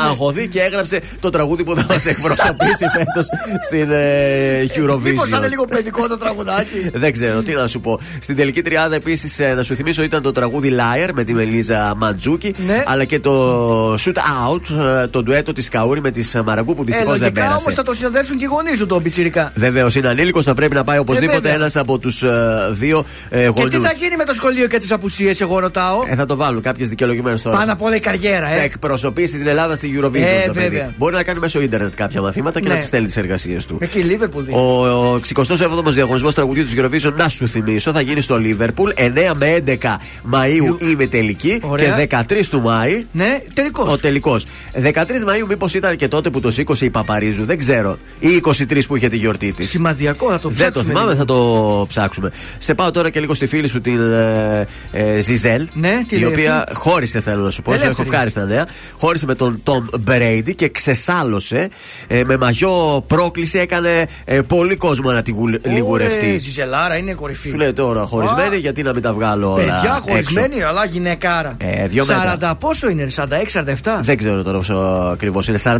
αγχωθεί και έγραψε το τραγούδι που θα μας εκπροσωπήσει φέτος στην ε, Μήπως θα είναι Eurovision. λίγο παιδικό το τραγουδάκι; Δεν ξέρω, τι να σου πω. Στην τελική τριάδα επίσης, να σου θυμίσω, ήταν το τραγούδι Liar με τη Μελίζα Μαντζούκη. Ναι. Αλλά και το Shoot Out, ε, το ντουέτο της Καούρη με της Μαραγκού που Ε, δυστυχώ δεν λογικά πέρασε. όμως θα το συνοδεύσουν και οι γονείς του τον πιτσιρικά. Βεβαίως είναι ανήλικος, θα πρέπει να πάει οπωσδήποτε βέβαια. ένας από τους δύο ε, Και γονεί. τι θα γίνει με το σχολείο και τις απουσίες, εγώ ρωτάω; Ε, θα το βάλουν κάποιες δικαιολογημένες τώρα. Πάνω απ' όλα η καριέρα, Θα ε. εκπροσωπήσει την Ελλάδα στη Eurovision. Ε, το παιδί. βέβαια. Μπορεί να κάνει μέσω ίντερνετ κάποια μαθήματα και Ναι. να τις στέλνει τις εργασίες του. Εκεί η Λίβερπουλ δίνει. Ο, ο 67ο διαγωνισμός τραγουδιού του Eurovision, να σου θυμίσω, θα γίνει στο Λίβερπουλ 9 με 11 Μαου η μετελική Ωραία. και 13 του Μάη. Ναι, τελικός. Ο τελικός. 13 Μαου, μήπως ήταν και τότε που το σήκωσε η Παπαρίζου, δεν ξέρω. Ή 23 που είχε τη γιορτή της. Σημαδιακό, θα το Δεν το ψάξουμε. θυμάμαι, λίγο. θα το ψάξουμε. Σε πάω τώρα και λίγο στη φίλη σου την ε, ε, Ζιζέλ. Ναι, τι η λέει οποία αυτή; χώρισε, θέλω να σου πω. Σου έχω Ελεύθερη. ευχάριστα νέα. Χώρισε με τον Τόμ Μπρέιντι και ξεσάλωσε ε, με μαγιό πρόκληση. Έκανε ε, πολύ κόσμο να τη γουλ- Ωρε, λιγουρευτεί. Ζιζελάρα είναι κορυφή. Σου λέει τώρα χωρισμένη, Α. γιατί να μην τα βγάλω όλα. Παιδιά, έξω; χωρισμένη, αλλά γυναικάρα. Ε, δύο μέτρα. 40 πόσο είναι, 46-47. Δεν ξέρω τώρα πόσο ακριβώς είναι. 45.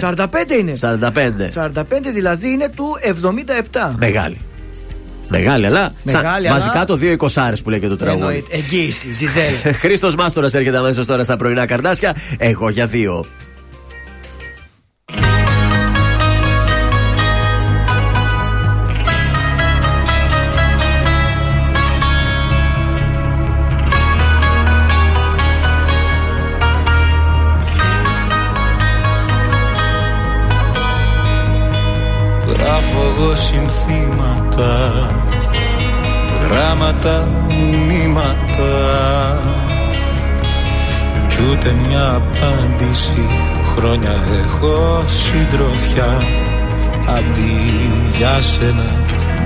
45 είναι. 45. 45 δηλαδή είναι του 77. Μεγάλη. Μεγάλη, αλλά. Μεγάλη, σαν- αλλά- Μαζικά το 2 εικοσάρες που λέει και το τραγούδι. Εννοείται. Εγγύηση, Ζιζέλ. Χρήστος Μάστορας έρχεται αμέσως τώρα στα πρωινά καρδάσια. Εγώ για δύο. Γράφω εγώ συνθήματα Γράμματα, μηνύματα. Κι ούτε μια απάντηση. Χρόνια έχω συντροφιά. Αντί για σένα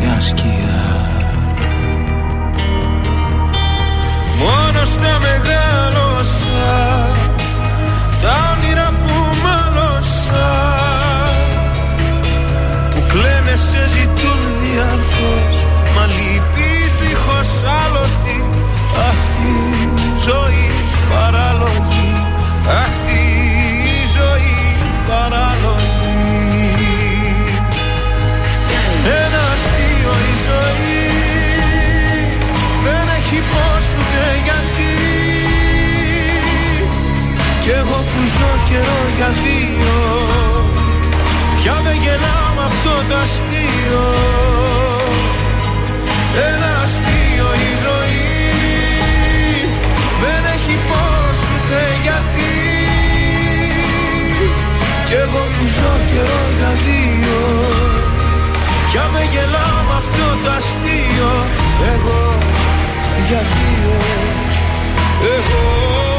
μια σκιά ζωή παράλογη. Αχ τη ζωή παράλογη. Ένα αστείο η ζωή. Δεν έχει πώς ούτε γιατί. Κι εγώ που ζω καιρό για δύο Πια δεν γελάω με αυτό το αστείο. Ένα αστείο Κι εγώ που ζω καιρό για δύο Πια δεν γελάω με αυτό το αστείο Εγώ για δύο. Εγώ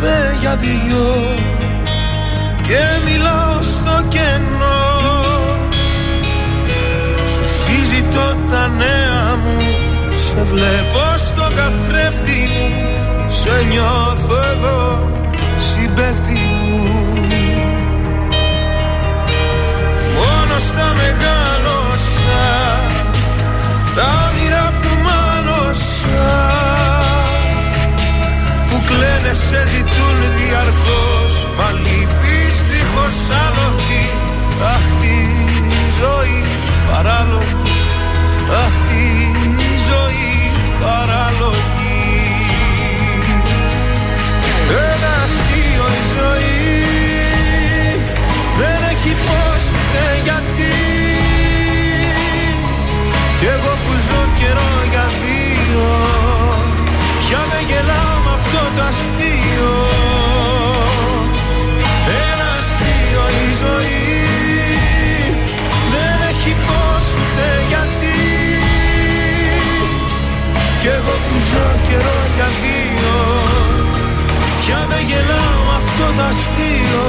καφέ για δυο Και μιλάω στο κενό. Σου συζητώ τα νέα μου Σε βλέπω στο καθρέφτη μου Σε νιώθω εδώ συμπέκτη μου. Μόνος στα μεγάλωσα Τα όνειρα που μ' σε ζητούν διαρκώς. Μα λυπείς δίχως άλογη Αχ τη ζωή παράλογη. Αχ τη ζωή παράλογη. Ένα αστείο η ζωή. Δεν έχει πώς ούτε γιατί. Κι εγώ που ζω καιρό για δύο το αστείο. Ένα αστείο η ζωή. Δεν έχει πώς ούτε γιατί. Κι εγώ που ζω καιρό για δύο Πια δεν γελάω αυτό το αστείο.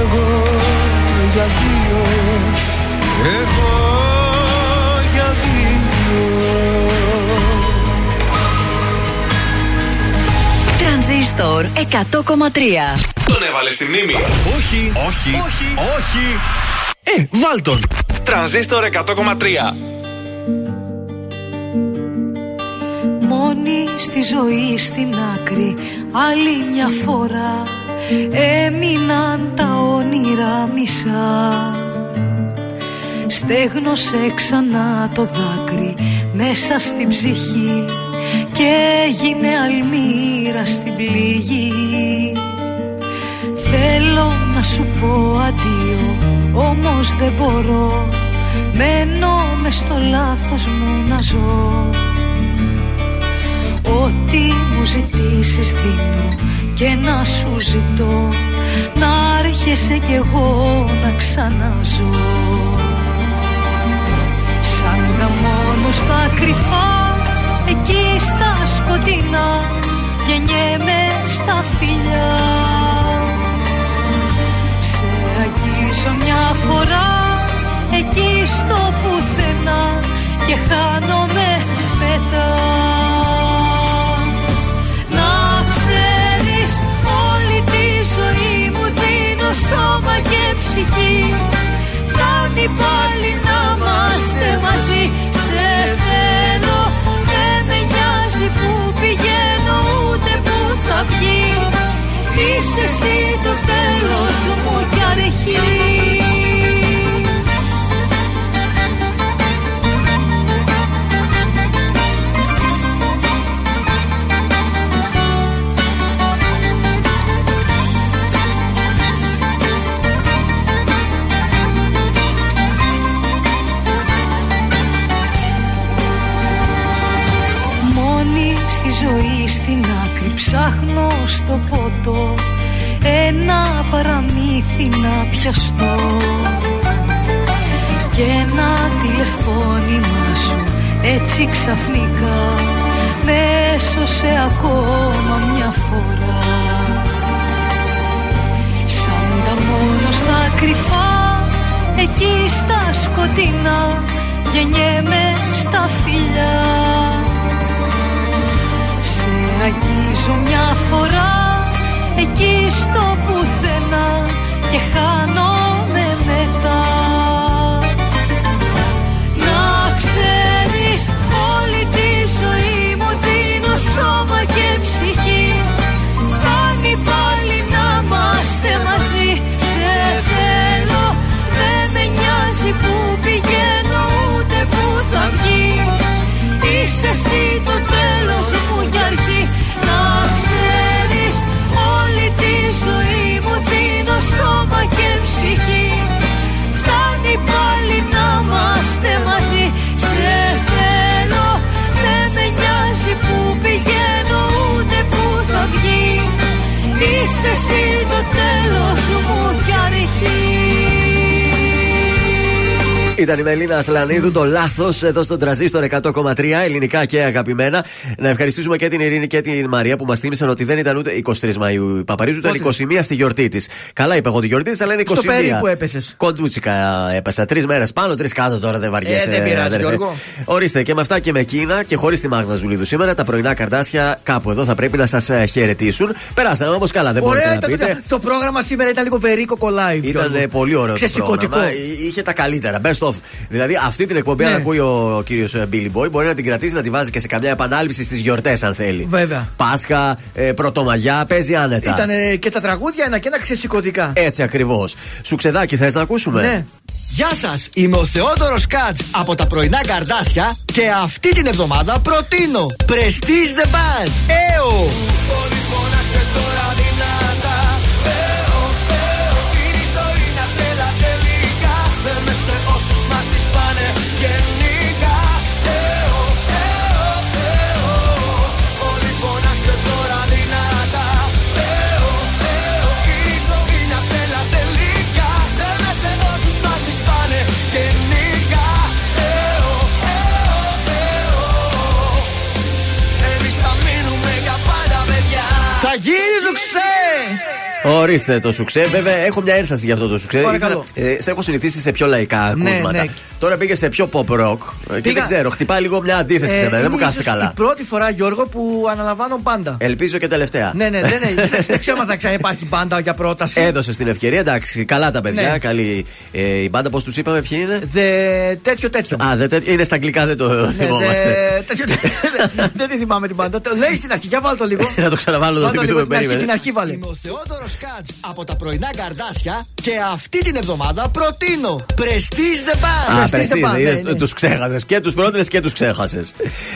Εγώ για δύο Εγώ για δύο. Τρανζίστορ 100,3 Τον έβαλε στη μνήμη. Όχι, όχι, όχι, όχι. Ε, βάλ τον. Τρανζίστορ 100,3. Μόνη στη ζωή στην άκρη άλλη μια φορά Έμειναν τα όνειρα μισά Στέγνωσε ξανά το δάκρυ μέσα στην ψυχή Και έγινε αλμύρα στην πληγή. Θέλω να σου πω αντίο όμως δεν μπορώ. Μένω μες στο λάθος μου να ζω. Ό,τι μου ζητήσεις δίνω και να σου ζητώ. Να άρχεσαι κι εγώ να ξαναζώ Σαν να μόνο στα κρυφά εκεί στα σκοτεινά γεννιέμαι στα φιλιά. Σε αγγίζω μια φορά εκεί στο πουθενά και χάνομαι μετά. Να ξέρεις όλη τη ζωή μου δίνω σώμα και ψυχή. Φτάνει πάλι να είμαστε μαζί Σε θέλω να πιαστώ Και ένα τηλεφώνημα σου έτσι ξαφνικά Με έσωσε ακόμα μια φορά. Σαν τα μόνο στα κρυφά Εκεί στα σκοτεινά Γεννιέμαι στα φιλιά. Σε αγγίζω μια φορά Εκεί στο πουθενά Και χάνομαι μετά. Να ξέρεις όλη τη ζωή μου δίνω σώμα και ψυχή. Φτάνει πάλι να είμαστε μαζί. Σε θέλω δεν με νοιάζει που πηγαίνω ούτε που θα βγει. Είσαι εσύ το τέλος μου κι αρχή Είσαι εσύ το τέλος μου κι αρχή Ήταν η Μελίνα Ασλανίδου, το λάθος εδώ στον τραζίστορ 100,3 ελληνικά και αγαπημένα. Να ευχαριστήσουμε και την Ειρήνη και την Μαρία που μας θύμισαν ότι δεν ήταν ούτε 23 Μαου η Παπαρίζου, ήταν 21 στη γιορτή της. Καλά είπα εγώ τη γιορτή της, αλλά είναι 21. Στο περί που έπεσες. Κοντούτσικα έπεσα. Τρεις μέρες πάνω, τρεις κάτω τώρα δεν βαριέσαι. Ε, δεν πειράζει, αδερφέ. Γιώργο. Ορίστε και με αυτά και με εκείνα και χωρίς τη Μάγδα Ζουλίδου σήμερα, τα πρωινά καρτάσια κάπου εδώ θα πρέπει να σας χαιρετήσουν. Περάσαμε όμως καλά, δεν μπορείτε Ωραία, να ήταν, πείτε. το πρόγραμμα σήμερα ήταν λίγο βερίκο κολλάει. Ήταν ε, πολύ ωραίο το Ξεσηκωτικό. πρόγραμμα. Ε, Είχε τα καλύτερα. Best of. Δηλαδή αυτή την εκπομπή, Ναι. αν ακούει ο κύριος Billy Boy, μπορεί να την κρατήσει να τη βάζει και σε καμιά επανάληψη στις γιορτές, αν θέλει. Βέβαια. Πάσχα, ε, Πρωτομαγιά, παίζει άνετα. Ήταν και τα τραγούδια ένα και ένα ξεσηκωτικά. Έτσι ακριβώς. Σουξεδάκι, θες να ακούσουμε; Ναι. Γεια σας, είμαι ο Θεόδωρος Κάτς από τα πρωινά καρδάσια και αυτή την εβδομάδα προτείνω Prestige the Band. Έω! Όλοι φωνάστε τώρα Ορίστε το σουξέ. Βέβαια, έχω μια ένσταση για αυτό το σουξέ. Παρακαλώ. Ήθελα- ε, σε έχω συνηθίσει σε πιο λαϊκά Ναι, ακούσματα. ναι. Τώρα πήγε σε πιο pop rock. ε, Και Πήγα- δεν ξέρω, χτυπάει λίγο μια αντίθεση σε μένα. Δεν μου είναι κάθεται ίσως καλά. Η πρώτη φορά, Γιώργο, που αναλαμβάνω μπάντα. Ελπίζω και τελευταία. Ναι, ναι, δεν, ναι, δεν ξέρω αν θα ξαναυπάρχει μπάντα για πρόταση. Έδωσες την ευκαιρία, εντάξει. Καλά τα παιδιά. Ναι. Καλή. Ε, η μπάντα, πώς τους είπαμε, ποιοι είναι; Δε, τέτοιο, τέτοιο. Α, δεν, τέτοιο- είναι στα αγγλικά, δεν το Ναι, θυμόμαστε. δε, τέτοιο, τέτοιο. δεν τη θυμάμαι την μπάντα. Το λέει στην αρχή, για βάλω το λίγο. Θα το ξαναβάλω, το Βάλ' θυμηθούμε, λίγο, την αρχή, περίμενες. Την αρχή βάλε. Είμαι ο Θεόδωρος Κάτ από τα πρωινά καρδάσια και αυτή την εβδομάδα προτείνω Prestige the Band. Α, Prestige the πρεστίζε. Band, ναι, ναι. Τους ξέχασες. Και τους πρότεινες και τους ξέχασες.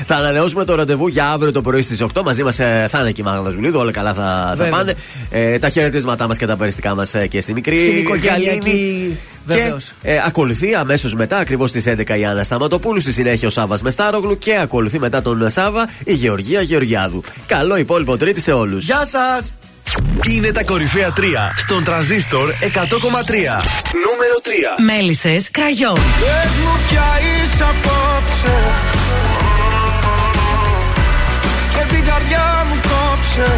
θα ανανεώσουμε το ραντεβού για αύριο το πρωί στις 8. Μαζί μας θα είναι και η Μάγδα Ζουλίδου. Όλα καλά θα, θα Βέβαια. πάνε. Ε, τα χαιρετίσματά μας και τα περιστικά μας και στη μικρή Στην οικογένεια Γαλήνη. εκεί, Και βεβαίως. ε, ακολουθεί αμέσως μετά, ακριβώς στις 11 η Άννα Σταματοπούλου. Στη συνέχεια ο Σάβας Μεστάρογλου. Και ακολουθεί μετά τον Σάβα η Γεωργία Γεωργιάδου. Καλό υπόλοιπο Τρίτη σε όλους. Γεια σας! Είναι τα κορυφαία 3 στον τραζίστορ 100,3. Νούμερο 3. Μέλισσες κραγιόν. Πες μου πια είσαι απόψε Και την καρδιά μου κόψε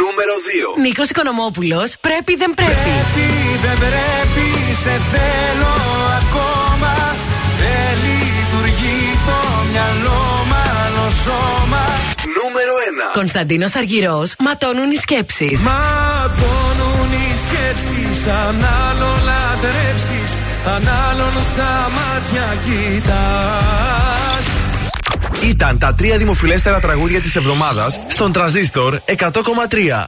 Νούμερο 2. Νίκος Οικονομόπουλος, πρέπει δεν πρέπει. Πρέπει δεν πρέπει σε θέλω ακόμα Δεν λειτουργεί το μυαλό μάλλον σώμα Νούμερο 1. Κωνσταντίνος Αργυρός, ματώνουν οι σκέψεις. Ματώνουν οι σκέψεις Αν άλλον λατρέψεις Αν άλλον στα μάτια κοιτάς Ήταν τα τρία δημοφιλέστερα τραγούδια της εβδομάδας στον τραζίστορ 100,3.